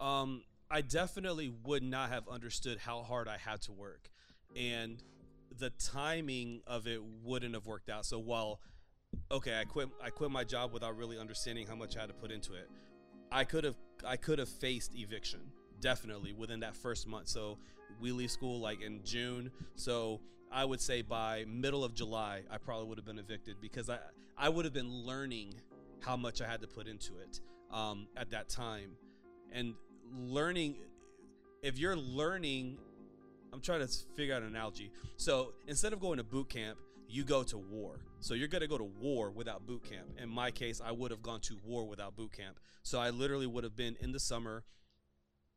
Speaker 5: um, I definitely would not have understood how hard I had to work, and the timing of it wouldn't have worked out. So while okay, I quit I quit my job without really understanding how much I had to put into it. I could have I could have faced eviction definitely within that first month. So we leave school like in June. So I would say by middle of July, I probably would have been evicted because I I would have been learning how much I had to put into it um, at that time, and learning. If you're learning, I'm trying to figure out an analogy. So instead of going to boot camp, you go to war. So you're going to go to war without boot camp. In my case, I would have gone to war without boot camp. So I literally would have been in the summer,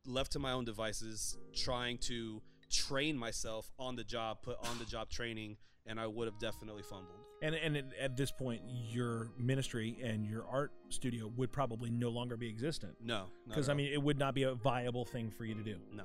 Speaker 5: left to my own devices, trying to train myself on the job, put on the job training, and I would have definitely fumbled.
Speaker 1: And and at, at this point, your ministry and your art studio would probably no longer be existent.
Speaker 5: No,
Speaker 1: because I mean, it would not be a viable thing for you to do.
Speaker 5: no.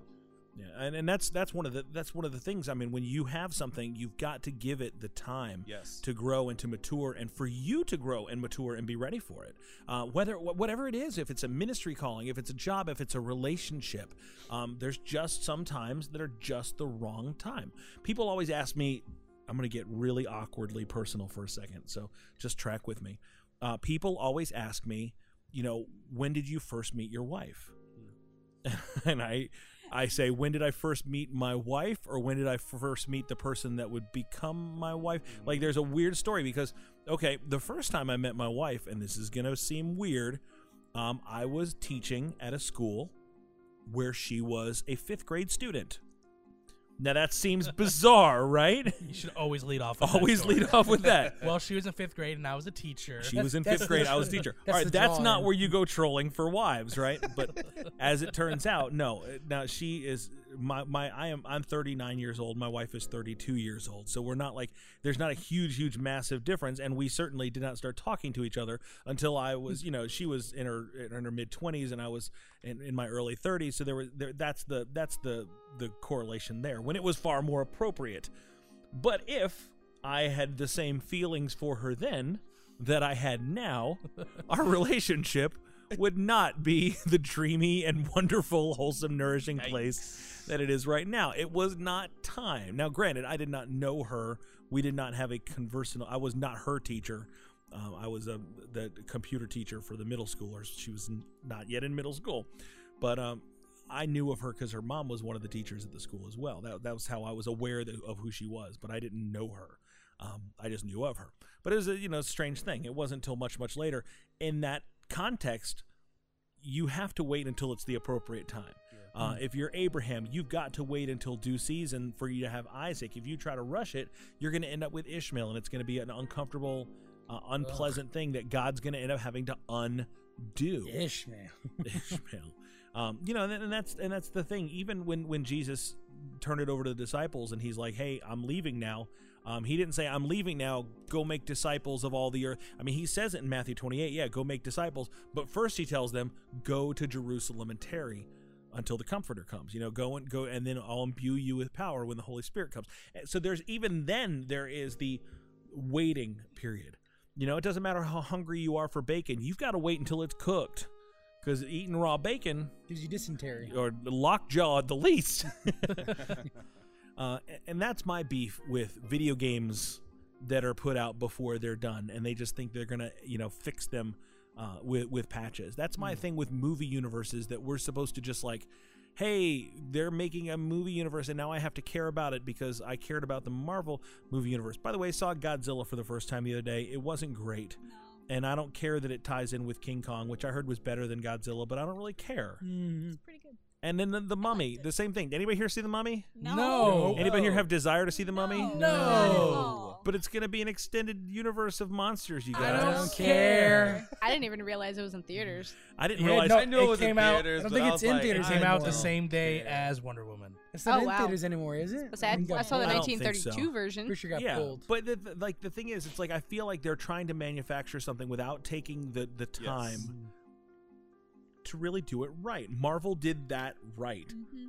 Speaker 1: Yeah, and, and that's that's one of the that's one of the things. I mean, when you have something, you've got to give it the time
Speaker 5: Yes.
Speaker 1: to grow and to mature, and for you to grow and mature and be ready for it. Uh, whether wh- whatever it is, if it's a ministry calling, if it's a job, if it's a relationship, um, there's just some times that are just the wrong time. People always ask me. I'm going to get really awkwardly personal for a second, so just track with me. Uh, people always ask me, you know, when did you first meet your wife? and I I say, when did I first meet my wife, or when did I first meet the person that would become my wife? Like, there's a weird story because, okay, the first time I met my wife, and this is gonna seem weird, um, I was teaching at a school where she was a fifth grade student. Now that seems bizarre, right?
Speaker 2: You should always lead off. With that
Speaker 1: Always
Speaker 2: story.
Speaker 1: lead off with that.
Speaker 2: well, she was in fifth grade and I was a teacher.
Speaker 1: She
Speaker 3: That's-
Speaker 1: was in
Speaker 3: that's
Speaker 1: fifth
Speaker 3: the-
Speaker 1: grade. I was a teacher.
Speaker 3: that's
Speaker 1: All right,
Speaker 3: the
Speaker 1: that's not where you go trolling for wives, right? But as it turns out, no. Now she is my my. I am. I'm 39 years old. My wife is 32 years old. So we're not like there's not a huge, huge, massive difference. And we certainly did not start talking to each other until I was, you know, she was in her in her mid 20s and I was in, in my early 30s. So there was there. That's the that's the the correlation there when it was far more appropriate. But if I had the same feelings for her then that I had now, our relationship would not be the dreamy and wonderful, wholesome, nourishing place that it is right now. It was not time. Now, granted, I did not know her. We did not have a conversational. I was not her teacher. Uh, I was a, the computer teacher for the middle schoolers. She was n- not yet in middle school, but um, I knew of her because her mom was one of the teachers at the school as well. That, that was how I was aware that, of who she was, but I didn't know her. Um, I just knew of her. But it was a you know strange thing. It wasn't until much much later in that context you have to wait until it's the appropriate time. Uh, if you're Abraham, you've got to wait until due season for you to have Isaac. If you try to rush it, you're going to end up with Ishmael, and it's going to be an uncomfortable, uh, unpleasant thing that God's going to end up having to undo.
Speaker 3: Ishmael.
Speaker 1: Ishmael. Um, you know, and, and that's and that's the thing. Even when when Jesus turned it over to the disciples, and he's like, "Hey, I'm leaving now." Um, he didn't say, "I'm leaving now. Go make disciples of all the earth." I mean, he says it in Matthew 28. Yeah, go make disciples. But first, he tells them, "Go to Jerusalem and tarry." Until the Comforter comes, you know, go and go, and then I'll imbue you with power when the Holy Spirit comes. So there's even then there is the waiting period. You know, it doesn't matter how hungry you are for bacon; you've got to wait until it's cooked because eating raw bacon
Speaker 3: Gives you dysentery.
Speaker 1: or lockjaw at the least. uh, and that's my beef with video games that are put out before they're done, and they just think they're gonna, you know, fix them uh, with with patches. That's my thing with movie universes that we're supposed to just like. Hey, they're making a movie universe, and now I have to care about it because I cared about the Marvel movie universe. By the way, I saw Godzilla for the first time the other day. It wasn't great and I don't care that it ties in with King Kong, which I heard was better than Godzilla, but I don't really care.
Speaker 3: Mhm.
Speaker 4: Pretty good.
Speaker 1: And then the, the Mummy, the same thing. Did anybody here see the Mummy?
Speaker 4: No.
Speaker 3: No.
Speaker 1: Anybody here have desire to see the Mummy?
Speaker 4: No.
Speaker 3: No.
Speaker 4: Not at all.
Speaker 1: But it's going to be an extended universe of monsters, you guys.
Speaker 3: I don't care.
Speaker 8: I didn't even realize it was in theaters.
Speaker 1: I didn't
Speaker 3: Yeah,
Speaker 1: realize.
Speaker 3: no,
Speaker 5: I knew it,
Speaker 3: it
Speaker 5: was in
Speaker 3: came out-
Speaker 5: theaters.
Speaker 3: I don't
Speaker 5: but
Speaker 3: think it's
Speaker 5: was
Speaker 3: in
Speaker 5: like,
Speaker 3: theaters
Speaker 2: It
Speaker 5: I
Speaker 2: came out the
Speaker 5: don't
Speaker 2: same day
Speaker 5: care.
Speaker 2: as Wonder Woman.
Speaker 3: It's not
Speaker 8: Oh,
Speaker 3: in
Speaker 8: wow.
Speaker 3: theaters anymore, is it?
Speaker 8: But I, I saw the
Speaker 1: I
Speaker 3: pulled.
Speaker 1: don't think so.
Speaker 8: 1932 version.
Speaker 3: Pretty sure it got
Speaker 1: yeah,
Speaker 3: pulled.
Speaker 1: but the, the- like the thing is, it's like I feel like they're trying to manufacture something without taking the the
Speaker 5: Yes.
Speaker 1: time to really do it right. Marvel did that right.
Speaker 4: hmm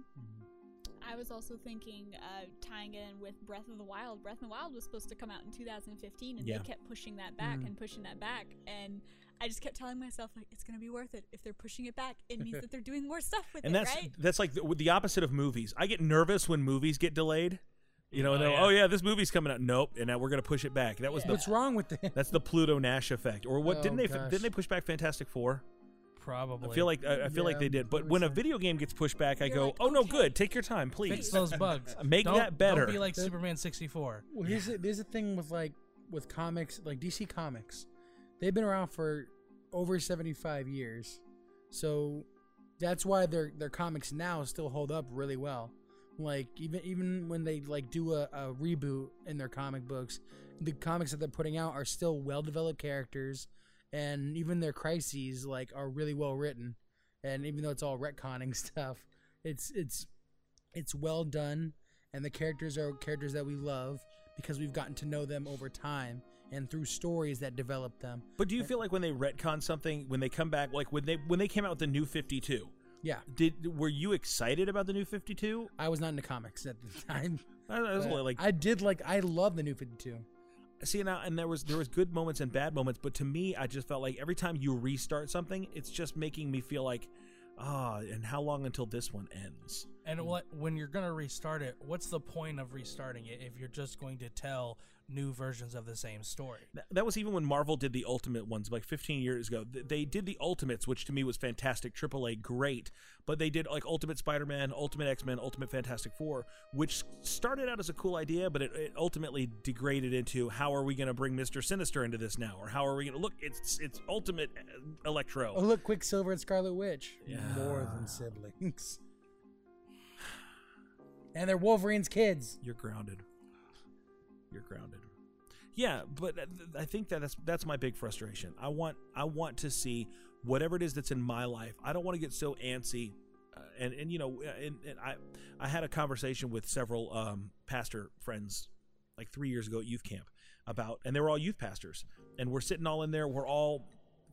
Speaker 4: I was also thinking, uh, tying it in with Breath of the Wild. Breath of the Wild was supposed to come out in 2015, and
Speaker 1: Yeah.
Speaker 4: they kept pushing that back
Speaker 3: Mm.
Speaker 4: and pushing that back. And I just kept telling myself, like, it's gonna be worth it. If they're pushing it back, it means that they're doing more stuff with
Speaker 1: and
Speaker 4: it,
Speaker 1: that's
Speaker 4: right?
Speaker 1: that's like the, the opposite of movies. I get nervous when movies get delayed. You know,
Speaker 2: Oh,
Speaker 1: they're,
Speaker 2: yeah.
Speaker 1: oh yeah, this movie's coming out. Nope, and now we're gonna push it back. That was
Speaker 4: Yeah.
Speaker 1: the
Speaker 3: What's wrong with that?
Speaker 1: that's the Pluto Nash effect. Or what?
Speaker 3: Oh,
Speaker 1: didn't they
Speaker 3: gosh.
Speaker 1: didn't they push back Fantastic Four?
Speaker 2: Probably.
Speaker 1: I feel like I, I feel like they did. But when a video game gets pushed back, I
Speaker 4: You're
Speaker 1: go,
Speaker 4: like,
Speaker 1: "Oh no,
Speaker 4: okay.
Speaker 1: good. Take your time, please.
Speaker 2: fix those bugs.
Speaker 1: Make
Speaker 2: Don't-
Speaker 1: that better."
Speaker 2: Don't be like
Speaker 3: The-
Speaker 2: Superman 64.
Speaker 3: Well, here's the, there's the thing with like with comics, like DC Comics, they've been around for over 75 years, so that's why their their comics now still hold up really well. Like even even when they like do a, a reboot in their comic books, the comics that they're putting out are still well developed characters, and even their crises like are really well written. And even though it's all retconning stuff, it's it's it's well done, and the characters are characters that we love because we've gotten to know them over time and through stories that develop them.
Speaker 1: But do you feel like when they retcon something, when they come back, like when they when they came out with the new Fifty Two,
Speaker 3: Yeah,
Speaker 1: did were you excited about the new Fifty Two?
Speaker 3: I was not into comics at the time.
Speaker 1: I was
Speaker 3: but
Speaker 1: like,
Speaker 3: I did like I love the new 52.
Speaker 1: See now, and there was there was good moments and bad moments, but to me, I just felt like every time you restart something, it's just making me feel like, ah, and how long until this one ends?
Speaker 2: And what when you're gonna restart it, what's the point of restarting it if you're just going to tell new versions of the same story?
Speaker 1: That was even when Marvel did the Ultimate ones, like 15 years ago. They did the Ultimates, which to me was fantastic, AAA, great. But they did like Ultimate Spider-Man, Ultimate X-Men, Ultimate Fantastic Four, which started out as a cool idea, but it, it ultimately degraded into how are we going to bring Mister Sinister into this now, or how are we going to look? It's it's Ultimate uh, Electro.
Speaker 3: Oh look, Quicksilver and Scarlet Witch,
Speaker 1: Yeah.
Speaker 3: more than siblings. And they're Wolverine's kids.
Speaker 1: You're grounded. You're grounded. Yeah, but I think that that's that's my big frustration. I want I want to see whatever it is that's in my life. I don't want to get so antsy. Uh, and and you know, and, and I I had a conversation with several um, pastor friends like three years ago at youth camp about, and they were all youth pastors, and we're sitting all in there. We're all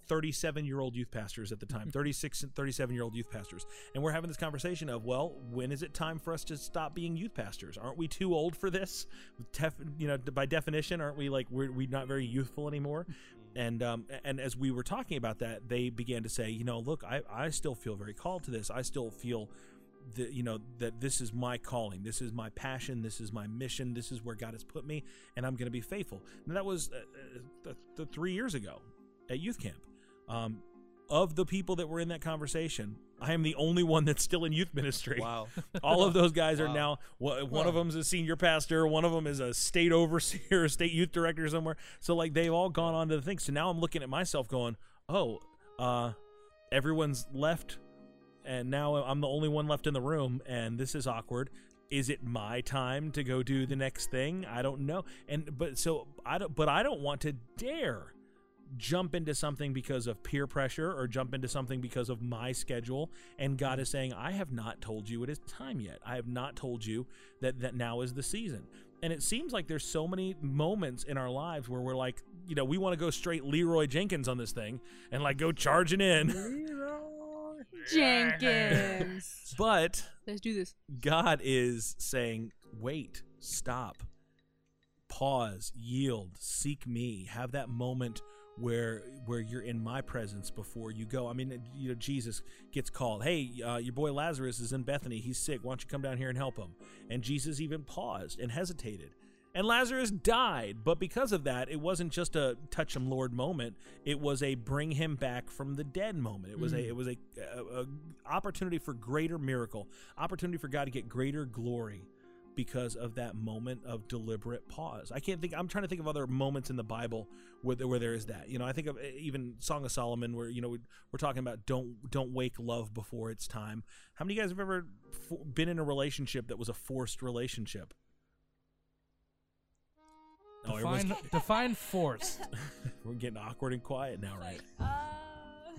Speaker 1: 37 year old youth pastors at the time 36 and 37 year old youth pastors. And we're having this conversation of well when is it time for us to stop being youth pastors? Aren't we too old for this? Tef, you know by definition aren't we like we're, we're not very youthful anymore? And um and as we were talking about that they began to say you know look i i still feel very called to this. I still feel that you know that this is my calling. This is my passion. This is my mission. This is where god has put me and i'm going to be faithful. And that was uh, uh, th- th- three years ago at youth camp um, of the people that were in that conversation, I am the only one that's still in youth ministry.
Speaker 5: Wow.
Speaker 1: All of those guys are now. One of them's a senior pastor. One of them is a state overseer, a state youth director somewhere. So like they've all gone on to the thing. So now I'm looking at myself, going, "Oh, uh, everyone's left, and now I'm the only one left in the room, and this is awkward." Is it my time to go do the next thing? I don't know. And but so I don't. But I don't want to dare jump into something because of peer pressure or jump into something because of my schedule and God is saying I have not told you it is time yet. I have not told you that that now is the season. And it seems like there's so many moments in our lives where we're like, you know, we want to go straight Leeroy Jenkins on this thing and like go charging in.
Speaker 8: Leeroy Jenkins.
Speaker 1: but
Speaker 8: Let's do this.
Speaker 1: God is saying, wait, stop, pause, yield, seek me, have that moment where where you're in my presence before you go. I mean, you know, Jesus gets called. Hey, uh, your boy Lazarus is in Bethany. He's sick. Why don't you come down here and help him? And Jesus even paused and hesitated. And Lazarus died, but because of that, it wasn't just a touch him Lord moment. It was a bring him back from the dead moment. It was a it was a, a, a opportunity for greater miracle, opportunity for God to get greater glory because of that moment of deliberate pause. I can't think. I'm trying to think of other moments in the Bible where there, where there is that. You know, I think of uh, even Song of Solomon, where you know we- we're talking about don't don't wake love before it's time. How many of you guys have ever fo- been in a relationship that was a forced relationship? Oh,
Speaker 2: Define, define force.
Speaker 1: we're getting awkward and quiet now, right?
Speaker 4: Uh,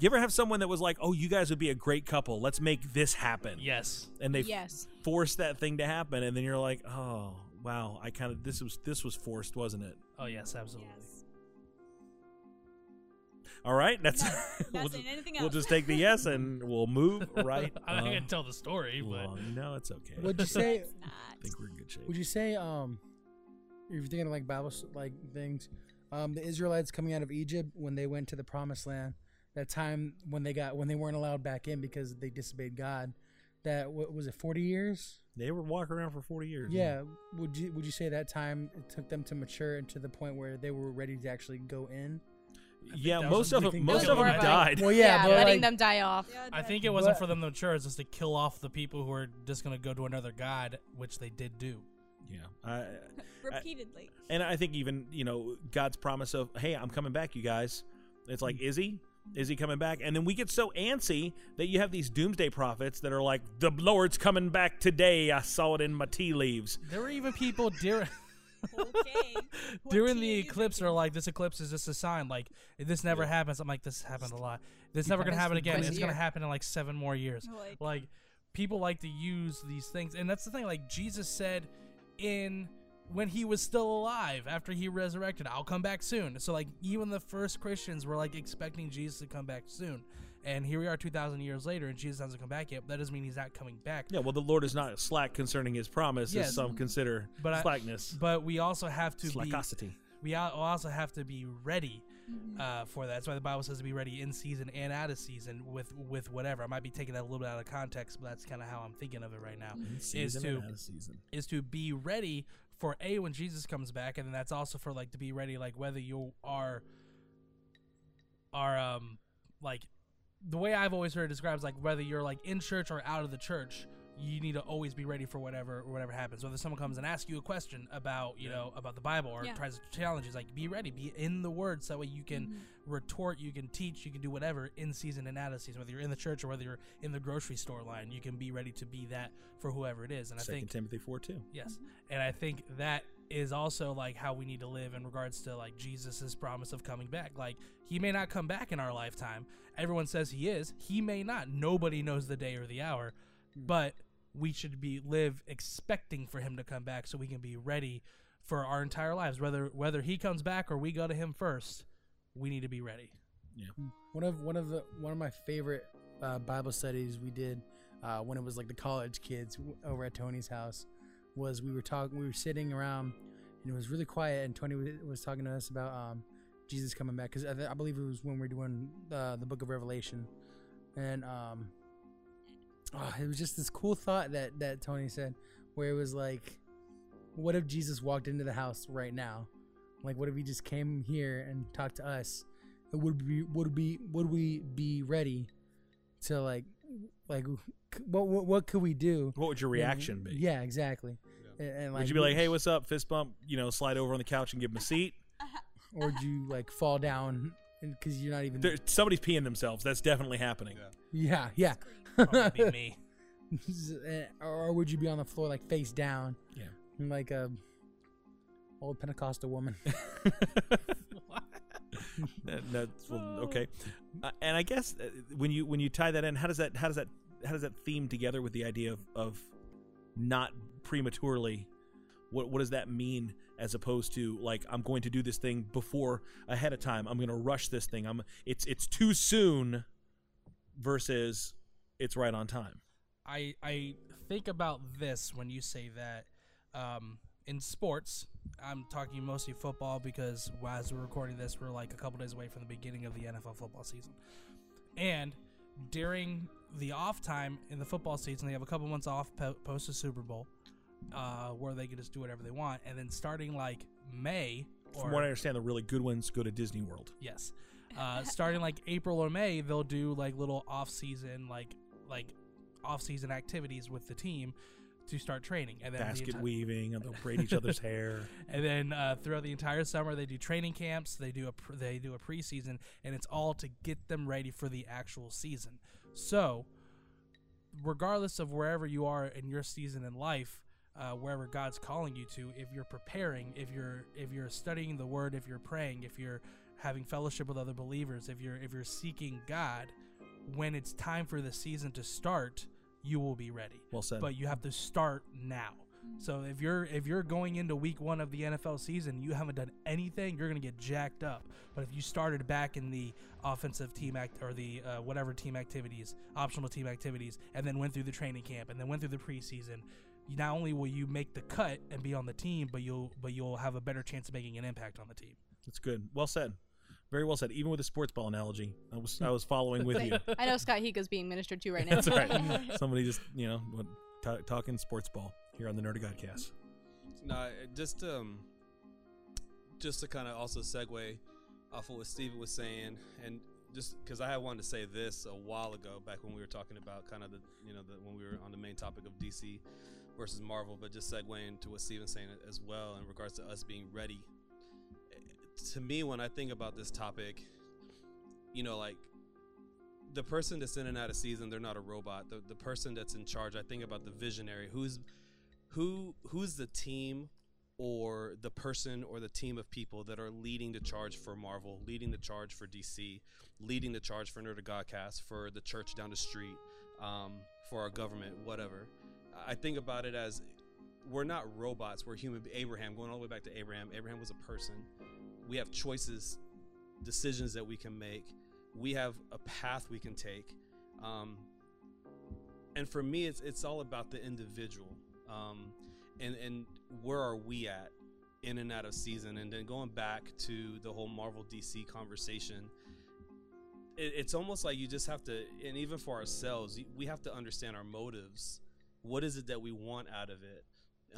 Speaker 1: You ever have someone that was like, "Oh, you guys would be a great couple. Let's make this happen."
Speaker 2: Yes.
Speaker 1: and they
Speaker 8: Yes.
Speaker 1: force that thing to happen, and then you're like, "Oh, wow, I kind of this was this was forced, wasn't it?"
Speaker 2: Oh yes, absolutely.
Speaker 4: yes.
Speaker 1: All right, that's
Speaker 4: Not
Speaker 1: we'll, just,
Speaker 4: anything
Speaker 1: we'll just take the yes and we'll move right.
Speaker 2: I'm not gonna tell the story, but
Speaker 1: no, it's okay.
Speaker 3: Would you say?
Speaker 1: I think we're in good shape.
Speaker 3: Would you say? Um, if you're thinking of like Bible like things, um, the Israelites coming out of Egypt when they went to the Promised Land, that time when they got when they weren't allowed back in because they disobeyed God, that what was it? Forty years.
Speaker 1: They were walking around for 40 years.
Speaker 3: Yeah. Would you would you say that time it took them to mature and to the point where they were ready to actually go in?
Speaker 1: Yeah, most of them, most of them
Speaker 8: more
Speaker 1: died.
Speaker 3: Well, yeah, but
Speaker 8: letting
Speaker 3: like,
Speaker 8: them die off.
Speaker 4: Yeah,
Speaker 2: I think it wasn't
Speaker 3: But-
Speaker 2: for them to mature. It's just to kill off the people who are just going to go to another god, which they did do.
Speaker 1: Yeah, I,
Speaker 4: repeatedly.
Speaker 1: and I think even you know God's promise of, "Hey, I'm coming back, you guys." It's like, mm. is he? Is he coming back? And then we get so antsy that you have these doomsday prophets that are like, "The Lord's coming back today. I saw it in my tea leaves."
Speaker 2: There were even people during
Speaker 4: Okay.
Speaker 2: During the
Speaker 4: are you
Speaker 2: eclipse are like, "This eclipse is just a sign. Like this never happens." I'm like, "This happened a lot. This never gonna happen again.
Speaker 3: twice a
Speaker 2: It's gonna happen in like seven more years."
Speaker 4: Like,
Speaker 2: like people like to use these things and that's the thing like jesus said in when he was still alive after he resurrected i'll come back soon so like even the first christians were like expecting jesus to come back soon and here we are 2000 years later and jesus hasn't come back yet but that doesn't mean he's not coming back
Speaker 1: Yeah, well, the Lord is not slack concerning His promise,
Speaker 2: Yes.
Speaker 1: as some consider
Speaker 2: But I-
Speaker 1: slackness,
Speaker 2: but we also have to be
Speaker 1: slackosity.
Speaker 2: we also have to be ready
Speaker 4: Mm-hmm.
Speaker 2: uh, for that. That's why the Bible says to be ready in season and out of season with with whatever. I might be taking that a little bit out of context, but that's kind of how I'm thinking of it right now. Is
Speaker 1: Season
Speaker 2: to
Speaker 1: and out of season.
Speaker 2: is to be ready for a when Jesus comes back, and then that's also for like to be ready, like whether you are are um like the way I've always heard it described like whether you're like in church or out of the church, you need to always be ready for whatever or whatever happens. Whether someone comes and asks you a question about you know about the Bible or
Speaker 4: Yeah.
Speaker 2: tries to challenge you, like be ready, be in the Word, so that way you can mm-hmm. retort, you can teach, you can do whatever in season and out of season. Whether you're in the church or whether you're in the grocery store line, you can be ready to be that for whoever it is. And I
Speaker 1: Second
Speaker 2: think
Speaker 1: Timothy four two.
Speaker 2: Yes. And I think that is also like how we need to live in regards to like Jesus' promise of coming back. Like he may not come back in our lifetime. Everyone says he is. He may not. Nobody knows the day or the hour. But we should be live expecting for him to come back so we can be ready for our entire lives. Whether whether he comes back or we go to him first, we need to be ready.
Speaker 3: Yeah one of one of the one of my favorite uh, Bible studies we did uh, when it was like the college kids over at Tony's house was we were talking we were sitting around and it was really quiet and Tony was, was talking to us about um, Jesus coming back because I, th- I believe it was when we were doing uh, the Book of Revelation and um, oh, it was just this cool thought that that Tony said where it was like, what if Jesus walked into the house right now? Like, what if he just came here and talked to us? would we would we would we be ready to like like what what, what could we do?
Speaker 1: What would your reaction be?
Speaker 3: Yeah, exactly. And, and,
Speaker 1: Would you be like, "Hey, what's up?" Fist bump, you know, slide over on the couch and give him a seat.
Speaker 3: or would you like fall down because you're not even?
Speaker 1: There, somebody's peeing themselves. That's definitely happening.
Speaker 3: yeah, yeah.
Speaker 2: Probably me.
Speaker 3: Eh, or would you be on the floor like face down?
Speaker 1: Yeah.
Speaker 3: like a old Pentecostal woman.
Speaker 1: That- that's well, okay. Uh, and I guess uh, when you when you tie that in, how does that how does that how does that theme together with the idea of of not prematurely? What what does that mean as opposed to like I'm going to do this thing before ahead of time? I'm going to rush this thing. I'm it's it's too soon versus it's right on time.
Speaker 2: I I think about this when you say that. Um, in sports, I'm talking mostly football because as we're recording this, we're like a couple days away from the beginning of the NFL football season. And during the off time in the football season, they have a couple months off po- post the Super Bowl, uh, where they can just do whatever they want. And then starting like May, or
Speaker 1: From what I understand, the really good ones go to Disney World.
Speaker 2: Yes. Uh, starting like April or May, they'll do like little off season, like like off season activities with the team to start training, and then the
Speaker 1: Basket
Speaker 2: enti-
Speaker 1: weaving, and they'll braid each other's hair.
Speaker 2: and then uh, throughout the entire summer, they do training camps. They do a pr- they do a preseason, and it's all to get them ready for the actual season. So, regardless of wherever you are in your season in life, uh, wherever God's calling you to, if you're preparing, if you're if you're studying the Word, if you're praying, if you're having fellowship with other believers, if you're if you're seeking God, when it's time for the season to start, you will be ready.
Speaker 1: Well said.
Speaker 2: But you have to start now. So if you're if you're going into week one of the NFL season, you haven't done anything, you're gonna get jacked up. But if you started back in the offensive team act or the uh, whatever team activities, optional team activities, and then went through the training camp and then went through the preseason, you, not only will you make the cut and be on the team, but you'll but you'll have a better chance of making an impact on the team.
Speaker 1: That's good. Well said. Very well said. Even with the sports ball analogy, I was I was following with you.
Speaker 8: I know Scott Higa's being ministered to right now.
Speaker 1: That's right. Somebody just you know what- ta talking sports ball here on the Nerdy Godcast.
Speaker 5: No, just um, just to kind of also segue, off of what Steven was saying, and just because I had wanted to say this a while ago, back when we were talking about kind of the, you know, the, when we were on the main topic of DC versus Marvel, but just segueing to what Steven's saying as well in regards to us being ready. To me, when I think about this topic, you know, like the person that's in and out of season, they're not a robot. The, the person that's in charge, I think about the visionary, who's who who's the team or the person or the team of people that are leading the charge for Marvel, leading the charge for DC, leading the charge for Nerd Godcast, for the church down the street, um, for our government, whatever. I think about it as we're not robots. We're human. Abraham, going all the way back to Abraham. Abraham was a person. We have choices, decisions that we can make. We have a path we can take. Um, and for me, it's it's all about the individual. Um, and and where are we at in and out of season and then going back to the whole marvel dc conversation it, it's almost like you just have to and even for ourselves we have to understand our motives what is it that we want out of it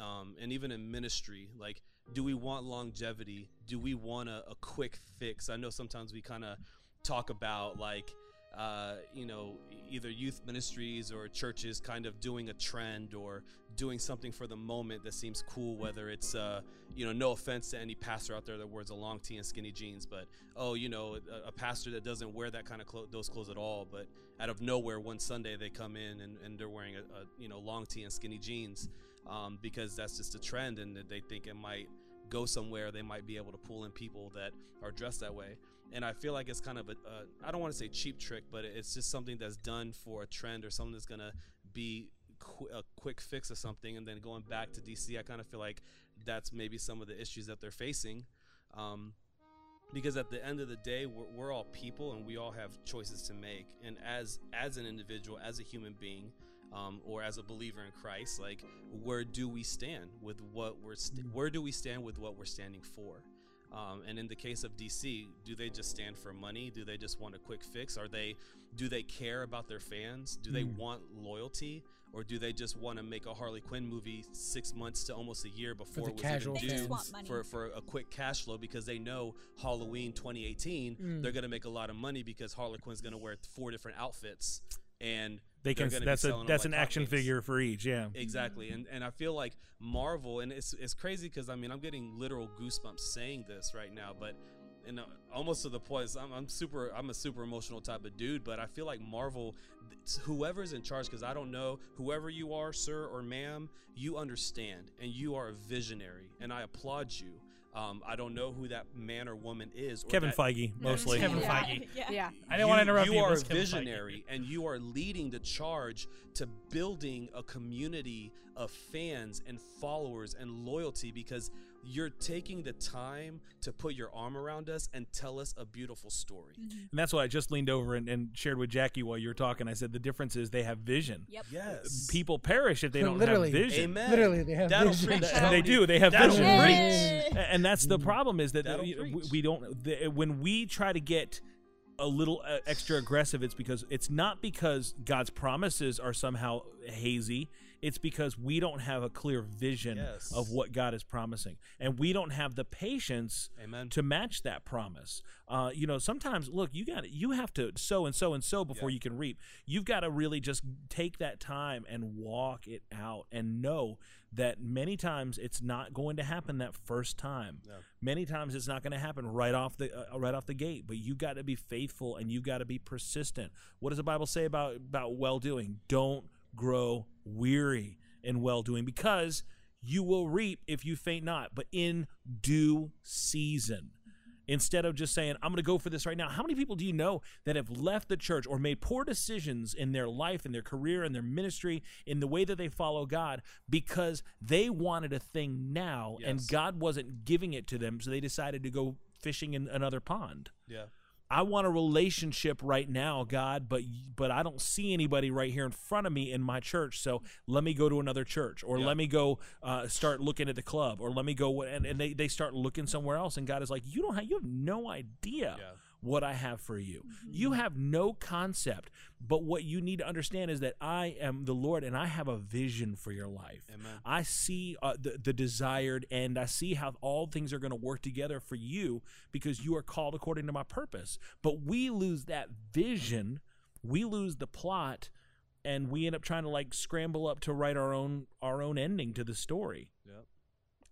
Speaker 5: um, and even in ministry like do we want longevity? Do we want a, a quick fix? I know sometimes we kind of talk about like uh, you know, either youth ministries or churches kind of doing a trend or doing something for the moment that seems cool, whether it's, uh, you know, no offense to any pastor out there that wears a long tee and skinny jeans, but, oh, you know, a, a pastor that doesn't wear that kind of clo- those clothes at all, but out of nowhere, one Sunday they come in and, and they're wearing a, a, you know, long tee and skinny jeans um, because that's just a trend and they think it might go somewhere, they might be able to pull in people that are dressed that way and I feel like it's kind of a a I don't want to say cheap trick, but it's just something that's done for a trend or something that's gonna be qu- a quick fix of something. And then going back to DC, I kind of feel like that's maybe some of the issues that they're facing. Um, because at the end of the day we're, we're, all people and we all have choices to make and as as an individual as a human being um, or as a believer in christ like where do we stand with what we're st- where do we stand with what we're standing for um, and in the case of DC, do they just stand for money? Do they just want a quick fix? Are they do they care about their fans? Do they mm. want loyalty, or do they just want to make a Harley Quinn movie six months to almost a year before it was even due for for a quick cash flow because they know Halloween 2018 mm. they're gonna make a lot of money because Harley Quinn's gonna wear four different outfits and
Speaker 1: they can that's a that's an action figure for each yeah.
Speaker 5: Exactly and and i feel like marvel and it's it's crazy because i mean i'm getting literal goosebumps saying this right now but and uh, almost to the point I'm, I'm super i'm a super emotional type of dude but i feel like marvel whoever's in charge because i don't know whoever you are sir or ma'am you understand and you are a visionary and i applaud you um, I don't know who that man or woman is. Or
Speaker 1: Kevin
Speaker 5: that,
Speaker 1: Feige, mostly.
Speaker 2: Kevin yeah. Feige.
Speaker 8: Yeah. yeah.
Speaker 2: I didn't you, want to interrupt you.
Speaker 5: You are a visionary, and you are leading the charge to building a community of fans and followers and loyalty because you're taking the time to put your arm around us and tell us a beautiful story.
Speaker 1: Mm-hmm. And that's what I just leaned over and, and, shared with Jackie while you were talking. I said the difference is they have vision.
Speaker 4: Yep.
Speaker 5: Yes.
Speaker 1: People perish if they don't Literally. have vision.
Speaker 5: Amen.
Speaker 3: Literally, they have
Speaker 5: That'll
Speaker 3: vision.
Speaker 5: Preach,
Speaker 1: they do. They have
Speaker 5: That'll
Speaker 1: vision.
Speaker 5: Preach.
Speaker 1: And that's the problem is that we,
Speaker 5: preach.
Speaker 1: we don't. The, when we try to get a little uh, extra aggressive, it's because it's not because God's promises are somehow hazy. It's because we don't have a clear vision
Speaker 5: yes.
Speaker 1: of what God is promising, and we don't have the patience
Speaker 5: Amen.
Speaker 1: to match that promise. Uh, you know, sometimes look, you got you have to sow and sow and sow before
Speaker 5: yeah.
Speaker 1: you can reap. You've got to really just take that time and walk it out, and know that many times it's not going to happen that first time.
Speaker 5: No.
Speaker 1: Many times it's not going to happen right off the uh, right off the gate. But you got to be faithful and you got to be persistent. What does the Bible say about about well doing? Don't grow weary in well doing because you will reap if you faint not, but in due season. Instead of just saying, I'm going to go for this right now. How many people do you know that have left the church or made poor decisions in their life, in their career, in their ministry, in the way that they follow God because they wanted a thing now
Speaker 5: yes.
Speaker 1: and God wasn't giving it to them, so they decided to go fishing in another pond?
Speaker 5: Yeah.
Speaker 1: I want a relationship right now, God, but but I don't see anybody right here in front of me in my church. So let me go to another church, or
Speaker 5: yeah.
Speaker 1: let me go uh, start looking at the club, or let me go and, and they, they start looking somewhere else. And God is like, you don't have you have no idea
Speaker 5: yeah.
Speaker 1: What I have for you. You
Speaker 3: Mm-hmm.
Speaker 1: have no concept, but what you need to understand is that I am the Lord and I have a vision for your life.
Speaker 5: Amen.
Speaker 1: I see uh, the, the desired end. I see how all things are going to work together for you because you are called according to my purpose. But we lose that vision, we lose the plot, and we end up trying to like scramble up to write our own our own ending to the story
Speaker 5: Yep.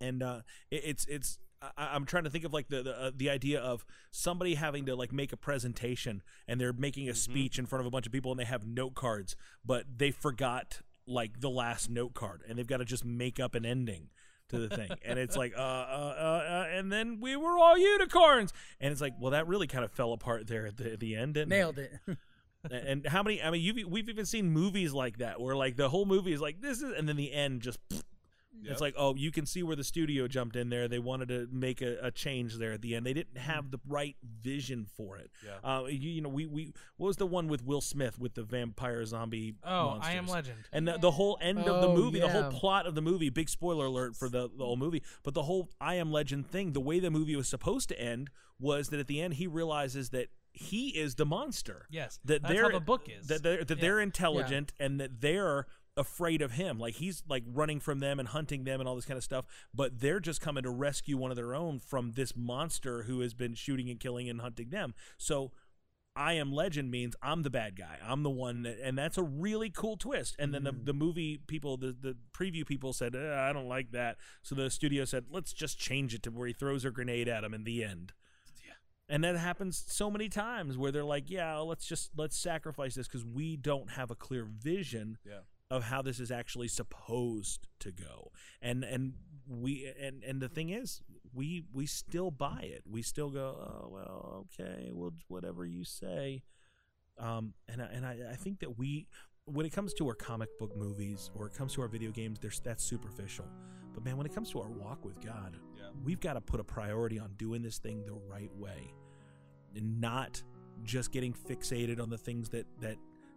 Speaker 1: and uh, it, it's it's I, I'm trying to think of like the the, uh, the idea of somebody having to like make a presentation and they're making a speech in front of a bunch of people and they have note cards, but they forgot like the last note card and they've got to just make up an ending to the thing and it's like uh, uh, uh, uh and then we were all unicorns and it's like well that really kind of fell apart there at the, at the end didn't?
Speaker 3: Nailed it.
Speaker 1: and and how many i mean you've, we've even seen movies like that where like the whole movie is like this is and then the end just
Speaker 5: Yep.
Speaker 1: it's like oh you can see where the studio jumped in there they wanted to make a, a change there at the end they didn't have the right vision for it
Speaker 5: Yeah.
Speaker 1: uh, you, you know we, we what was the one with will smith with the vampire zombie
Speaker 2: Oh, I am? Legend.
Speaker 1: and the, the whole end of the
Speaker 3: Oh,
Speaker 1: movie the whole plot of the movie big spoiler alert for the, the whole movie but the whole i am legend thing the way the movie was supposed to end was that at the end he realizes that he is the monster
Speaker 2: Yes,
Speaker 1: that
Speaker 2: that's
Speaker 1: they're
Speaker 2: how the book is.
Speaker 1: that they're, that
Speaker 2: Yeah.
Speaker 1: they're intelligent and that they're afraid of him like he's like running from them and hunting them and all this kind of stuff but they're just coming to rescue one of their own from this monster who has been shooting and killing and hunting them so I am legend means I'm the bad guy. I'm the one that, and that's a really cool twist. And then the, the movie people, the, the preview people said, "Eh, I don't like that. So the studio said, let's just change it to where he throws a grenade at him in the end. Yeah. And that happens so many times where they're like, yeah, let's just let's sacrifice this because we don't have a clear vision
Speaker 5: Yeah.
Speaker 1: Of how this is actually supposed to go. And and we and and the thing is, we we still buy it. We still go, oh well, okay, well whatever you say. Um, and I, and I, I think that we, when it comes to our comic book movies or it comes to our video games, there's that's superficial. But man, when it comes to our walk with God,
Speaker 5: Yeah.
Speaker 1: we've got to put a priority on doing this thing the right way, and not just getting fixated on the things that that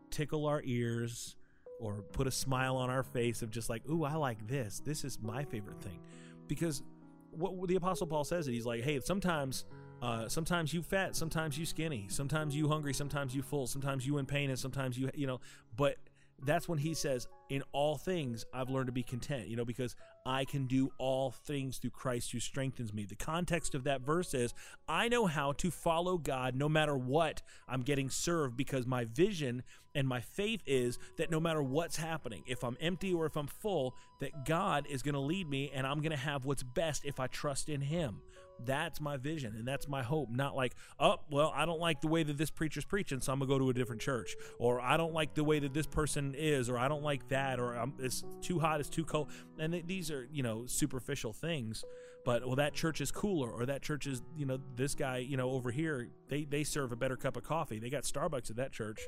Speaker 1: tickle our ears or put a smile on our face of just like, ooh, I like this. This is my favorite thing, because what, the Apostle Paul says it. He's like, hey, sometimes. Uh, sometimes you fat, sometimes you skinny, sometimes you hungry, sometimes you full, sometimes you in pain, and sometimes you, you know. But that's when he says, "In all things, I've learned to be content." You know, because I can do all things through Christ who strengthens me. The context of that verse is, I know how to follow God no matter what I'm getting served, because my vision and my faith is that no matter what's happening, if I'm empty or if I'm full, that God is going to lead me, and I'm going to have what's best if I trust in Him. That's my vision and that's my hope. Not like, oh, well, I don't like the way that this preacher's preaching, so I'm gonna go to a different church, or I don't like the way that this person is, or I don't like that, or I'm, it's too hot, it's too cold. And th- these are, you know, superficial things. But well, that church is cooler, or that church is, you know, this guy, you know, over here, they they serve a better cup of coffee. They got Starbucks at that church.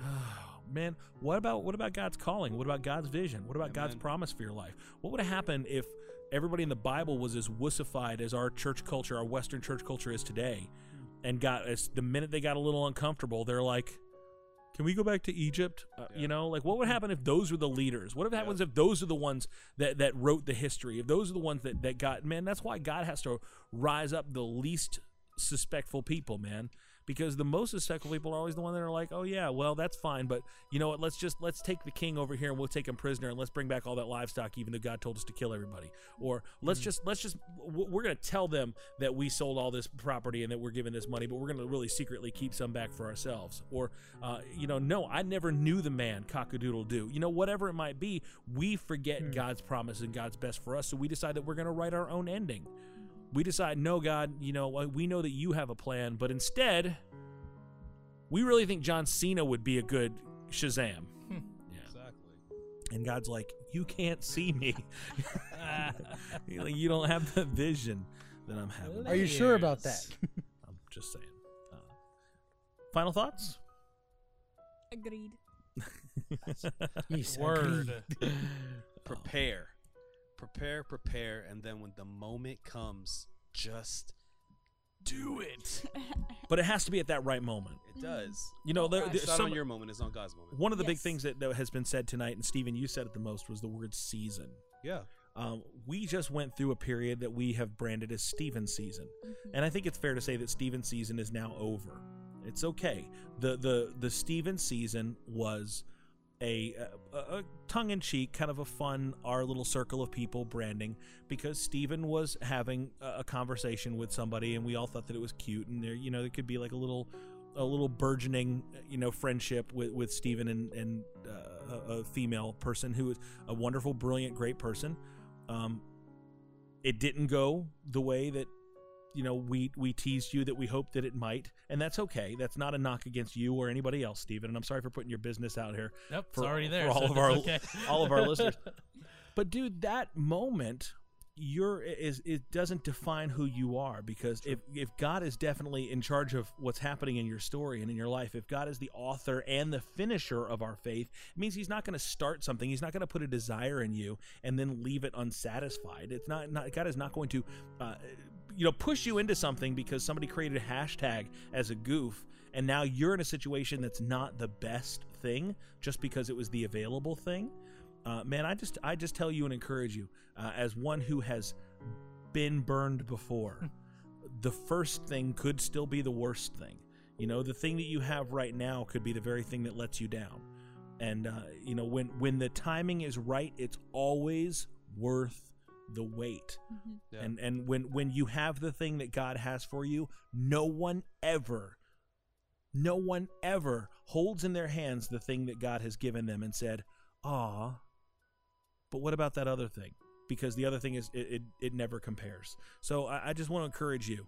Speaker 1: Man, what about what about God's calling? What about God's vision? What about God's promise for your life? What would have happened if everybody in the Bible was as wussified as our church culture, our Western church culture is today, and got as the minute they got a little uncomfortable, they're like, "Can we go back to Egypt?" Uh,
Speaker 5: Yeah.
Speaker 1: You know, like what would happen if those were the leaders? What if happens if those are the ones that that wrote the history? If those are the ones that that got man, that's why God has to rise up the least suspectful people, man. Because the most suspectful people are always the one that are like, oh yeah, well that's fine, but you know what? Let's just let's take the king over here and we'll take him prisoner and let's bring back all that livestock, even though God told us to kill everybody. Or let's just let's just we're gonna tell them that we sold all this property and that we're giving this money, but we're gonna really secretly keep some back for ourselves. Or uh, you know, no, I never knew the man cockadoodle do. You know, whatever it might be, we forget God's promise and God's best for us, so we decide that we're gonna write our own ending we decide, no, God, you know, we know that you have a plan, but instead, we really think John Cena would be a good Shazam. Yeah.
Speaker 5: Exactly.
Speaker 1: And God's like, you can't see me. You're like, you don't have the vision that I'm having.
Speaker 3: Are you sure about that?
Speaker 1: I'm just saying. Uh, final thoughts?
Speaker 4: Agreed.
Speaker 3: Yes,
Speaker 2: Word.
Speaker 3: agreed.
Speaker 5: Prepare. Prepare, prepare, and then when the moment comes, just do it.
Speaker 1: But it has to be at that right moment.
Speaker 5: It does.
Speaker 1: You know, there,
Speaker 5: It's
Speaker 1: there's
Speaker 5: not
Speaker 1: some-
Speaker 5: on your moment, it's on God's moment.
Speaker 1: one of the big things that, that has been said tonight, and Stephen, you said it the most, was the word season.
Speaker 5: Yeah.
Speaker 1: um, we just went through a period that we have branded as Steven season,
Speaker 4: Mm-hmm.
Speaker 1: and I think it's fair to say that Steven season is now over. It's okay. the the The Steven season was a, a, a tongue in cheek, kind of a fun, our little circle of people branding because Steven was having a, a conversation with somebody, and we all thought that it was cute, and there, you know, there could be like a little, a little burgeoning, you know, friendship with with Steven and and uh, a, a female person who is a wonderful, brilliant, great person. Um, it didn't go the way that you know we we teased you that we hoped that it might and that's okay that's not a knock against you or anybody else Steven and I'm sorry for putting your business out here
Speaker 2: Nope, it's already there,
Speaker 1: for all
Speaker 2: so
Speaker 1: of our
Speaker 2: okay.
Speaker 1: all of our listeners but dude that moment you're is it doesn't define who you are because if if God is definitely in charge of what's happening in your story and in your life if God is the author and the finisher of our faith it means he's not going to start something. He's not going to put a desire in you and then leave it unsatisfied. It's not, not God is not going to uh, you know push you into something because somebody created a hashtag as a goof and now you're in a situation that's not the best thing just because it was the available thing uh, man, I just I just tell you and encourage you uh, as one who has been burned before. the first thing could still be the worst thing. You know, the thing that you have right now could be the very thing that lets you down. And uh, you know, when when the timing is right, it's always worth the wait.
Speaker 5: Yeah.
Speaker 1: And and when when you have the thing that God has for you, no one ever no one ever holds in their hands the thing that God has given them and said, "Ah, but what about that other thing? Because the other thing is it, it, it never compares. So I, I just want to encourage you.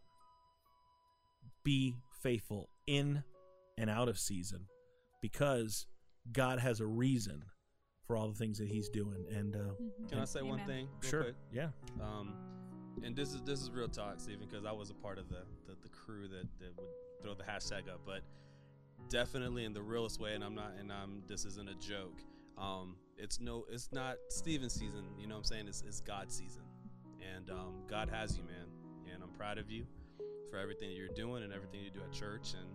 Speaker 1: Be faithful in and out of season because God has a reason for all the things that he's doing. And uh,
Speaker 5: Can I say one
Speaker 4: Amen.
Speaker 5: thing? real
Speaker 1: Sure.
Speaker 5: quick?
Speaker 1: Yeah.
Speaker 5: Um, and this is this is real talk, Stephen, because I was a part of the, the the crew that, that would throw the hashtag up, but definitely in the realest way. And I'm not, and I'm. This isn't a joke. Um, it's no, it's not Steven season. You know what I'm saying? It's it's God season, and um, God has you, man. And I'm proud of you for everything you're doing and everything you do at church. And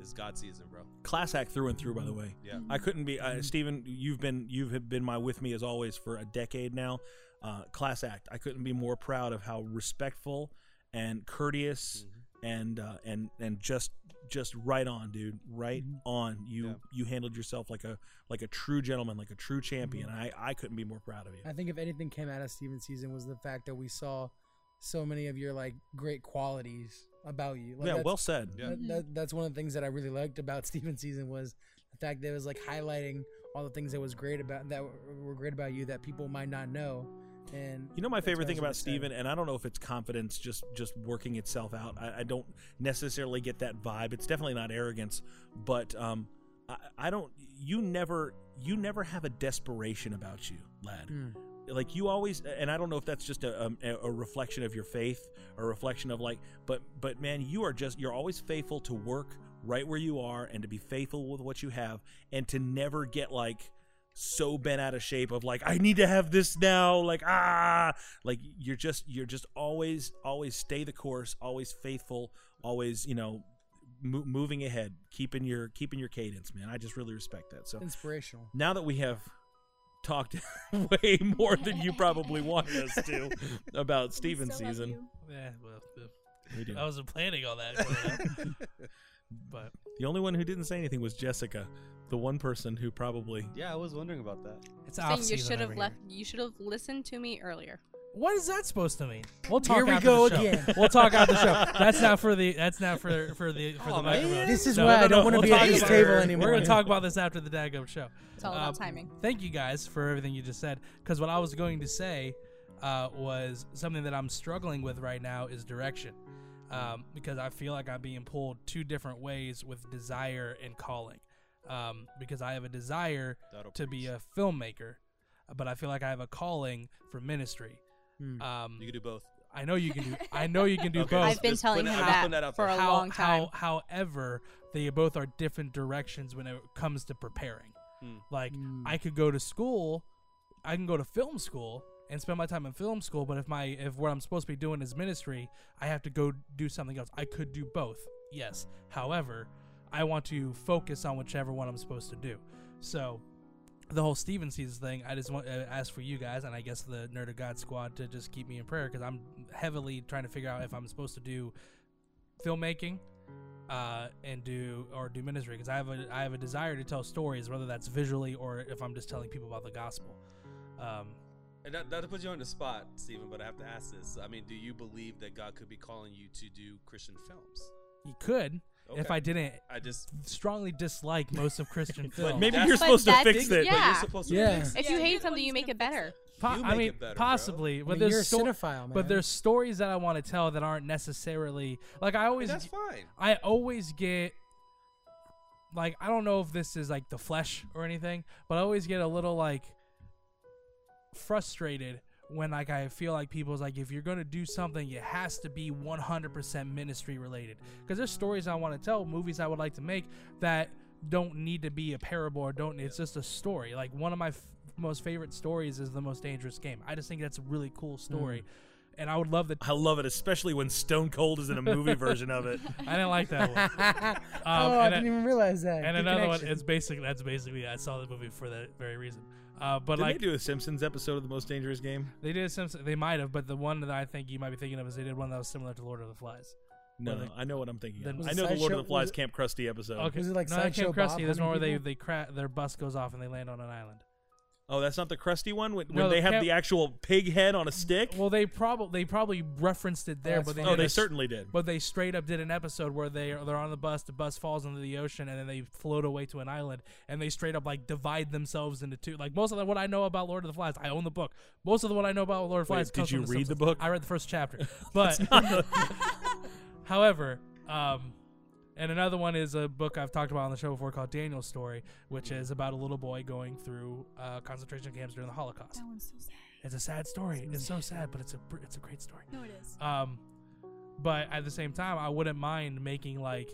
Speaker 5: it's God season, bro.
Speaker 1: class act through and through by the way
Speaker 5: Yeah.
Speaker 1: i couldn't be uh, stephen you've been you've been my with me as always for a decade now uh, class act i couldn't be more proud of how respectful and courteous and uh, and and just just right on dude right mm-hmm. on you
Speaker 5: Yeah.
Speaker 1: you handled yourself like a like a true gentleman like a true champion mm-hmm. i i couldn't be more proud of you
Speaker 3: I think if anything came out of Steven's season was the fact that we saw so many of your like great qualities about you. Like,
Speaker 1: yeah well said
Speaker 5: Yeah.
Speaker 3: That, that, that's one of the things that I really liked about Steven's season was the fact that it was like highlighting all the things that was great about that were- were great about you that people might not know. And
Speaker 1: You know my favorite thing about. Steven, and I don't know if it's confidence just just working itself out. I, I don't necessarily get that vibe. It's definitely not arrogance, but um, I, I don't. You never you never have a desperation about you, lad.
Speaker 3: Hmm.
Speaker 1: Like you always, and I don't know if that's just a, a, a reflection of your faith, a reflection of like, but but man, you are just you're always faithful to work right where you are and to be faithful with what you have, and to never get like so bent out of shape of like I need to have this now like ah like you're just you're just always always stay the course always faithful always you know mo- moving ahead keeping your keeping your cadence man I just really respect that so
Speaker 3: inspirational.
Speaker 1: now that we have talked way more than you probably wanted us to about Steven season.
Speaker 2: Yeah, well, uh,
Speaker 1: we do.
Speaker 2: I wasn't planning on that. growing up. but
Speaker 1: the only one who didn't say anything was Jessica the one person who probably
Speaker 5: Yeah, I was wondering about that.
Speaker 2: it's
Speaker 8: Saying
Speaker 2: off
Speaker 8: you should have left.
Speaker 2: here.
Speaker 8: You should have listened to me earlier.
Speaker 2: What is that supposed to mean? We'll talk.
Speaker 3: Here we
Speaker 2: after
Speaker 3: go
Speaker 2: the show.
Speaker 3: again.
Speaker 2: We'll talk after the show. That's not for the. That's not for for the for
Speaker 5: Oh,
Speaker 2: the
Speaker 5: man.
Speaker 2: microphone.
Speaker 3: This is
Speaker 2: No,
Speaker 3: why
Speaker 2: no,
Speaker 3: I don't
Speaker 2: no,
Speaker 3: want to
Speaker 2: we'll
Speaker 3: be
Speaker 2: talk
Speaker 3: at this
Speaker 2: about-
Speaker 3: anymore.
Speaker 2: We're going to talk about this after the Dago show.
Speaker 8: It's all
Speaker 2: Um,
Speaker 8: about timing.
Speaker 2: Thank you guys for everything you just said. Because what I was going to say uh, was something that I'm struggling with right now is direction. Um, because I feel like I'm being pulled two different ways with desire and calling. Um, because I have a desire
Speaker 5: That'll
Speaker 2: to be a filmmaker, but I feel like I have a calling for ministry.
Speaker 3: Hmm.
Speaker 2: Um,
Speaker 5: You can do both.
Speaker 2: I know you can do. I know you can do
Speaker 5: Okay.
Speaker 2: both.
Speaker 8: I've been
Speaker 5: just
Speaker 8: telling
Speaker 5: put
Speaker 8: him
Speaker 5: it- I'm just
Speaker 8: that,
Speaker 5: that
Speaker 8: for a
Speaker 2: how,
Speaker 8: long time.
Speaker 2: How, however, they both are different directions when it comes to preparing.
Speaker 5: Hmm.
Speaker 2: Like
Speaker 3: Mm.
Speaker 2: I could go to school, I can go to film school and spend my time in film school. But if my if what I'm supposed to be doing is ministry, I have to go do something else. I could do both. Yes. However, I want to focus on whichever one I'm supposed to do. So, the whole Steven Seasons thing, I just want to ask for you guys, and I guess the Nerd of God squad to just keep me in prayer because I'm heavily trying to figure out if I'm supposed to do filmmaking uh, and do or do ministry because I have a I have a desire to tell stories, whether that's visually or if I'm just telling people about the gospel. Um,
Speaker 5: And not, not to put you on the spot, Stephen, but I have to ask this. I mean, do you believe that God could be calling you to do Christian films?
Speaker 2: you could if I didn't
Speaker 5: I just
Speaker 2: strongly dislike most of Christian films.
Speaker 1: But
Speaker 5: maybe
Speaker 1: you're supposed to fix it.
Speaker 5: but
Speaker 8: yeah.
Speaker 5: you're supposed to
Speaker 3: Yeah.
Speaker 5: fix it.
Speaker 8: If you hate
Speaker 4: you're the one
Speaker 8: something, you make it better.
Speaker 2: Po-
Speaker 5: You
Speaker 2: I
Speaker 5: make
Speaker 2: mean,
Speaker 5: it better, bro.
Speaker 2: possibly,
Speaker 3: I
Speaker 2: but
Speaker 3: mean,
Speaker 2: there's
Speaker 3: you're a
Speaker 2: sto-
Speaker 3: cinephile, man.
Speaker 2: but there's stories that I want to tell that aren't necessarily like I always
Speaker 5: And that's fine.
Speaker 2: I always get like I don't know if this is like the flesh or anything, but I always get a little like frustrated when like I feel like people's like if you're gonna do something, it has to be 100% ministry related. Because there's stories I want to tell, movies I would like to make that don't need to be a parable or don't. It's just a story. Like one of my f- most favorite stories is the most dangerous game. I just think that's a really cool story, and I would love that.
Speaker 1: I love it, especially when Stone Cold is in a movie version of it.
Speaker 2: I didn't like that one. Um,
Speaker 3: oh, I didn't
Speaker 2: a-
Speaker 3: even realize that.
Speaker 2: and
Speaker 3: Good
Speaker 2: another one it's basically that's basically I saw the movie for that very reason. Uh, but
Speaker 1: Did
Speaker 2: like
Speaker 1: they do a Simpsons episode of the Most Dangerous Game?
Speaker 2: they did Simpson, they might have, but the one that I think you might be thinking of is they did one that was similar to Lord of the Flies.
Speaker 1: No,
Speaker 2: Where they-
Speaker 1: I know what I'm thinking. Of. I know the Lord
Speaker 3: Sideshow-
Speaker 1: of the Flies
Speaker 3: it-
Speaker 1: Camp Krusty episode.
Speaker 2: Okay,
Speaker 3: Was it like
Speaker 2: no, Camp Krusty.
Speaker 3: Bob
Speaker 2: There's one where they they cra- their bus goes off and they land on an island.
Speaker 1: Oh, that's not the crusty one when,
Speaker 2: No,
Speaker 1: when
Speaker 2: the
Speaker 1: they have
Speaker 2: Camp-
Speaker 1: the actual pig head on a stick.
Speaker 2: Well, they probably they probably referenced it there,
Speaker 3: that's
Speaker 2: but they
Speaker 3: funny.
Speaker 1: oh,
Speaker 2: did
Speaker 1: they
Speaker 2: a-
Speaker 1: certainly did.
Speaker 2: But they straight up did an episode where they they're on the bus, the bus falls into the ocean, and then they float away to an island, and they straight up like divide themselves into two. Like most of the, what I know about Lord of the Flies, I own the book. Most of the what I know about Lord of the
Speaker 1: Wait,
Speaker 2: Flies.
Speaker 1: did
Speaker 2: comes
Speaker 1: you
Speaker 2: from
Speaker 1: read the
Speaker 2: Simpsons.
Speaker 1: book?
Speaker 2: I read the first chapter, but however, um, and another one is a book I've talked about on the show before called Daniel's Story, which is about a little boy going through uh, concentration camps during the Holocaust.
Speaker 4: That one's so sad.
Speaker 2: It's a sad story. It's so sad, but it's a it's a great story.
Speaker 4: No, it is.
Speaker 2: Um, but at the same time, I wouldn't mind making like,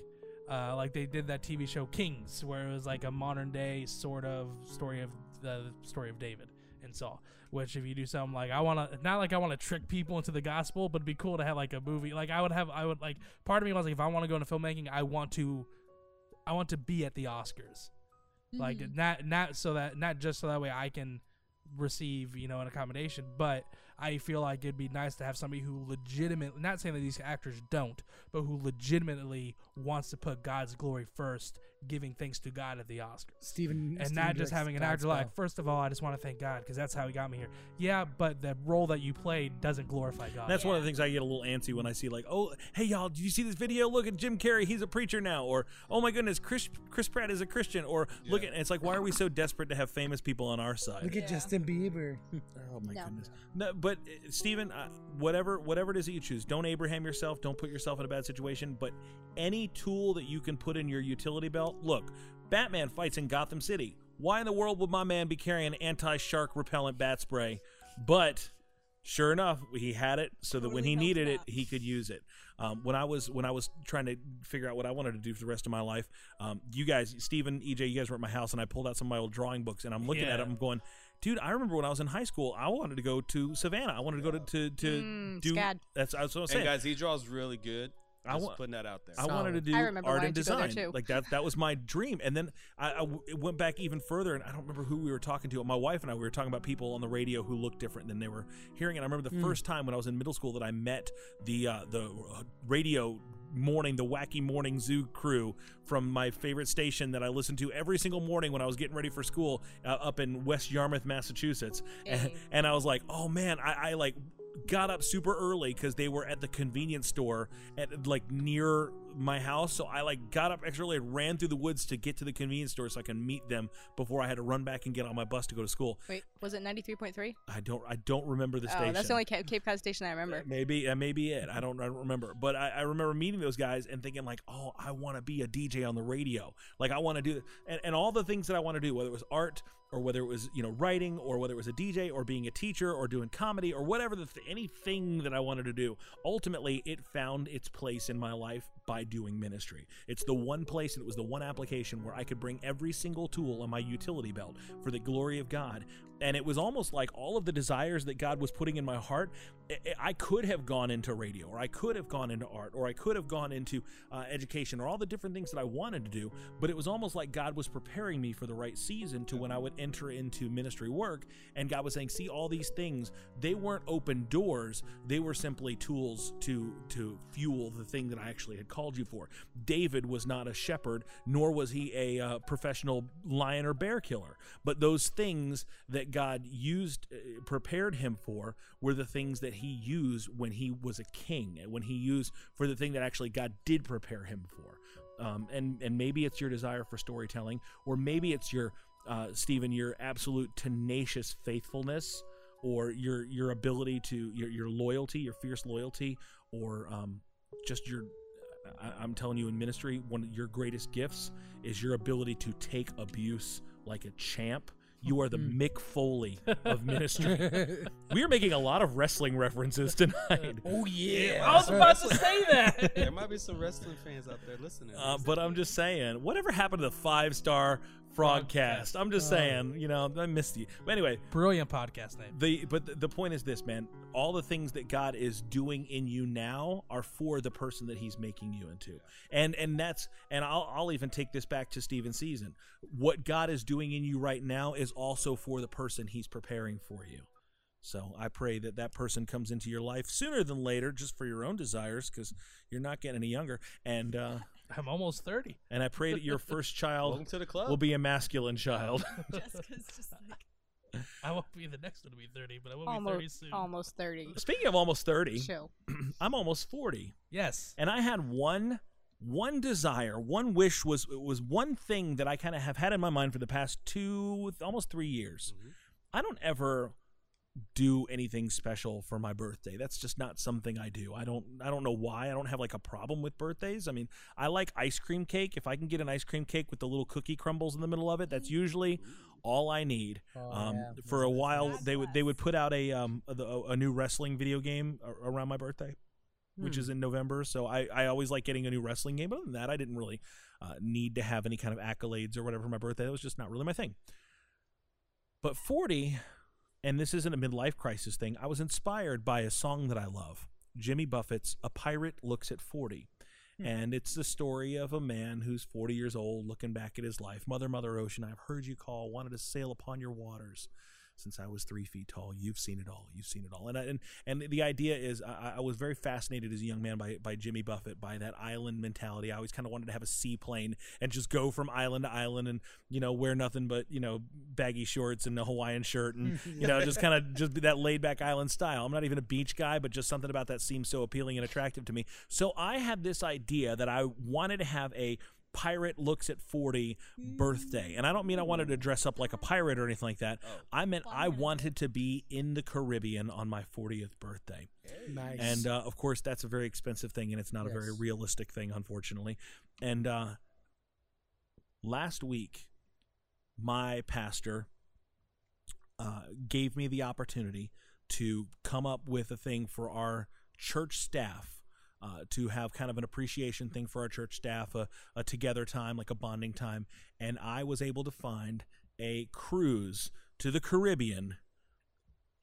Speaker 2: uh, like they did that TV show Kings, where it was like a modern day sort of story of the story of David Saul. Which, if you do something like I want to, not like I want to trick people into the gospel, but it'd be cool to have like a movie. Like I would have, I would like. Part of me was like, if I want to go into filmmaking, I want to, I want to be at the Oscars like
Speaker 4: Mhm.
Speaker 2: not not so that not just so that way I can receive you know an accommodation, but I feel like it'd be nice to have somebody who legitimately not saying that these actors don't, but who legitimately wants to put God's glory first, giving thanks to God at the Oscars.
Speaker 3: Steven,
Speaker 2: And
Speaker 3: Steven
Speaker 2: not just having an
Speaker 3: God's
Speaker 2: actor like, first of all, I just want to thank God because that's how he got me here. Yeah, but the role that you played doesn't glorify God.
Speaker 1: That's one of the things I get a little antsy when I see like, oh, hey y'all, did you see this video? Look at Jim Carrey, he's a preacher now, or oh my goodness, Chris Chris Pratt is a Christian, or look at it's like, why are we so desperate to have famous people on our side?
Speaker 3: Look at
Speaker 4: Yeah.
Speaker 3: Justin Bieber.
Speaker 1: Oh my
Speaker 8: No.
Speaker 1: goodness. No, but uh, Steven, uh, whatever whatever it is that you choose, don't Abraham yourself. Don't put yourself in a bad situation. But any tool that you can put in your utility belt. Look, Batman fights in Gotham City. Why in the world would my man be carrying anti-shark repellent bat spray? But sure enough, he had it so that when he needed
Speaker 4: it
Speaker 1: it, he could use it. Um, when I was when I was trying to figure out what I wanted to do for the rest of my life, um, you guys, Steven, EJ, you guys were at my house, and I pulled out some of my old drawing books, and I'm looking
Speaker 2: Yeah.
Speaker 1: at them, I'm going, dude, I remember when I was in high school, I wanted to go to Savannah. I wanted to go to to, to
Speaker 8: Mm,
Speaker 1: do.
Speaker 8: SCAD.
Speaker 1: That's, that's what I'm
Speaker 5: And
Speaker 1: saying.
Speaker 5: guys, he draws really good.
Speaker 1: I
Speaker 5: Just
Speaker 1: want-
Speaker 5: putting that out there.
Speaker 1: I wanted to do art and
Speaker 8: to go there
Speaker 1: design.
Speaker 8: too.
Speaker 1: Like that that was my dream. And then I, I w- it went back even further and I don't remember who we were talking to. My wife and I we were talking about people on the radio who looked different than they were hearing. And I remember the
Speaker 3: Mm.
Speaker 1: first time when I was in middle school that I met the uh, the uh, radio morning the wacky morning zoo crew from my favorite station that I listened to every single morning when I was getting ready for school uh, up in West Yarmouth, Massachusetts. And, and I was like, oh man, I, I like got up super early because they were at the convenience store at like near my house. So I like got up extra early and ran through the woods to get to the convenience store so I can meet them before I had to run back and get on my bus to go to school.
Speaker 8: Wait, was it 93.3?
Speaker 1: I don't I don't remember the
Speaker 8: Oh,
Speaker 1: station.
Speaker 8: that's the only Cape, Cape Cod station I remember.
Speaker 1: Maybe that may be it. I don't I don't remember. But I, I remember meeting those guys and thinking like, oh, I want to be a DJ on the radio. Like I want to do and, and all the things that I want to do, whether it was art or whether it was you know writing or whether it was a DJ or being a teacher or doing comedy or whatever the th- anything that I wanted to do. Ultimately, it found its place in my life by doing ministry. It's the one place and it was the one application where I could bring every single tool in my utility belt for the glory of God and it was almost like all of the desires that God was putting in my heart. I- could have gone into radio, or I could have gone into art, or I could have gone into uh, education, or all the different things that I wanted to do. But it was almost like God was preparing me for the right season to when I would enter into ministry work. And God was saying, "See, all these things, they weren't open doors; they were simply tools to to fuel the thing that I actually had called you for." David was not a shepherd, nor was he a uh, professional lion or bear killer. But those things that God used, uh, prepared him for, were the things that he used when he was a king, and when he used for the thing that actually God did prepare him for. Um, and and maybe it's your desire for storytelling, or maybe it's your uh, Stephen, your absolute tenacious faithfulness, or your your ability to your your loyalty, your fierce loyalty, or um, just your I'm telling you in ministry, one of your greatest gifts is your ability to take abuse like a champ. You are the Mick Foley of ministry. we are making a lot of wrestling references tonight.
Speaker 3: Oh yeah.
Speaker 1: I was about to say that.
Speaker 5: There might be some wrestling fans out there listening.
Speaker 1: Uh, but I'm just saying, whatever happened to the five star frogcast? I'm just saying, you know, I missed you. But anyway,
Speaker 2: Brilliant podcast name.
Speaker 1: the but the, the point is this, man. All the things that God is doing in you now are for the person that He's making you into, and and that's and I'll I'll even take this back to Stephen Season. What God is doing in you right now is also for the person He's preparing for you. So I pray that that person comes into your life sooner than later, just for your own desires, because you're not getting any younger. And uh,
Speaker 2: I'm almost 30.
Speaker 1: and I pray that your first child
Speaker 5: to the club.
Speaker 1: will be a masculine child.
Speaker 4: Jessica's just like,
Speaker 2: I won't be the next one to be 30, but I will be 30
Speaker 8: Almost,
Speaker 2: soon.
Speaker 8: almost 30.
Speaker 1: Speaking of almost thirty,
Speaker 8: Chill.
Speaker 1: I'm almost forty.
Speaker 2: Yes.
Speaker 1: and I had one one desire, one wish was was one thing that I kind of have had in my mind for the past two, almost three years. Mm-hmm. I don't ever do anything special for my birthday. That's just not something I do. I don't I don't know why. I don't have like a problem with birthdays. I mean, I like ice cream cake. If I can get an ice cream cake with the little cookie crumbles in the middle of it, that's usually all I need.
Speaker 3: Oh,
Speaker 1: um,
Speaker 3: yeah.
Speaker 1: For a while, they would they would put out a um a, a new wrestling video game around my birthday which is in November. So I, I always like getting a new wrestling game. But other than that, I didn't really uh, need to have any kind of accolades or whatever for my birthday. That was just not really my thing. But 40, and this isn't a midlife crisis thing, I was inspired by a song that I love Jimmy Buffett's A Pirate Looks at 40. Hmm. And it's the story of a man who's 40 years old looking back at his life. Mother, Mother Ocean, I've heard you call, wanted to sail upon your waters since I was three feet tall. You've seen it all. You've seen it all. And I, and and the idea is, I, I was very fascinated as a young man by by Jimmy Buffett by that island mentality. I always kind of wanted to have a seaplane and just go from island to island and you know wear nothing but you know baggy shorts and a Hawaiian shirt and you know just kind of just be that laid back island style. I'm not even a beach guy, but just something about that seems so appealing and attractive to me. So I had this idea that I wanted to have a pirate looks at 40 birthday. And i don't mean i wanted to dress up like a pirate or anything like that. I meant i wanted to be in the caribbean on my 40th birthday.
Speaker 3: Nice.
Speaker 1: and uh, of course that's a very expensive thing and it's not a very realistic thing unfortunately. And uh, last week my pastor uh, gave me the opportunity to come up with a thing for our church staff uh, to have kind of an appreciation thing for our church staff, a, a together time, like a bonding time. And I was able to find a cruise to the Caribbean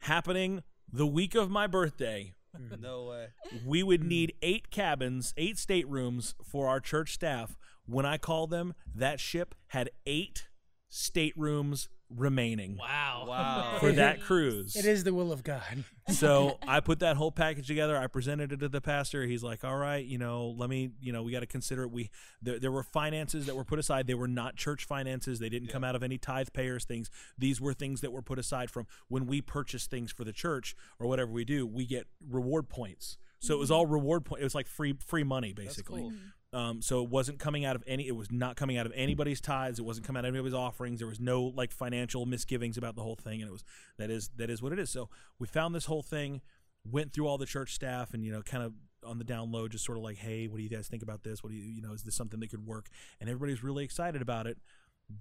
Speaker 1: happening the week of my birthday.
Speaker 5: no way.
Speaker 1: We would need eight cabins, eight staterooms for our church staff. When I called them, that ship had eight staterooms remaining
Speaker 2: Wow.
Speaker 5: Wow.
Speaker 1: for that cruise.
Speaker 3: it is the will of God.
Speaker 1: So I put that whole package together. I presented it to the pastor. He's like, "All right, you know, let me, you know, we got to consider it. We there, there were finances that were put aside. They were not church finances. They didn't come out of any tithe payers things. These were things that were put aside from when we purchase things for the church or whatever we do. We get reward points. So it was mm-hmm. all reward point. It was like free free money basically.
Speaker 5: cool. Mm-hmm.
Speaker 1: Um, so it wasn't coming out of any. It was not coming out of anybody's tithes. It wasn't coming out of anybody's offerings. There was no like financial misgivings about the whole thing, and it was that is that is what it is. So we found this whole thing, went through all the church staff, and you know, kind of on the download, just sort of like, hey, what do you guys think about this? What do you you know, is this something that could work? And everybody's really excited about it,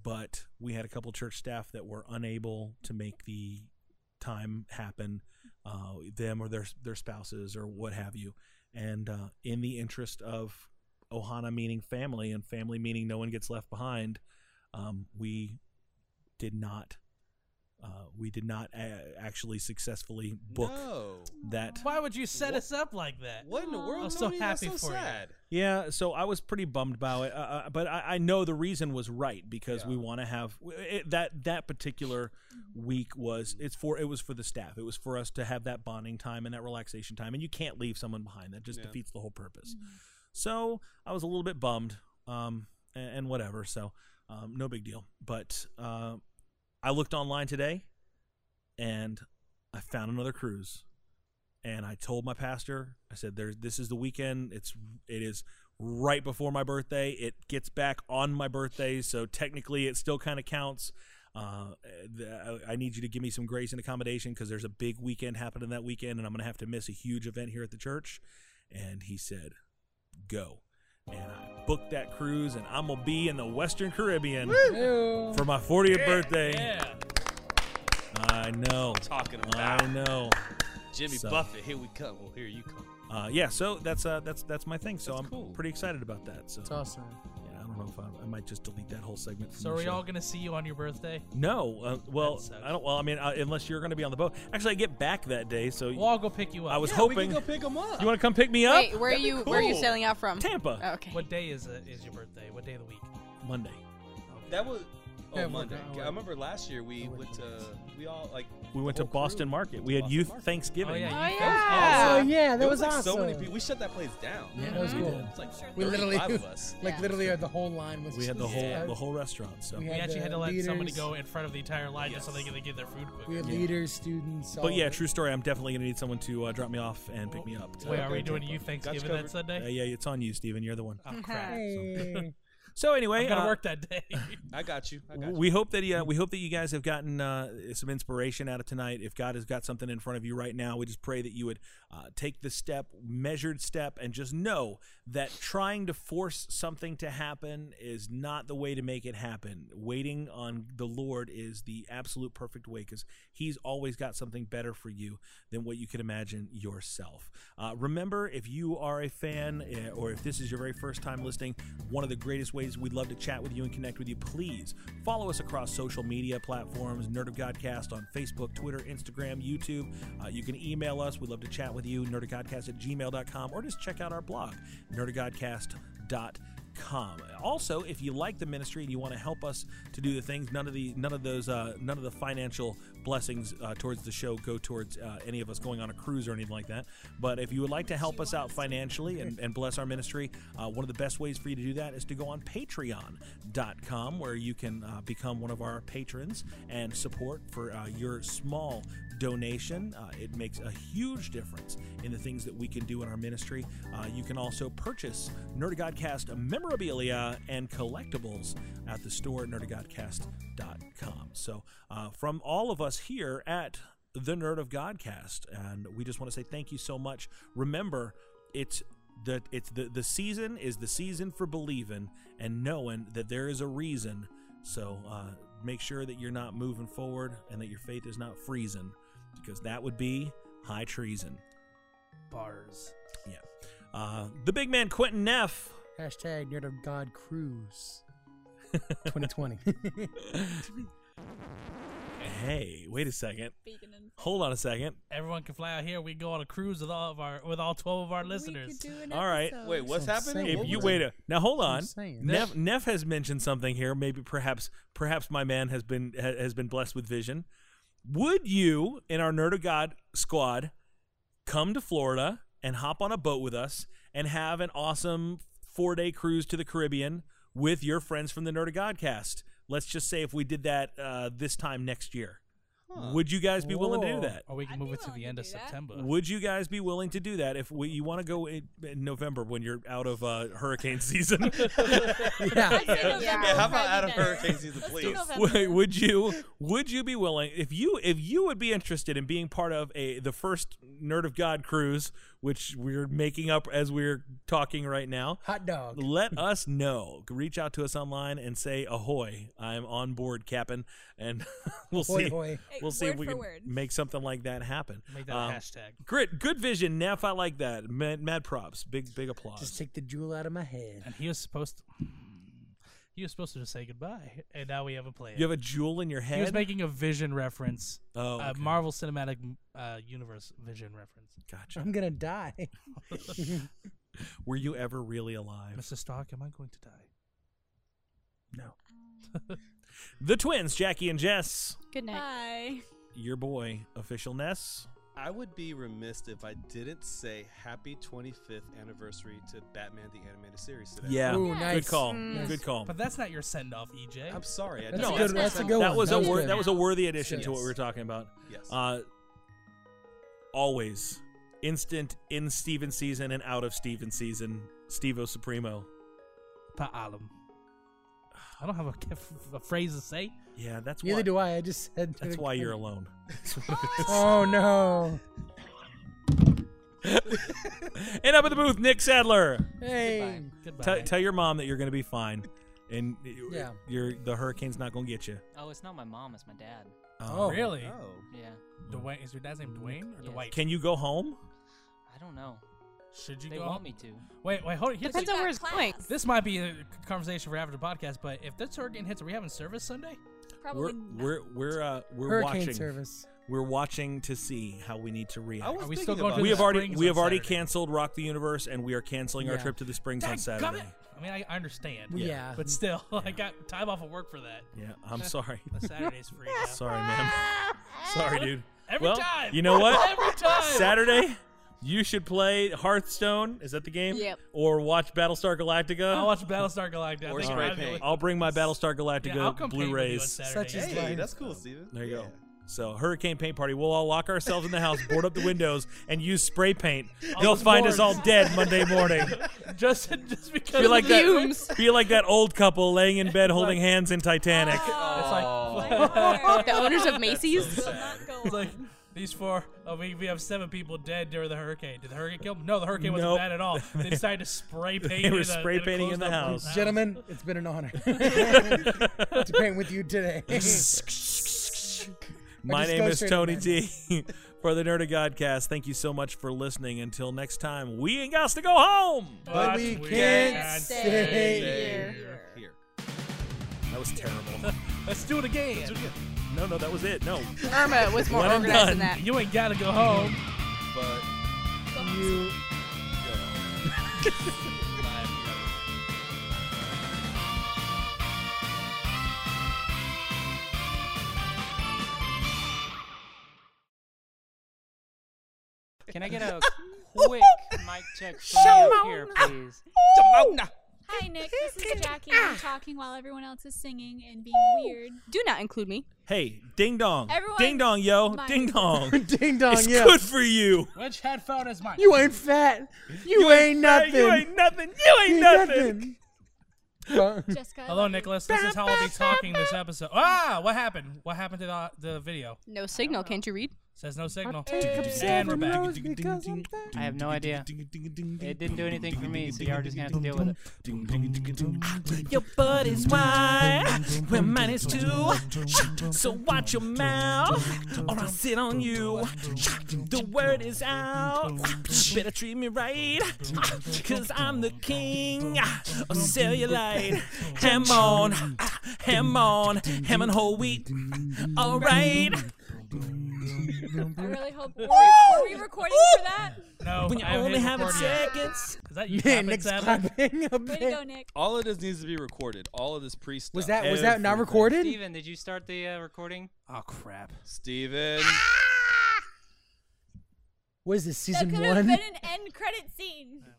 Speaker 1: but we had a couple church staff that were unable to make the time happen, uh, them or their their spouses or what have you, and uh, in the interest of Ohana meaning family and family meaning no one gets left behind, um, we did not uh, we did not a- actually successfully book
Speaker 5: No.
Speaker 1: that.
Speaker 2: Why would you set us up like that?
Speaker 5: What in the world?
Speaker 2: I'm so happy
Speaker 5: so
Speaker 2: for you.
Speaker 1: Yeah, so I was pretty bummed about it, uh, uh, but I, I know the reason was right because we want to have it, that that particular week was it's for it was for the staff. It was for us to have that bonding time and that relaxation time, and you can't leave someone behind. That just
Speaker 5: Yeah.
Speaker 1: defeats the whole purpose. So I was a little bit bummed, um, and, and whatever. So um, no big deal. But uh, I looked online today, and I found another cruise and I told my pastor, I said, "There's this is the weekend. It's it is right before my birthday. It gets back on my birthday, so technically it still kind of counts. Uh, I need you to give me some grace and accommodation because there's a big weekend happening that weekend, and I'm gonna have to miss a huge event here at the church." And he said, "Go." And I booked that cruise, and I'm gonna be in the Western Caribbean
Speaker 3: Ew.
Speaker 1: for my 40th birthday.
Speaker 2: Yeah.
Speaker 1: I know.
Speaker 5: Talking about.
Speaker 1: I
Speaker 5: about
Speaker 1: know.
Speaker 5: Jimmy
Speaker 1: So-
Speaker 5: Buffett. Here we come. Well, here you come.
Speaker 1: Uh, yeah, so that's uh, that's that's my thing. So
Speaker 5: That's
Speaker 1: I'm
Speaker 5: cool.
Speaker 1: pretty excited about that. So
Speaker 3: It's awesome.
Speaker 1: Yeah, I don't know if I, I might just delete that whole segment. From
Speaker 2: So
Speaker 1: the
Speaker 2: are we
Speaker 1: show.
Speaker 2: all gonna see you on your birthday?
Speaker 1: No, uh, well, I don't. Well, I mean, uh, unless you're going to be on the boat. Actually, I get back that day, so
Speaker 2: We'll all go pick you up.
Speaker 1: I was
Speaker 5: Yeah,
Speaker 1: hoping.
Speaker 5: we can go pick him up.
Speaker 1: you want to come pick me up?
Speaker 8: Wait, where are
Speaker 5: That'd be
Speaker 8: you? Where are you sailing out from?
Speaker 1: Tampa,
Speaker 8: Oh, okay.
Speaker 2: What day is it? Is your birthday? What day of the week?
Speaker 1: Monday.
Speaker 5: That was oh
Speaker 3: Yeah, we're
Speaker 5: Monday. I remember last year we went to we all like
Speaker 1: We went to
Speaker 5: whole crew
Speaker 1: Boston Market. We had
Speaker 5: Boston
Speaker 1: youth
Speaker 5: Market.
Speaker 1: Thanksgiving.
Speaker 2: Oh, yeah,
Speaker 8: Oh
Speaker 2: you-
Speaker 8: yeah.
Speaker 3: Oh yeah, that
Speaker 5: There
Speaker 3: was,
Speaker 5: like
Speaker 3: awesome.
Speaker 5: so many people. We shut that place down.
Speaker 3: Yeah, that was
Speaker 1: we
Speaker 3: cool.
Speaker 1: did.
Speaker 5: It's like
Speaker 3: We literally,
Speaker 5: 35 of us.
Speaker 3: like
Speaker 8: Yeah.
Speaker 3: literally, the whole line was.
Speaker 1: We had the
Speaker 3: just
Speaker 1: whole
Speaker 3: us.
Speaker 1: the whole restaurant. So,
Speaker 3: We
Speaker 2: We
Speaker 3: had
Speaker 2: actually had
Speaker 3: the
Speaker 2: to let somebody go in front of the entire line just so they could get their food quick.
Speaker 3: We had
Speaker 1: Yeah.
Speaker 3: leaders, students.
Speaker 1: but yeah, true story. I'm definitely going to need someone to uh, drop me off and pick me up.
Speaker 2: Wait, are we
Speaker 5: Okay.
Speaker 2: doing you Thanksgiving that. Sunday?
Speaker 1: Uh, yeah, it's on you, Steven. You're the one.
Speaker 2: Oh crap!
Speaker 3: Hey.
Speaker 1: So anyway,
Speaker 2: I'm gonna
Speaker 1: uh,
Speaker 2: work that day.
Speaker 5: I got you. I got you.
Speaker 1: we hope that uh, we hope that you guys have gotten uh, some inspiration out of tonight. If God has got something in front of you right now, we just pray that you would uh, take the step, measured step, and just know that trying to force something to happen is not the way to make it happen. Waiting on the Lord is the absolute perfect way because He's always got something better for you than what you could imagine yourself. Uh, remember, if you are a fan eh, or if this is your very first time listening, one of the greatest ways we'd love to chat with you and connect with you, please follow us across social media platforms Nerd of Godcast on Facebook, Twitter, Instagram, YouTube. Uh, you can email us. We'd love to chat with you, nerdofgodcast at gmail.com, or just check out our blog, nerdofgodcast.com. Also, if you like the ministry and you want to help us to do the things, none of the none of those uh, none of the financial blessings uh, towards the show go towards uh, any of us going on a cruise or anything like that. But if you would like to help us out financially and, and bless our ministry, uh, one of the best ways for you to do that is to go on Patreon.com, where you can uh, become one of our patrons and support for uh, your small donation. Uh, it makes a huge difference in the things that we can do in our ministry. You can also purchase Nerd Godcast memorabilia and collectibles at the store at nerdofgodcast.com. So, from all of us here at the Nerd of Godcast, and we just want to say thank you so much. Remember, it's the it's the the season is the season for believing and knowing that there is a reason. So uh, make sure that you're not moving forward and that your faith is not freezing, because that would be high treason.
Speaker 2: Bars.
Speaker 1: Yeah. Uh, the big man Quentin Neff.
Speaker 3: Hashtag Nerd of God Cruise 2020.
Speaker 1: Hey, wait a second.
Speaker 4: Vegan
Speaker 1: Hold on a second.
Speaker 2: Everyone can fly out here. We go on a cruise with all of our with all twelve of our listeners.
Speaker 1: All right.
Speaker 5: Wait, what's
Speaker 3: So
Speaker 5: happening?
Speaker 1: If
Speaker 5: What
Speaker 1: you wait a now, hold on.
Speaker 3: what
Speaker 1: Neff, Neff has mentioned something here. Maybe perhaps perhaps my man has been ha, has been blessed with vision. Would you in our Nerd of God squad come to Florida and hop on a boat with us and have an awesome four day cruise to the Caribbean with your friends from the Nerd of Godcast? Let's just say if we did that uh, this time next year, would you guys be willing to do that?
Speaker 2: Or we can
Speaker 4: I'd
Speaker 2: move
Speaker 4: be
Speaker 2: it to the
Speaker 4: willing
Speaker 2: end
Speaker 4: to
Speaker 2: of
Speaker 4: do that.
Speaker 2: September.
Speaker 1: Would you guys be willing to do that if we, you want to go in, in November when you're out of uh, hurricane season?
Speaker 3: yeah.
Speaker 4: I'd say November
Speaker 5: Yeah, how about out
Speaker 4: probably
Speaker 5: of
Speaker 4: be better.
Speaker 5: hurricane season,
Speaker 4: Let's do
Speaker 5: please?
Speaker 4: November.
Speaker 1: Wait, would you would you be willing if you if you would be interested in being part of a the first Nerd of God cruise, which we're making up as we're talking right now?
Speaker 3: Hot dog.
Speaker 1: Let us know. Reach out to us online and say ahoy! I'm on board, Captain, and we'll
Speaker 3: Hoy
Speaker 1: see.
Speaker 3: hoy.
Speaker 4: Hey,
Speaker 1: We'll see
Speaker 4: word
Speaker 1: if we can
Speaker 4: word.
Speaker 1: make something like that happen.
Speaker 2: Make that
Speaker 1: Um,
Speaker 2: a hashtag.
Speaker 1: Grit, good vision, Neff. I like that. Mad, mad props. Big, big applause.
Speaker 3: Just take the jewel out of my head.
Speaker 2: And he was supposed to. He was supposed to just say goodbye, and now we have a plan.
Speaker 1: You have a jewel in your head.
Speaker 2: he was making a Vision reference,
Speaker 1: oh,
Speaker 2: a. Marvel Cinematic uh, Universe Vision reference.
Speaker 1: Gotcha.
Speaker 3: I'm gonna die.
Speaker 1: Were you ever really alive?
Speaker 2: Mr. Stark, am I going to die?
Speaker 1: No. the twins, Jackie and Jess.
Speaker 8: Good night.
Speaker 4: Bye.
Speaker 1: Your boy, official Ness.
Speaker 5: I would be remiss if I didn't say happy 25th anniversary to Batman the Animated Series today.
Speaker 1: Yeah.
Speaker 3: Ooh,
Speaker 1: Good call.
Speaker 8: Mm.
Speaker 1: Good call.
Speaker 2: But that's not your send off, EJ.
Speaker 5: I'm sorry. I
Speaker 3: That's
Speaker 5: didn't
Speaker 3: a good.
Speaker 5: that.
Speaker 3: That's a good
Speaker 1: that
Speaker 3: one.
Speaker 1: was a
Speaker 3: was
Speaker 1: wor-
Speaker 3: good.
Speaker 1: that was a worthy addition to what we were talking about.
Speaker 5: Yes.
Speaker 1: Uh, always instant in Steven season and out of Steven season. Stevo Supremo.
Speaker 2: Pa'alam. I don't have a, a phrase to say.
Speaker 1: Yeah, that's why
Speaker 3: Neither
Speaker 1: why.
Speaker 3: do I. I just said.
Speaker 1: That's why you're alone.
Speaker 3: Oh no!
Speaker 1: and up in the booth, Nick Sadler.
Speaker 3: Hey.
Speaker 2: Goodbye.
Speaker 1: Tell tell your mom that you're going to be fine, and
Speaker 3: Yeah.
Speaker 1: you're the hurricane's not going to get you.
Speaker 7: Oh, it's not my mom, it's my dad.
Speaker 3: Oh. oh.
Speaker 2: really?
Speaker 5: Oh.
Speaker 7: Yeah.
Speaker 2: Dwayne is your dad's name Dwayne or
Speaker 7: Yes.
Speaker 2: Dwight?
Speaker 1: Can you go home?
Speaker 7: I don't know.
Speaker 2: Should you
Speaker 7: They
Speaker 2: go?
Speaker 7: want me to.
Speaker 2: Wait, wait, hold on. Here's
Speaker 8: Depends
Speaker 2: the-
Speaker 8: on where it's going.
Speaker 2: This might be a conversation for after the podcast, but if this hurricane hits, are we having service Sunday?
Speaker 4: Probably
Speaker 1: We're we're we're uh, we're
Speaker 3: Hurricane
Speaker 1: watching.
Speaker 3: service.
Speaker 1: We're watching to see how we need to react.
Speaker 2: Are we still going
Speaker 5: about
Speaker 2: to
Speaker 1: we
Speaker 2: the
Speaker 1: have already we have already
Speaker 2: Saturday?
Speaker 1: canceled Rock the Universe, and we are canceling our trip to the Springs on Saturday.
Speaker 2: I mean, I, I understand.
Speaker 3: Yeah.
Speaker 2: But still, I got time off of work for that.
Speaker 1: Yeah, I'm sorry.
Speaker 2: Saturday's free now.
Speaker 1: sorry, man. Sorry, dude.
Speaker 2: Every
Speaker 1: well,
Speaker 2: time.
Speaker 1: you know what?
Speaker 2: Every time.
Speaker 1: Saturday, you should play Hearthstone. Is that the game?
Speaker 8: Yep.
Speaker 1: Or watch Battlestar Galactica.
Speaker 2: I'll watch Battlestar Galactica. I
Speaker 5: Or
Speaker 2: think
Speaker 5: spray
Speaker 2: I'd
Speaker 5: paint.
Speaker 1: I'll bring my Battlestar Galactica
Speaker 2: Yeah, I'll come paint with you on
Speaker 1: Blu-rays.
Speaker 3: Such is
Speaker 5: Hey,
Speaker 3: life.
Speaker 5: that's cool, Steven.
Speaker 1: There you go. So hurricane paint party. We'll all lock ourselves in the house, board up the windows, and use spray paint.
Speaker 2: All
Speaker 1: They'll
Speaker 2: those
Speaker 1: find us all dead Monday morning.
Speaker 2: just, just because
Speaker 1: Be like
Speaker 2: of
Speaker 1: that.
Speaker 2: fumes.
Speaker 1: Be like that old couple laying in bed holding hands in Titanic.
Speaker 2: It's like,
Speaker 4: Oh,
Speaker 8: The owners of Macy's?
Speaker 4: Will not go
Speaker 2: it's like
Speaker 4: on.
Speaker 2: These four. Oh, we, we have seven people dead during the hurricane. Did the hurricane kill them? No, the hurricane wasn't
Speaker 1: Nope.
Speaker 2: bad at all. They decided to spray paint.
Speaker 1: They were
Speaker 2: in
Speaker 1: spray
Speaker 2: a
Speaker 1: painting in the
Speaker 2: closed-up
Speaker 1: house.
Speaker 3: Gentlemen, it's been an honor to paint with you today.
Speaker 1: My name is Tony T. For the Nerd of Godcast, thank you so much for listening. Until next time, we ain't got to go home.
Speaker 3: But we can't stay
Speaker 5: Here.
Speaker 4: here.
Speaker 5: Here.
Speaker 1: That was terrible.
Speaker 2: Let's do it again.
Speaker 1: No, no, that was it. No.
Speaker 8: Irma was more
Speaker 1: One and
Speaker 8: organized than that.
Speaker 2: You ain't got to go home.
Speaker 5: But
Speaker 3: you. Go.
Speaker 7: Can I get a quick mic check from you here, please?
Speaker 4: Hi, Nick. This is Jackie. I'm talking while everyone else is singing and being weird.
Speaker 8: Do not include me.
Speaker 1: Hey, ding dong.
Speaker 4: Everyone-
Speaker 1: ding dong, yo.
Speaker 4: My-
Speaker 1: Ding dong.
Speaker 3: Ding dong,
Speaker 1: it's
Speaker 3: yeah.
Speaker 1: good for you.
Speaker 2: Which headphone is mine?
Speaker 3: You ain't fat. You, ain't nothing.
Speaker 1: You ain't nothing. You ain't nothing.
Speaker 3: Well,
Speaker 4: Jessica.
Speaker 2: Hello. Nicholas. This is how I'll be talking this episode. Ah, what happened? What happened to the, the video?
Speaker 8: No signal. Can't you read?
Speaker 2: Says no signal. And we're back.
Speaker 3: I'm fat.
Speaker 7: I have no idea. It didn't do anything for me, so y'all are just gonna have to deal with it.
Speaker 1: Your butt is wide, when mine is too. So watch your mouth, or I'll sit on you. The word is out, better treat me right. Cause I'm the king of cellulite. Ham on, ham on, ham and whole wheat. Alright.
Speaker 4: I really hope. Were we, were we recording for that?
Speaker 2: No,
Speaker 1: When you
Speaker 2: I
Speaker 1: only have
Speaker 2: record yet.
Speaker 1: seconds.
Speaker 2: Is that you
Speaker 3: Man,
Speaker 2: clapping,
Speaker 3: Nick's
Speaker 2: Sadler?
Speaker 3: clapping a
Speaker 4: Way to go, Nick.
Speaker 5: all of this needs to be recorded. All of this pre stuff.
Speaker 3: Was that was that not recorded?
Speaker 7: Steven, did you start the uh, recording?
Speaker 2: Oh crap!
Speaker 5: Steven.
Speaker 3: What is this season
Speaker 4: That
Speaker 3: season
Speaker 4: could have
Speaker 3: one?
Speaker 4: been an end credit scene.